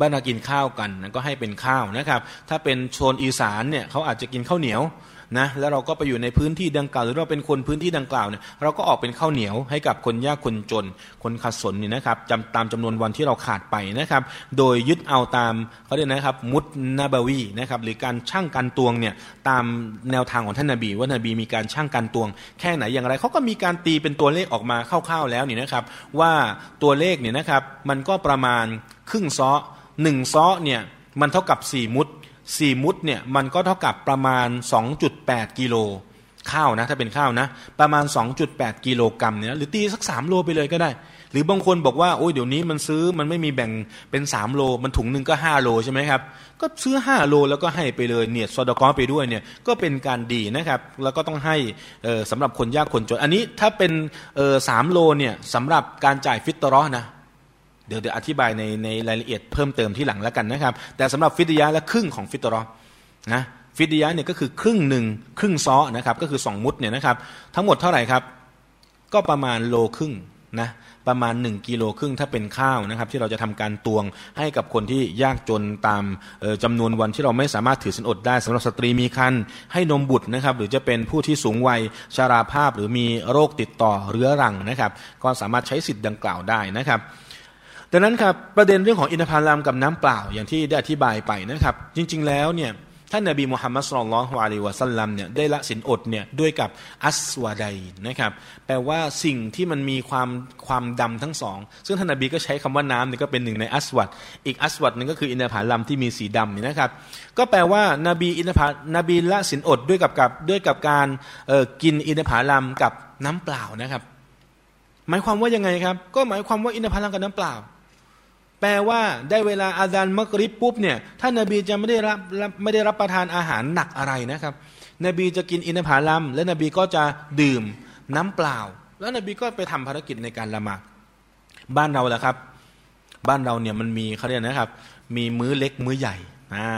บ้านเรากินข้าวกันก็ให้เป็นข้าวนะครับ ถ้าเป็นโซนอีสานเนี่ยเขาอาจจะกินข้าวเหนียว นะแล้วเราก็ไปอยู่ในพื้นที่ดังกล่าว หรือเราเป็นคนพื้นที่ดังกล่าวเนี่ยเราก็ออกเป็นข้าวเหนียวให้กับคนยากคนจน คนขัดสนนี่นะครับจำตามจำนวนวันที่เราขาดไปนะครับ โดยยึดเอาตามเขาเรียกนะครับ มุตนาบวีนะครับหรือการช่างการตวงเนี่ยตามแนวทางของท่านนาบี ว่านบีมีการช่างการตวง แค่ไหนอย่างไรเขาก็มีการตีเป็นตัวเลขออกมาคร่าวๆแล้วนี่นะครับ ว่าตัวเลขเนี่ยนะครับมันก็ประมาณครึ่งซ้อหนึ่งซ้อเนี่ยมันเท่ากับสี่มุต สี่มุดเนี่ยมันก็เท่ากับประมาณ 2.8 กิโลข้าวนะถ้าเป็นข้าวนะ ประมาณ 2.8 กิโลกรัมเนี่ยหรือตีสัก 3 โลไปเลยก็ได้ หรือบางคนบอกว่าโอ้ยเดี๋ยวนี้มันซื้อมันไม่มีแบ่งเป็น 3 โล มันถุงหนึ่งก็ 5 โลใช่ไหมครับ ก็ซื้อ 5 โลแล้วก็ให้ไปเลยเนี่ยซอดกอไปด้วยเนี่ยก็เป็นการดีนะครับแล้วก็ต้องให้สำหรับคนยากคนจน อันนี้ถ้าเป็นสามโลเนี่ยสำหรับการจ่ายฟิตตรอนะ เดี๋ยวเดี๋ยวอธิบายในในรายละเอียดเพิ่มเติมที่หลังแล้วกันนะครับ แต่สำหรับฟิตยะและครึ่งของฟิตรอนะฟิตยะเนี่ยก็คือครึ่งหนึ่งครึ่งซ้อนะครับก็คือสองมุดเนี่ยนะครับทั้งหมดเท่าไหร่ครับ ก็ประมาณโลครึ่งนะประมาณ 1กิโลครึ่งถ้าเป็นข้าวนะครับ ที่เราจะทำการตวงให้กับคนที่ยากจนตามจำนวนวันที่เราไม่สามารถถือสินอดได้สำหรับสตรีมีคันให้นมบุตรนะครับ หรือจะเป็นผู้ที่สูงวัยชาราภาพหรือมีโรคติดต่อเรื้อรังนะครับ ก็สามารถใช้สิทธิ์ดังกล่าวได้นะครับ ดังนั้นครับประเด็นเรื่องของอินทผลัมกับน้ำเปล่าอย่างที่ได้อธิบายไปนะครับ จริง ๆ แล้วเนี่ยท่านนบีมุฮัมมัดสุลลัลฮวาลีวะสัลลัมเนี่ยได้ละสินอดเนี่ยด้วยกับอัสวาไดนะครับแปลว่าสิ่งที่มันมีความความดำทั้งสอง ซึ่งท่านนบีก็ใช้คำว่าน้ำเนี่ยก็เป็นหนึ่งในอัสวัดอีกอัสวัดนึงก็คืออินทผลัมที่มีสีดำนี่นะครับก็แปลว่านาบีอินทผนบีละสินอดด้วยกับกับด้วยกับการกินอินทผลัมกับน้ำเปล่านะครับ หมายความว่ายังไงครับ ก็หมายความว่าอินทผลัมกับน้ำเปล่า แปลว่าได้เวลาอาจารย์มักริบปุ๊บเนี่ยท่านนาบีจะไม่ได้รับไม่ได้รับประทานอาหารหนักอะไรนะครับ นบีจะกินอินทผลัมและนบีก็จะดื่มน้ำเปล่า แล้วนบีก็ไปทำภารกิจในการละหมาดบ้านเราแหละครับ บ้านเราเนี่ยมันมีเขาเรียกนะครับ มีมื้อเล็กมื้อใหญ่อ่า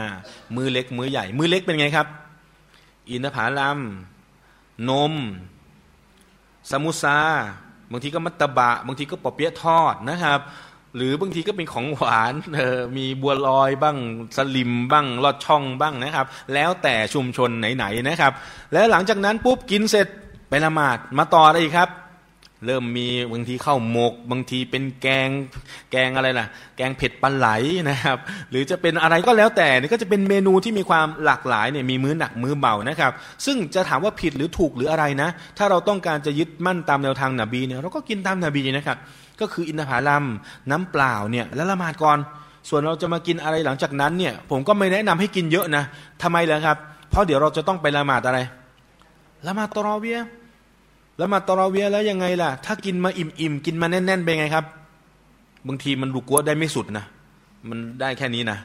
มื้อเล็กมื้อใหญ่ มื้อเล็กเป็นไงครับ อินทผลัมนม สมุซาบางทีก็มัตตบะ บางทีก็ปอเปี๊ยะทอดนะครับ หรือบางทีก็เป็นของหวานเออมีบัวลอยบ้างสลิมบ้างลอดช่องบ้างนะครับ แล้วแต่ชุมชนไหนๆนะครับ แล้วหลังจากนั้นปุ๊บกินเสร็จไปละหมาดมาต่ออะไรครับ เริ่มมีบางทีข้าวหมก บางทีเป็นแกงแกงอะไรล่ะ แกงเผ็ดปลาไหลนะครับ หรือจะเป็นอะไรก็แล้วแต่นี่ก็จะเป็นเมนูที่มีความหลากหลายเนี่ยมีมื้อหนักมื้อเบานะครับ ซึ่งจะถามว่าผิดหรือถูกหรืออะไรนะ ถ้าเราต้องการจะยึดมั่นตามแนวทางนบีเนี่ยเราก็กินตามนบีนะครับ ก็คืออินทผลัมน้ำเปล่าเนี่ยแล้วละหมาดก่อน ส่วนเราจะมากินอะไรหลังจากนั้นเนี่ยผมก็ไม่แนะนำให้กินเยอะนะทำไมล่ะครับ เพราะเดี๋ยวเราจะต้องไปละหมาดอะไรละหมาดตรอเวียละหมาดตรอเวียแล้วยังไงล่ะ ถ้ากินมาอิ่มๆกินมาแน่นๆเป็นไงครับ บางทีมันรุกัวได้ไม่สุดนะมันได้แค่นี้นะ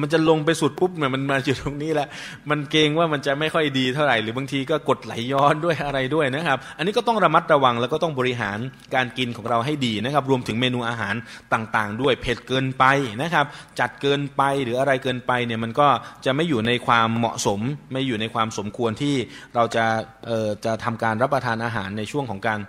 มันจะลงไปสุดปุ๊บเนี่ยมันมาอยู่ตรงนี้แหละ มันเกรงว่ามันจะไม่ค่อยดีเท่าไหร่ หรือบางทีก็กดไหลย้อนด้วยอะไรด้วยนะครับ อันนี้ก็ต้องระมัดระวังแล้วก็ต้องบริหารการกินของเราให้ดีนะครับ รวมถึงเมนูอาหารต่างๆ ด้วยเผ็ดเกินไปนะครับ จัดเกินไปหรืออะไรเกินไปเนี่ยมันก็จะไม่อยู่ในความเหมาะสม ไม่อยู่ในความสมควรที่เราจะเอ่อจะทำการรับประทานอาหารในช่วงของการ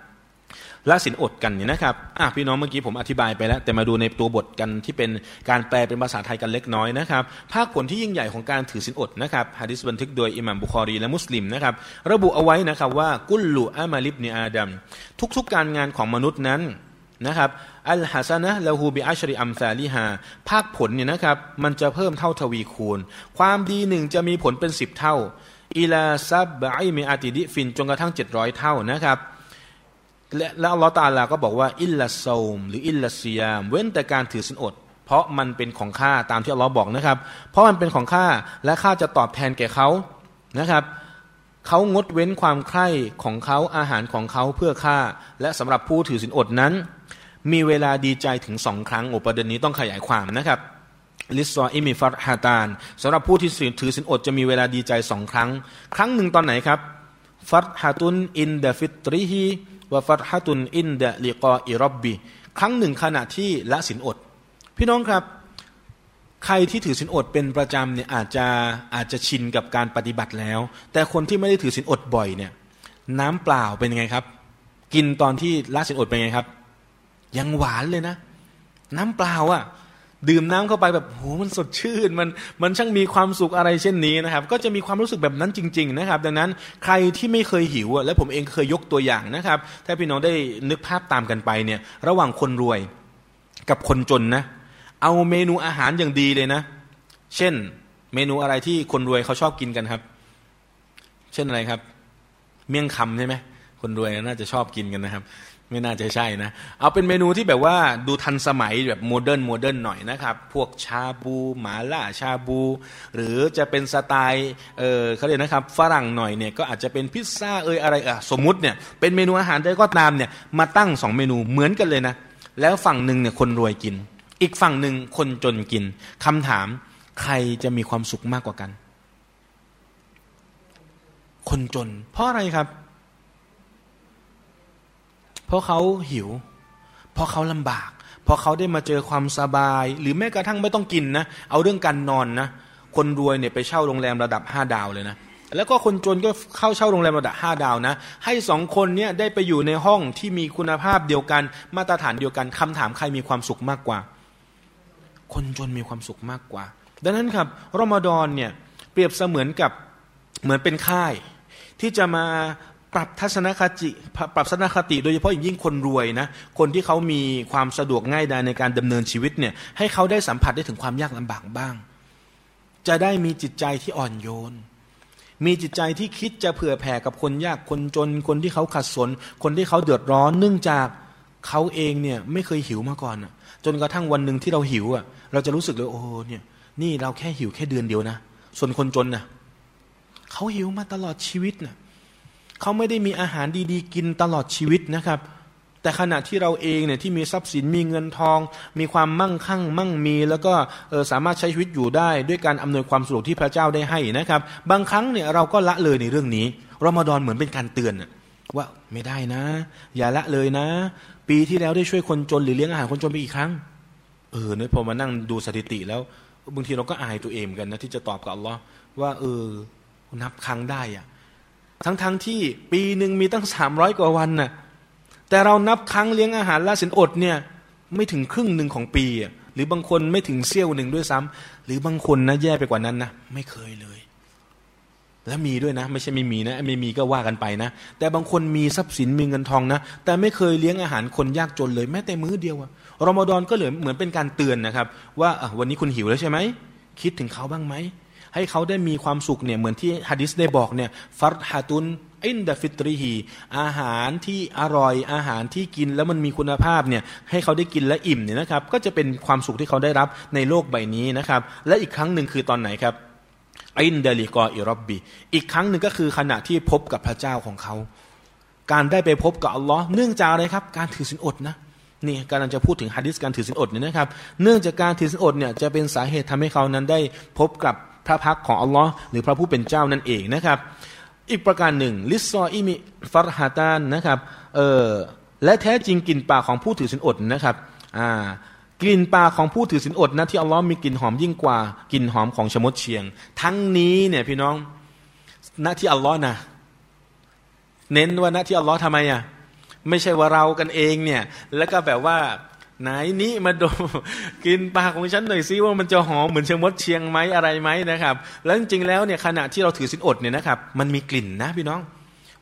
ละสินอดกันเนี่ยนะครับอะพี่น้องเมื่อกี้ผมอธิบายไปแล้ว แต่มาดูในตัวบทกันที่เป็นการแปลเป็นภาษาไทยกันเล็กน้อยนะครับภาคผลที่ยิ่งใหญ่ของการถือสินอดนะครับฮะดิษบันทึกโดยอิหม่ามบุคอรีและมุสลิมนะครับระบุเอาไว้นะครับว่ากุลลูอามาลิบเนอาดัมทุกๆการงานของมนุษย์นั้นนะครับอัลฮัสนะละฮูบิอัชริอัมซาลิฮาภาคผลเนี่ยนะครับมันจะเพิ่มเท่าทวีคูณ ความดีหนึ่งจะมีผลเป็นสิบเท่าإلى سبعمائة ضعف จนกระทั่งเจ็ดร้อยเท่านะครับ และแล้วอัลลอฮ์ตาลาก็บอกว่าإلا الصوم หรือ إلا الصيام เว้นแต่การถือศีลอด เพราะมันเป็นของข้าตามที่อัลลอฮ์บอกนะครับ เพราะมันเป็นของข้าและข้าจะตอบแทนแก่เขานะครับเขางดเว้นความใคร่ของเขาอาหารของเขาเพื่อข้าและสำหรับผู้ถือศีลอดนั้น มีเวลาดีใจถึงสองครั้งโอประเด็นนี้ต้องขยายความนะครับลิสซออิมิฟัตฮาตานสำหรับผู้ที่ถือสินอดจะมีเวลาดีใจสองครั้ง ครั้งหนึ่งตอนไหนครับ ฟัตฮาตุนอินเดฟิตริฮี วะฟัตฮะตุนอินเดลิกออิรอบบีครั้งหนึ่งขณะที่ละสินอด พี่น้องครับ ใครที่ถือศีลอดเป็นประจำเนี่ยอาจจะอาจจะชินกับการปฏิบัติแล้ว แต่คนที่ไม่ได้ถือศีลอดบ่อยเนี่ย น้ำเปล่าเป็นยังไงครับ กินตอนที่ละสินอดเป็นยังไงครับ ยังหวานเลยนะ น้ำเปล่าอะ่ะ ดื่มน้ำเข้าไปแบบโหมันสดชื่นมันมันช่างมีความสุขอะไรเช่นนี้นะครับ ก็จะมีความรู้สึกแบบนั้นจริง ๆ นะครับ ดังนั้นใครที่ไม่เคยหิวและผมเองเคยยกตัวอย่างนะครับ ถ้าพี่น้องได้นึกภาพตามกันไปเนี่ย ระหว่างคนรวยกับคนจนนะ เอาเมนูอาหารอย่างดีเลยนะ เช่น เมนูอะไรที่คนรวยเขาชอบกินกันครับ เช่นอะไรครับ เมี่ยงคำใช่ไหมคนรวยน่าจะชอบกินกันนะครับ ไม่น่าจะใช่นะ เอาเป็นเมนูที่แบบว่าดูทันสมัยแบบ modern modern หน่อยนะครับ พวกชาบูหมาล่าชาบู หรือจะเป็นสไตล์เออเขาเรียกนะครับ ฝรั่งหน่อยเนี่ยก็อาจจะเป็นพิซซ่าเอยอะไรอะสมมติเนี่ยเป็นเมนูอาหารใดก็ตามเนี่ยมาตั้งสองเมนูเหมือนกันเลยนะ แล้วฝั่งหนึ่งเนี่ยคนรวยกิน อีกฝั่งหนึ่งคนจนกินคำถามใครจะมีความสุขมากกว่ากัน คนจน เพราะอะไรครับ เพราะเขาหิว เพราะเขาลำบาก เพราะเขาได้มาเจอความสบาย หรือแม้กระทั่งไม่ต้องกินนะ เอาเรื่องการนอนนะ คนรวยเนี่ยไปเช่าโรงแรมระดับห้าดาวเลยนะแล้วก็คนจนก็เข้าเช่าโรงแรมระดับห้าดาวนะ ให้สองคนเนี้ยได้ไปอยู่ในห้องที่มีคุณภาพเดียวกัน มาตรฐานเดียวกันคำถามใครมีความสุขมากกว่า คนจนมีความสุขมากกว่า ดังนั้นครับรอมฎอนเนี่ยเปรียบเสมือนกับเหมือนเป็นค่าย ที่จะมา ปรับทัศนคติปรับทัศนคติ โดยเฉพาะอย่างยิ่งคนรวยนะคนที่เขามีความสะดวกง่ายดายในการดำเนินชีวิตเนี่ยให้เขาได้สัมผัสได้ถึงความยากลำบากบ้าง จะได้มีจิตใจที่อ่อนโยน มีจิตใจที่คิดจะเผื่อแผ่กับคนยากคนจน คนที่เขาขัดสน คนที่เขาเดือดร้อน เนื่องจากเขาเองเนี่ยไม่เคยหิวมาก่อนจนกระทั่งวันหนึ่งที่เราหิวอะ เราจะรู้สึกเลยโอ้เนี่ย นี่เราแค่หิวแค่เดือนเดียวนะส่วนคนจนนะเขาหิวมาตลอดชีวิตน่ะ เขาไม่ได้มีอาหารดีๆ กินตลอดชีวิตนะครับ แต่ขณะที่เราเองเนี่ยที่มีทรัพย์สินมีเงินทอง มีความมั่งคั่ง มั่งมี แล้วก็สามารถใช้ชีวิตอยู่ได้ ด้วยการอำนวยความสะดวกที่พระเจ้าได้ให้นะครับ บางครั้งเนี่ยเราก็ละเลยในเรื่องนี้รอมฎอนเหมือนเป็นการเตือนว่าไม่ได้นะ อย่าละเลยนะ ปีที่แล้วได้ช่วยคนจนหรือเลี้ยงอาหารคนจนไปอีกครั้งเออเนี่ยพอมานั่งดูสถิติแล้วบางทีเราก็อายตัวเองกันนะที่จะตอบกับอัลลอฮ์ว่าเออนับครั้งได้อะ ทั้งๆทที่ปีหนึ่งมีตั้งสามร้อยกว่าวันน่ะแต่เรานับครั้งเลี้ยงอาหารละสินอดเนี่ยไม่ถึงครึ่งหนึ่งของปีหรือบางคนไม่ถึงเซี่ยวหนึ่งด้วยซ้ำหรือบางคนนะแย่ไปกว่านั้นนะไม่เคยเลย แล้วมีด้วยนะ ไม่ใช่ไม่มีนะไม่มีก็ว่ากันไปนะ แต่บางคนมีทรัพย์สินมีเงินทองนะ แต่ไม่เคยเลี้ยงอาหารคนยากจนเลยแม้แต่มื้อเดียวอะรอมฎอนก็เหลือเหมือนเป็นการเตือนนะครับ ว่าวันนี้คุณหิวแล้วใช่ไหมคิดถึงเขาบ้างไหม ให้เขาได้มีความสุขเนี่ยเหมือนที่ฮะดิษได้บอกเนี่ยฟัรฮาตุนอินดาฟิตรีฮีอาหารที่อร่อยอาหารที่กินแล้วมันมีคุณภาพเนี่ยให้เขาได้กินและอิ่มเนี่ยนะครับ ก็จะเป็นความสุขที่เขาได้รับในโลกใบนี้นะครับ และอีกครั้งหนึ่งคือตอนไหนครับعند لقاء ربه อีกครั้งหนึ่งก็คือขณะที่พบกับพระเจ้าของเขา การได้ไปพบกับอัลลอฮ์เนื่องจากอะไรครับ การถือศีลอดนะนี่กำลังจะพูดถึงฮะดิษการถือศีลอดเนี่ยนะครับ เนื่องจากการถือศีลอดเนี่ยจะเป็นสาเหตุทำให้เขานั้นได้พบกับ พระพักตร์ของอัลลอฮ์หรือพระผู้เป็นเจ้านั่นเองนะครับ อีกประการหนึ่ง للصائم فرحتان นะครับเออและแท้จริงกลิ่นปากของผู้ถือศีลอดนะครับอ่ากลิ่นปากของผู้ถือศีลอดนะที่อัลลอฮ์มีกลิ่นหอมยิ่งกว่ากลิ่นหอมของชมดเชียง ทั้งนี้เนี่ยพี่น้องณที่อัลลอฮ์นะเน้นว่าณที่อัลลอฮ์ทำไมอะไม่ใช่ว่าเรากันเองเนี่ยแล้วก็แบบว่า ไหนนี้มาดูกินปากของฉันหน่อยซิว่ามันจะหอมเหมือนเชียงมดเชียงไหมอะไรไหมนะครับ แล้วจริงๆแล้วเนี่ยขณะที่เราถือสินอดเนี่ยนะครับมันมีกลิ่นนะพี่น้อง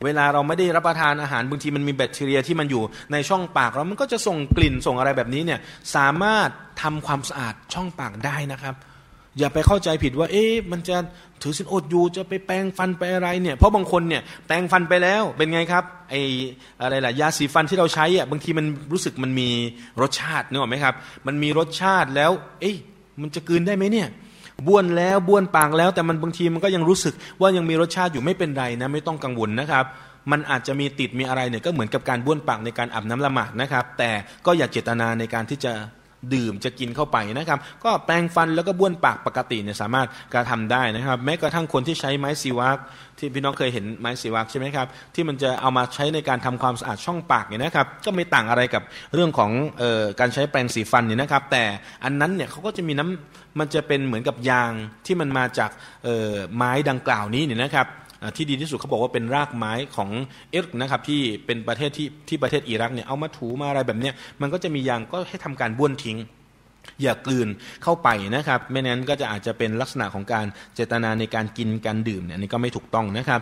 เวลาเราไม่ได้รับประทานอาหารบางทีมันมีแบคทีเรียที่มันอยู่ในช่องปากแล้วมันก็จะส่งกลิ่นส่งอะไรแบบนี้เนี่ยสามารถทำความสะอาดช่องปากได้นะครับ อย่าไปเข้าใจผิดว่า เอ๊ะมันจะ ถือสินอดอยู่จะไปแปรงฟันไปอะไรเนี่ยเพราะบางคนเนี่ยแปรงฟันไปแล้วเป็นไงครับไออะไรล่ะยาสีฟันที่เราใช้อะบางทีมันรู้สึกมันมีรสชาตินึกออกไหมครับ มันมีรสชาติแล้ว เอ๊ะมันจะกืนได้ไหมเนี่ยบ้วนแล้วบ้วนปากแล้วแต่มันบางทีมันก็ยังรู้สึกว่ายังมีรสชาติอยู่ไม่เป็นไรนะไม่ต้องกังวลนะครับมันอาจจะมีติดมีอะไรเนี่ยก็เหมือนกับการบ้วนปากในการอาบน้ำละหมาดนะครับ แต่ก็อย่าเจตนาในการที่จะ ดื่มจะกินเข้าไปนะครับ ก็แปรงฟันแล้วก็บ้วนปากปกติเนี่ยสามารถกระทำได้นะครับ แม้กระทั่งคนที่ใช้ไม้ซีวักที่พี่น้องเคยเห็นไม้ซีวักใช่ไหมครับที่มันจะเอามาใช้ในการทำความสะอาดช่องปากเนี่ยนะครับ ก็ไม่ต่างอะไรกับเรื่องของออการใช้แปรงสีฟันเนี่ยนะครับ แต่อันนั้นเนี่ยเขาก็จะมีน้ำมันจะเป็นเหมือนกับยางที่มันมาจากไม้ดังกล่าวนี้เนี่ยนะครับ ที่ดีที่สุดเขาบอกว่าเป็นรากไม้ของเอร์กนะครับที่เป็นประเทศที่ที่ประเทศอิรักเนี่ยเอามาถูมาอะไรแบบเนี้ยมันก็จะมียางก็ให้ทำการบ้วนทิ้ง อย่ากลืนเข้าไปนะครับไม่นั้นก็จะอาจจะเป็นลักษณะของการเจตนาในการกินการดื่มเนี่ยนี่ก็ไม่ถูกต้องนะครับ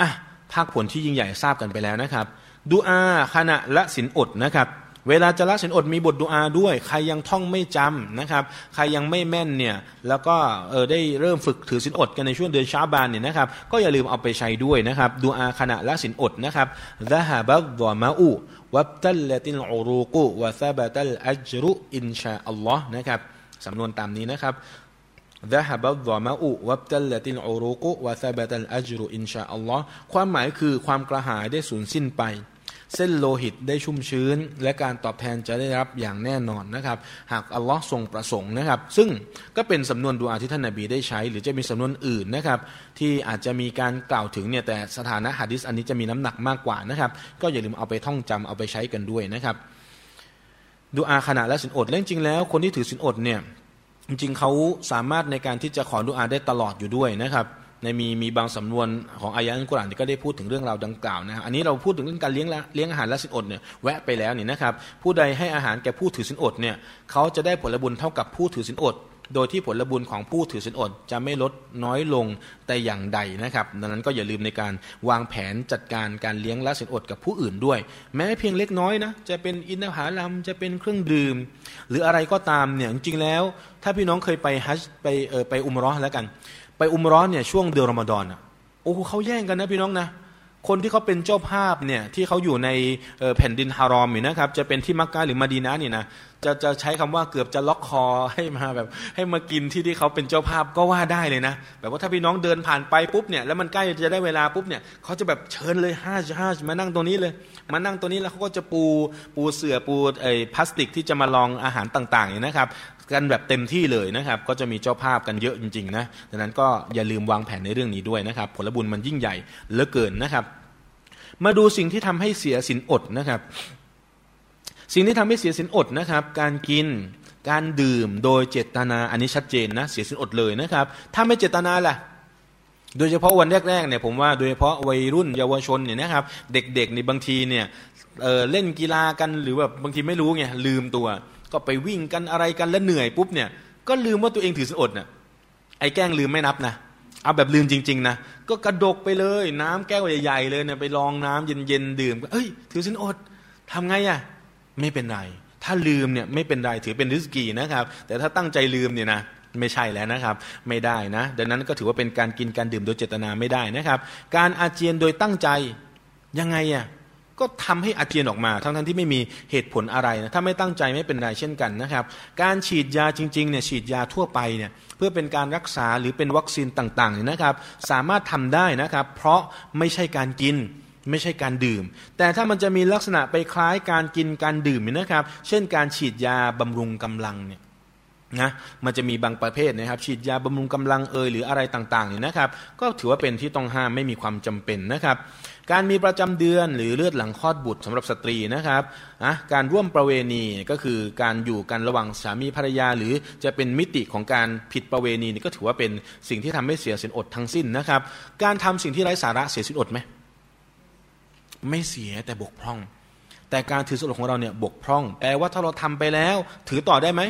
อะภาคผลที่ยิ่งใหญ่ทราบกันไปแล้วนะครับดูอาขณะละสินอดนะครับ เวลาจะละสินอดมีบทดูอาด้วย ใครยังท่องไม่จำนะครับ ใครยังไม่แม่นเนี่ย แล้วก็เออได้เริ่มฝึกถือสินอดกันในช่วงเดือนชาบานเนี่ยนะครับ ก็อย่าลืมเอาไปใช้ด้วยนะครับ ดูอาขณะละสินอดนะครับซะฮาบัดวมาอูวับตัลลตินอูรูกุวะซาบะตัลอัจรุอินชาอัลลอฮ์นะครับสำนวนตามนี้นะครับ ذهب الظمأ وابتلت العروق وثبت الأجر إن شاء الله ความหมายคือความกระหายได้สูญสิ้นไป เส้นโลหิตได้ชุ่มชื้น และการตอบแทนจะได้รับอย่างแน่นอนนะครับ หากอัลลอฮ์ทรงประสงค์นะครับ ซึ่งก็เป็นสำนวนดูอาที่ท่านนาบีได้ใช้ หรือจะมีสำนวนอื่นนะครับ ที่อาจจะมีการกล่าวถึงเนี่ยแต่สถานะฮะดิษอันนี้จะมีน้ำหนักมากกว่านะครับ ก็อย่าลืมเอาไปท่องจำเอาไปใช้กันด้วยนะครับดูอาขณะและสินอดเรื่องจริงแล้ว คนที่ถือสินอดเนี่ยจริงๆเขาสามารถในการที่จะขอดูอาได้ตลอดอยู่ด้วยนะครับ ในมีมีบางสำนวนของอายะอัลกุรอานก็ได้พูดถึงเรื่องราวดังกล่าวนะครับอันนี้เราพูดถึงเรื่องการเลี้ยงเลี้ยงอาหารและสินอดเนี่ยแวะไปแล้วเนี่ยนะครับผู้ใดให้อาหารแก่ผู้ถือสินอดเนี่ยเขาจะได้ผลบุญเท่ากับผู้ถือสินอด โดยที่ผลบุญของผู้ถือสินอดจะไม่ลดน้อยลงแต่อย่างใดนะครับดังนั้นก็อย่าลืมในการวางแผนจัดการการเลี้ยงละสินอดกับผู้อื่นด้วย แม้เพียงเล็กน้อยนะจะเป็นอินทผลัมจะเป็นเครื่องดื่ม หรืออะไรก็ตามเนี่ยจริงๆแล้ว ถ้าพี่น้องเคยไปฮัจไปเออไปอุมรอแล้วกัน ไปอุมร้อนเนี่ยช่วงเดือนรอมฎอนอะโอ้เขาแย่งกันนะพี่น้องนะคนที่เขาเป็นเจ้าภาพเนี่ยที่เขาอยู่ในแผ่นดินฮารอมนี่นะครับจะเป็นที่มักกะหรือมาดีนะนี่นะจะจะใช้คำว่าเกือบจะล็อกคอให้มาแบบ ให้มากินที่ที่เขาเป็นเจ้าภาพก็ว่าได้เลยนะแบบว่าถ้าพี่น้องเดินผ่านไปปุ๊บเนี่ยแล้วมันใกล้จะได้เวลาปุ๊บเนี่ยเขาจะแบบเชิญเลยห้าห้ามานั่งตรงนี้เลย มานั่งตรงนี้แล้วเขาก็จะปูปูเสื่อปูไอ้พลาสติกที่จะมาลองอาหารต่างๆอย่างนะครับ กันแบบเต็มที่เลยนะครับ ก็จะมีเจ้าภาพกันเยอะจริงๆนะดังนั้นก็อย่าลืมวางแผนในเรื่องนี้ด้วยนะครับ ผลบุญมันยิ่งใหญ่เหลือเกินนะครับ มาดูสิ่งที่ทำให้เสียสินอดนะครับ สิ่งที่ทำให้เสียสินอดนะครับ การกินการดื่มโดยเจตนาอันนี้ชัดเจนนะเสียสินอดเลยนะครับ ถ้าไม่เจตนาล่ะโดยเฉพาะวันแรกๆเนี่ยผมว่าโดยเฉพาะวัยรุ่นเยาวชนเนี่ยนะครับ เด็กๆในบางทีเนี่ยเเล่นกีฬากันหรือแบบบางทีไม่รู้ไงลืมตัว ก็ไปวิ่งกันอะไรกันแล้วเหนื่อยปุ๊บเนี่ยก็ลืมว่าตัวเองถือสินอดน่ะไอ้แกล้งลืมไม่นับนะเอาแบบลืมจริง ๆ นะ ก็กระดกไปเลย น้ำแก้วใหญ่ๆเลยเนี่ยไปลองน้ำเย็นๆดื่มเอ้ย ถือสินอดทำไงอะไม่เป็นไร ถ้าลืมเนี่ยไม่เป็นไรถือเป็นริสกีนะครับ แต่ถ้าตั้งใจลืมเนี่ยนะไม่ใช่แล้วนะครับ ไม่ได้นะ ดังนั้นก็ถือว่าเป็นการกินการดื่มโดยเจตนาไม่ได้นะครับ การอาเจียนโดยตั้งใจยังไงอะ ก็ทำให้อาเจียนออกมา ทั้งทั้งที่ไม่มีเหตุผลอะไรนะถ้าไม่ตั้งใจไม่เป็นไรเช่นกันนะครับ การฉีดยาจริงๆเนี่ยฉีดยาทั่วไปเนี่ยเพื่อเป็นการรักษาหรือเป็นวัคซีนต่างๆเนี่ยนะครับ สามารถทำได้นะครับ เพราะไม่ใช่การกินไม่ใช่การดื่ม แต่ถ้ามันจะมีลักษณะไปคล้ายการกินการดื่มเนี่ยนะครับ เช่นการฉีดยาบำรุงกำลังเนี่ย นะมันจะมีบางประเภทนะครับ ฉีดยาบำรุงกำลังเอยหรืออะไรต่างๆเนี่ยนะครับ ก็ถือว่าเป็นที่ต้องห้ามไม่มีความจำเป็นนะครับ การมีประจำเดือนหรือเลือดหลังคลอดบุตรสำหรับสตรีนะครับนะการร่วมประเวณีก็คือการอยู่กันระหว่างสามีภรรยา หรือจะเป็นมิติของการผิดประเวณีนี่ก็ถือว่าเป็นสิ่งที่ทำให้เสียสินอดทั้งสิ้นนะครับ การทำสิ่งที่ไร้สาระเสียสินอดไหมไม่เสียแต่บกพร่อง แต่การถือสินอดของเราเนี่ยบกพร่องแปลว่าถ้าเราทำไปแล้ว ถือต่อได้ไหม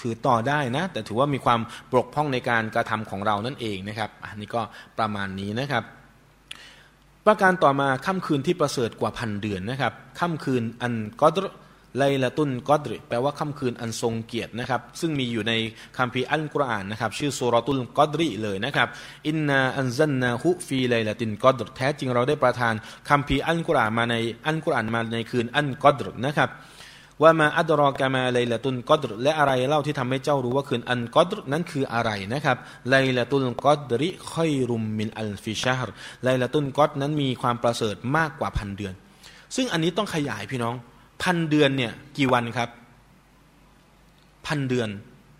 ถือต่อได้นะ แต่ถือว่ามีความบกพร่องในการกระทำของเรานั่นเองนะครับอันนี้ก็ประมาณนี้นะครับ ประการต่อมาค่ำคืนที่ประเสริฐกว่าพันเดือนนะครับค่ำคืนอันกอดรไลละตุนกอดรแปลว่าค่ำคืนอันทรงเกียรตินะครับ ซึ่งมีอยู่ในคัมภีร์อัลกุรอานนะครับ ชื่อسورة القدر เลยนะครับ إنا أنزلناه في ليلة القدر แท้จริงเราได้ประทานคัมภีร์อัลกุรอานมาในอัลกุรอานมาในคืนอัลกอดรนะครับ وما أدراك ما ليلة القدر และอะไรเล่าที่ทำให้เจ้ารู้ว่าคืนอัลกอดรนั้นคืออะไรนะครับليلة القدر خير من ألف شهر ليلة القدر นั้นมีความประเสริฐมากกว่าพันเดือน ซึ่งอันนี้ต้องขยายพี่น้องพันเดือนเนี่ยกี่วันครับพันเดือน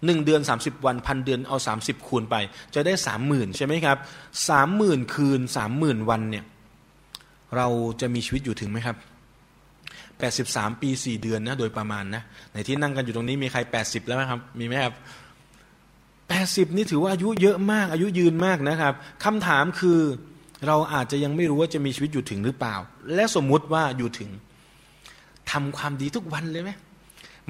หนึ่งเดือนสามสิบวันพันเดือนเอาสามสิบคูณไป จะได้สามหมื่นใช่ไหมครับสามหมื่นคืนสามหมื่นวันเนี่ย เราจะมีชีวิตอยู่ถึงไหมครับ 83 ปี 4 เดือนนะโดยประมาณนะในที่นั่งกันอยู่ตรงนี้มีใคร 80 แล้วไหมครับมีไหมครับ80 นี่ถือว่าอายุเยอะมาก อายุยืนมากนะครับคำถามคือเราอาจจะยังไม่รู้ว่าจะมีชีวิตอยู่ถึงหรือเปล่า และสมมุติว่าอยู่ถึงทำความดีทุกวันเลยไหม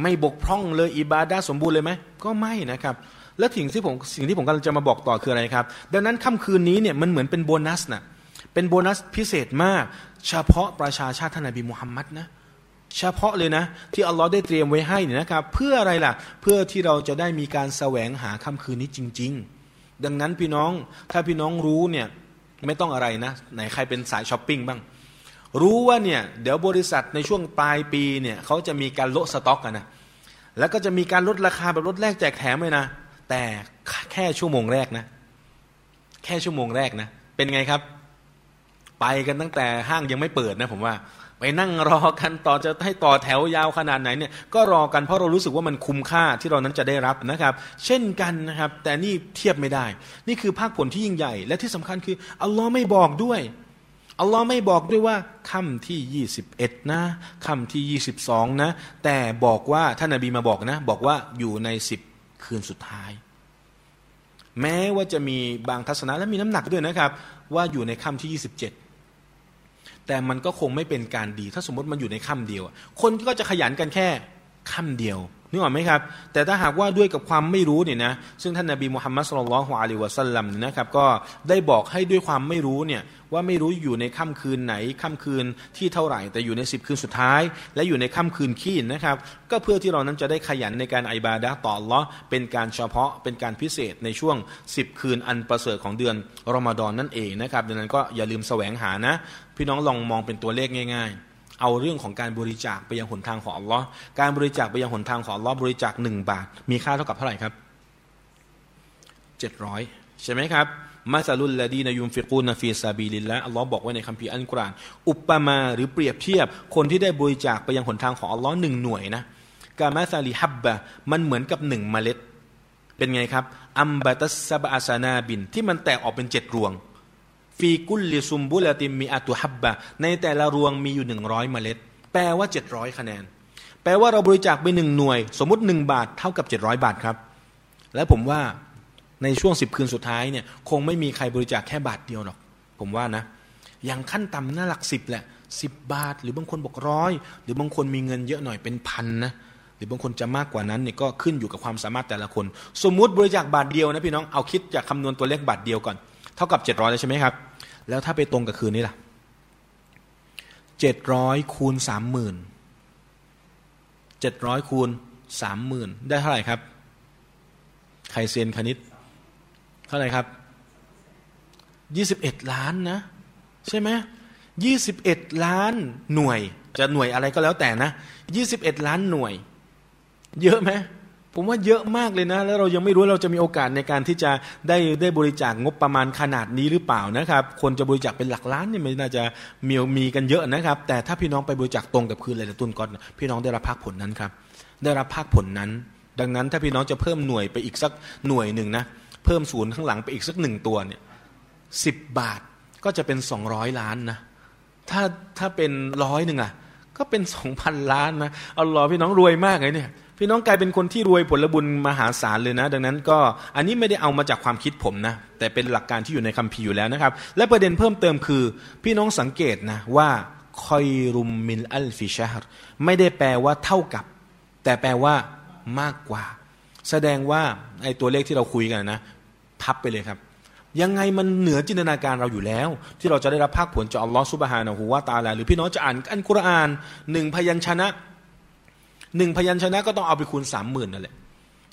ไม่บกพร่องเลยอิบาดาสมบูรณ์เลยไหมก็ไม่นะครับ และสิ่งที่ผมสิ่งที่ผมกำลังจะมาบอกต่อคืออะไรครับ ดังนั้นค่ำคืนนี้เนี่ยมันเหมือนเป็นโบนัสนะเป็นโบนัสพิเศษมาก เฉพาะประชาชาติท่านนบีมุฮัมมัดนะ เฉพาะเลยนะ ที่อัลลอฮ์ได้เตรียมไว้ให้เนี่ยนะครับ เพื่ออะไรล่ะ เพื่อที่เราจะได้มีการแสวงหาค่ำคืนนี้จริง ๆ ดังนั้นพี่น้องถ้าพี่น้องรู้เนี่ยไม่ต้องอะไรนะ ไหนใครเป็นสายช้อปปิ้งบ้าง รู้ว่าเนี่ยเดี๋ยวบริษัทในช่วงปลายปีเนี่ยเขาจะมีการลดสต็อกกันนะแล้วก็จะมีการลดราคาแบบลดแรกแจกแถมเลยนะ แต่แค่ชั่วโมงแรกนะ แค่ชั่วโมงแรกนะ เป็นไงครับ ไปกันตั้งแต่ห้างยังไม่เปิดนะผมว่า ไปนั่งรอกันต่อจะให้ต่อแถวยาวขนาดไหนเนี่ยก็รอกันเพราะเรารู้สึกว่ามันคุ้มค่าที่เรานั้นจะได้รับนะครับ เช่นกันนะครับ แต่นี่เทียบไม่ได้ นี่คือภาคผลที่ยิ่งใหญ่ และที่สำคัญคืออัลลอฮ์ไม่บอกด้วยอัลลอฮ์ไม่บอกด้วยว่าค่ำที่ 21 นะค่ำที่ 22 นะ แต่บอกว่าท่านนบีมาบอกนะ บอกว่าอยู่ในสิบคืนสุดท้าย แม้ว่าจะมีบางทัศนะและมีน้ำหนักด้วยนะครับ ว่าอยู่ในค่ำที่ 27 แต่มันก็คงไม่เป็นการดี ถ้าสมมติมันอยู่ในค่ำเดียว คนก็จะขยันกันแค่ค่ำเดียว นึกออกไหมครับ แต่ถ้าหากว่าด้วยกับความไม่รู้เนี่ยนะซึ่งท่านนาบีมุฮัมมัดสุลลัลฮวาลีวะสัลลัมนะครับก็ได้บอกให้ด้วยความไม่รู้เนี่ยว่าไม่รู้อยู่ในค่ำคืนไหนค่ำคืนที่เท่าไหร่ แต่อยู่ในสิบคืนสุดท้าย และอยู่ในค่ำคืนขี้นะครับ ก็เพื่อที่เรานั้นจะได้ขยันในการอิบาดะต่อลอเป็นการเฉพาะเป็นการพิเศษในช่วง 10 คืนอันประเสริฐของเดือนรอมฎอนนั่นเองนะครับดังนั้นก็อย่าลืมแสวงหานะ พี่น้องลองมองเป็นตัวเลขง่าย ๆ เอาเรื่องของการบริจาคไปยังหนทางของอัลลอฮ์การบริจาคไปยังหนทางของอัลลอฮ์บริจาคหนึ่งบาท มีค่าเท่ากับเท่าไหร่ครับเจ็ดร้อยใช่ไหมครับมาซาลุลลดีนายุมฟิกูนฟีซาบีลินและอัลลอฮ์บอกไว้ในคัมภีร์อัลกุรอานอุปมาหรือเปรียบเทียบ คนที่ได้บริจาคไปยังหนทางของอัลลอฮ์หนึ่งหน่วยนะكمثل حبة มันเหมือนกับหนึ่งเมล็ด เป็นไงครับأنبتت سبع سنابل ที่มันแตกออกเป็นเจ็ดรวง في كل سنبلة مائة حبة ในแต่ละรวงมีอยู่หนึ่งร้อยเมล็ด แปลว่าเจ็ดร้อยคะแนน แปลว่าเราบริจาคไปหนึ่งหน่วย สมมติหนึ่งบาทเท่ากับเจ็ดร้อยบาทครับ และผมว่าในช่วงสิบคืนสุดท้ายเนี่ยคงไม่มีใครบริจาคแค่บาทเดียวหรอก ผมว่านะ อย่างขั้นต่ำน่าหลักสิบแหละสิบบาท หรือบางคนบอกร้อยหรือบางคนมีเงินเยอะหน่อยเป็นพันนะหรือบางคนจะมากกว่านั้นเนี่ยก็ขึ้นอยู่กับความสามารถแต่ละคน สมมุติบริจาคบาทเดียวนะพี่น้องเอาคิดจากคำนวณตัวเลขบาทเดียวก่อน เท่ากับเจ็ดร้อยเลยใช่ไหมครับ แล้วถ้าไปตรงกับคืนนี้ล่ะเจ็ดร้อยคูณสามหมื่นเจ็ดร้อยคูณสามหมื่นได้เท่าไหร่ครับ ใครเซียนคณิต เท่าไหร่ครับยี่สิบเอ็ดล้านนะ ใช่ไหมยี่สิบเอ็ดล้านหน่วย จะหน่วยอะไรก็แล้วแต่นะยี่สิบเอ็ดล้านหน่วย เยอะไหม ผมว่าเยอะมากเลยนะ แล้วเรายังไม่รู้เราจะมีโอกาสในการที่จะได้ได้บริจาคงบประมาณขนาดนี้หรือเปล่านะครับ คนจะบริจาคเป็นหลักล้านเนี่ไม่น่าจะมีมีกันเยอะนะครับ แต่ถ้าพี่น้องไปบริจาคตรงกับคืนเลยตุนก่อนพี่น้องได้รับภาคผลนั้นครับ ได้รับภาคผลนั้น ดังนั้นถ้าพี่น้องจะเพิ่มหน่วยไปอีกสักหน่วยหนึ่งนะเพิ่มศูนย์ข้างหลังไปอีกสักหนึ่งตัวเนี่ยสิบบาทก็จะเป็นสองร้อยล้านนะถ้าถ้าเป็นร้อยหนึ่งอะก็เป็นสองพันล้านนะเอาหล่อพี่น้องรวยมากเลยเนี่ย พี่น้องกลายเป็นคนที่รวยผลบุญมหาศาลเลยนะ ดังนั้นก็อันนี้ไม่ได้เอามาจากความคิดผมนะ แต่เป็นหลักการที่อยู่ในคัมภีร์อยู่แล้วนะครับ และประเด็นเพิ่มเติมคือ พี่น้องสังเกตนะว่าคอยรุมมิลอัลฟิชาร์ไม่ได้แปลว่าเท่ากับ แต่แปลว่ามากกว่า แสดงว่าไอ้ตัวเลขที่เราคุยกันนะ พับไปเลยครับยังไงมันเหนือจินตนาการเราอยู่แล้ว ที่เราจะได้รับภาคผลจากอัลลอฮฺสุบฮานะฮูวาตาลาหรือพี่น้องจะอ่านอันกุรอานหนึ่งพยัญชนะ หนึ่งพยัญชนะก็ต้องเอาไปคูณสามหมื่นนั่นแหละ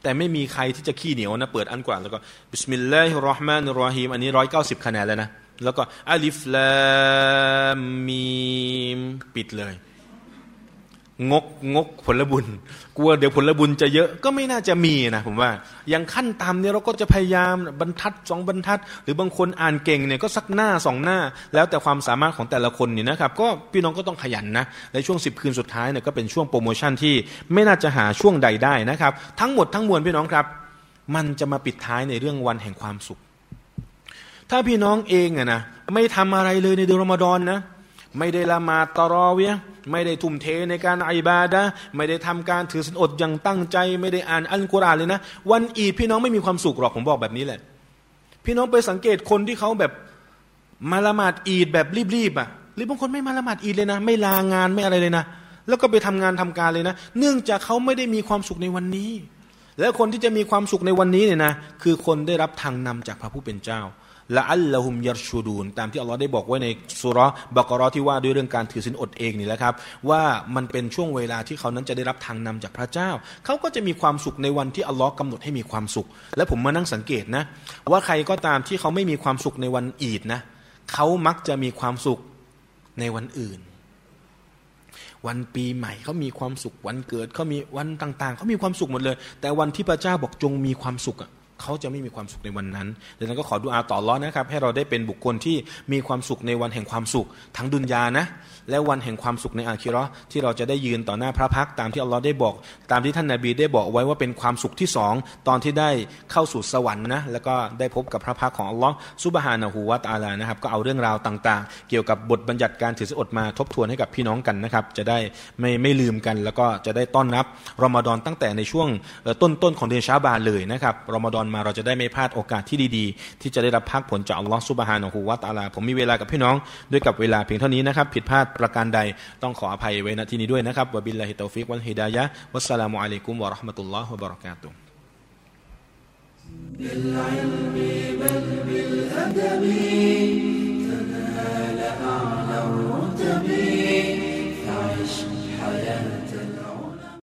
แต่ไม่มีใครที่จะขี้เหนียวนะเปิดอันกว่าแล้วก็بسم الله الرحمن الرحيم อันนี้ร้อยเก้าสิบคะแนนแล้วนะแล้วก็الم ปิดเลย งกงกผลบุญกลัวเดี๋ยวผลบุญจะเยอะก็ไม่น่าจะมีนะผมว่าอย่างขั้นต่ำเนี่ยเราก็จะพยายามบรรทัดสองบรรทัด หรือบางคนอ่านเก่งเนี่ยก็สักหน้าสองหน้า แล้วแต่ความสามารถของแต่ละคนนี่นะครับ ก็พี่น้องก็ต้องขยันนะในช่วงสิบคืนสุดท้ายเนี่ยก็เป็นช่วงโปรโมชั่นที่ไม่น่าจะหาช่วงใดได้นะครับ ทั้งหมดทั้งมวลพี่น้องครับ มันจะมาปิดท้ายในเรื่องวันแห่งความสุข ถ้าพี่น้องเองอะนะไม่ทำอะไรเลยในเดือนรอมฎอนนะไม่ได้ละมาตรอเวีย ไม่ได้ทุ่มเทในการอิบาดะไม่ได้ทำการถือศีลอดอย่างตั้งใจ ไม่ได้อ่านอัลกุรอานเลยนะ วันอีดพี่น้องไม่มีความสุขหรอกผมบอกแบบนี้แหละ พี่น้องไปสังเกตคนที่เขาแบบมาละหมาดอีดแบบรีบๆอะหรือบางคนไม่มาละหมาดอีดเลยนะ ไม่ลางานไม่อะไรเลยนะ แล้วก็ไปทำงานทำการเลยนะ เนื่องจากเขาไม่ได้มีความสุขในวันนี้ แล้วคนที่จะมีความสุขในวันนี้เนี่ยนะ คือคนได้รับทางนำจากพระผู้เป็นเจ้า ละอัลละหุมยัชูดูนตามที่อัลลอฮ์ได้บอกไว้ในสุรบักรอที่ว่าด้วยเรื่องการถือศีลอดเองนี่แหละครับ ว่ามันเป็นช่วงเวลาที่เขานั้นจะได้รับทางนำจากพระเจ้า เขาก็จะมีความสุขในวันที่อัลลอฮ์กำหนดให้มีความสุข และผมมานั่งสังเกตนะ ว่าใครก็ตามที่เขาไม่มีความสุขในวันอีดนะเขามักจะมีความสุขในวันอื่น วันปีใหม่เขามีความสุขวันเกิดเขามีวันต่าง ๆเขามีความสุขหมดเลย แต่วันที่พระเจ้าบอกจงมีความสุขอะ เขาจะไม่มีความสุขในวันนั้นดังนั้นก็ขอดูอาต่อร้อนนะครับ ให้เราได้เป็นบุคคลที่มีความสุขในวันแห่งความสุข ทั้งดุนยานะ และวันแห่งความสุขในอาคิรอที่เราจะได้ยืนต่อหน้าพระพักตามที่อัลลอฮ์ได้บอก ตามที่ท่านนาบีได้บอกไว้ว่าเป็นความสุขที่สองตอนที่ได้เข้าสู่สวรรค์นะแล้วก็ได้พบกับพระพักตร์ของอัลลอฮ์ سبحانه وتعالى นะครับก็เอาเรื่องราวต่าง ๆ เกี่ยวกับบทบัญญัติการถือศีลอดมาทบทวนให้กับพี่น้องกันนะครับจะได้ไม่ไม่ลืมกัน แล้วก็จะได้ต้อนรับรอมฎอนตั้งแต่ในช่วงต้นต้นของเดือนชาบานเลยนะครับรอมฎอนมาเราจะได้ไม่พลาดโอกาสที่ดีๆ ที่จะได้รับพักผลจากอัลลอฮฺซุบฮานะฮูวาตาลาผมมีเวลากับพี่น้องด้วยกับเวลาเพียงเท่านี้นะครับผิดพลาดประการใดต้องขออภัยไว้ณที่นี้ด้วยนะครับوبالله التوفيق والهدايةวัสสลามุอะลัยกุมวะราะห์มะตุลลอฮ์วะบะเราะกาตุ بالعلم بل بالأدب تنال أعلى الرتب فعش حياتك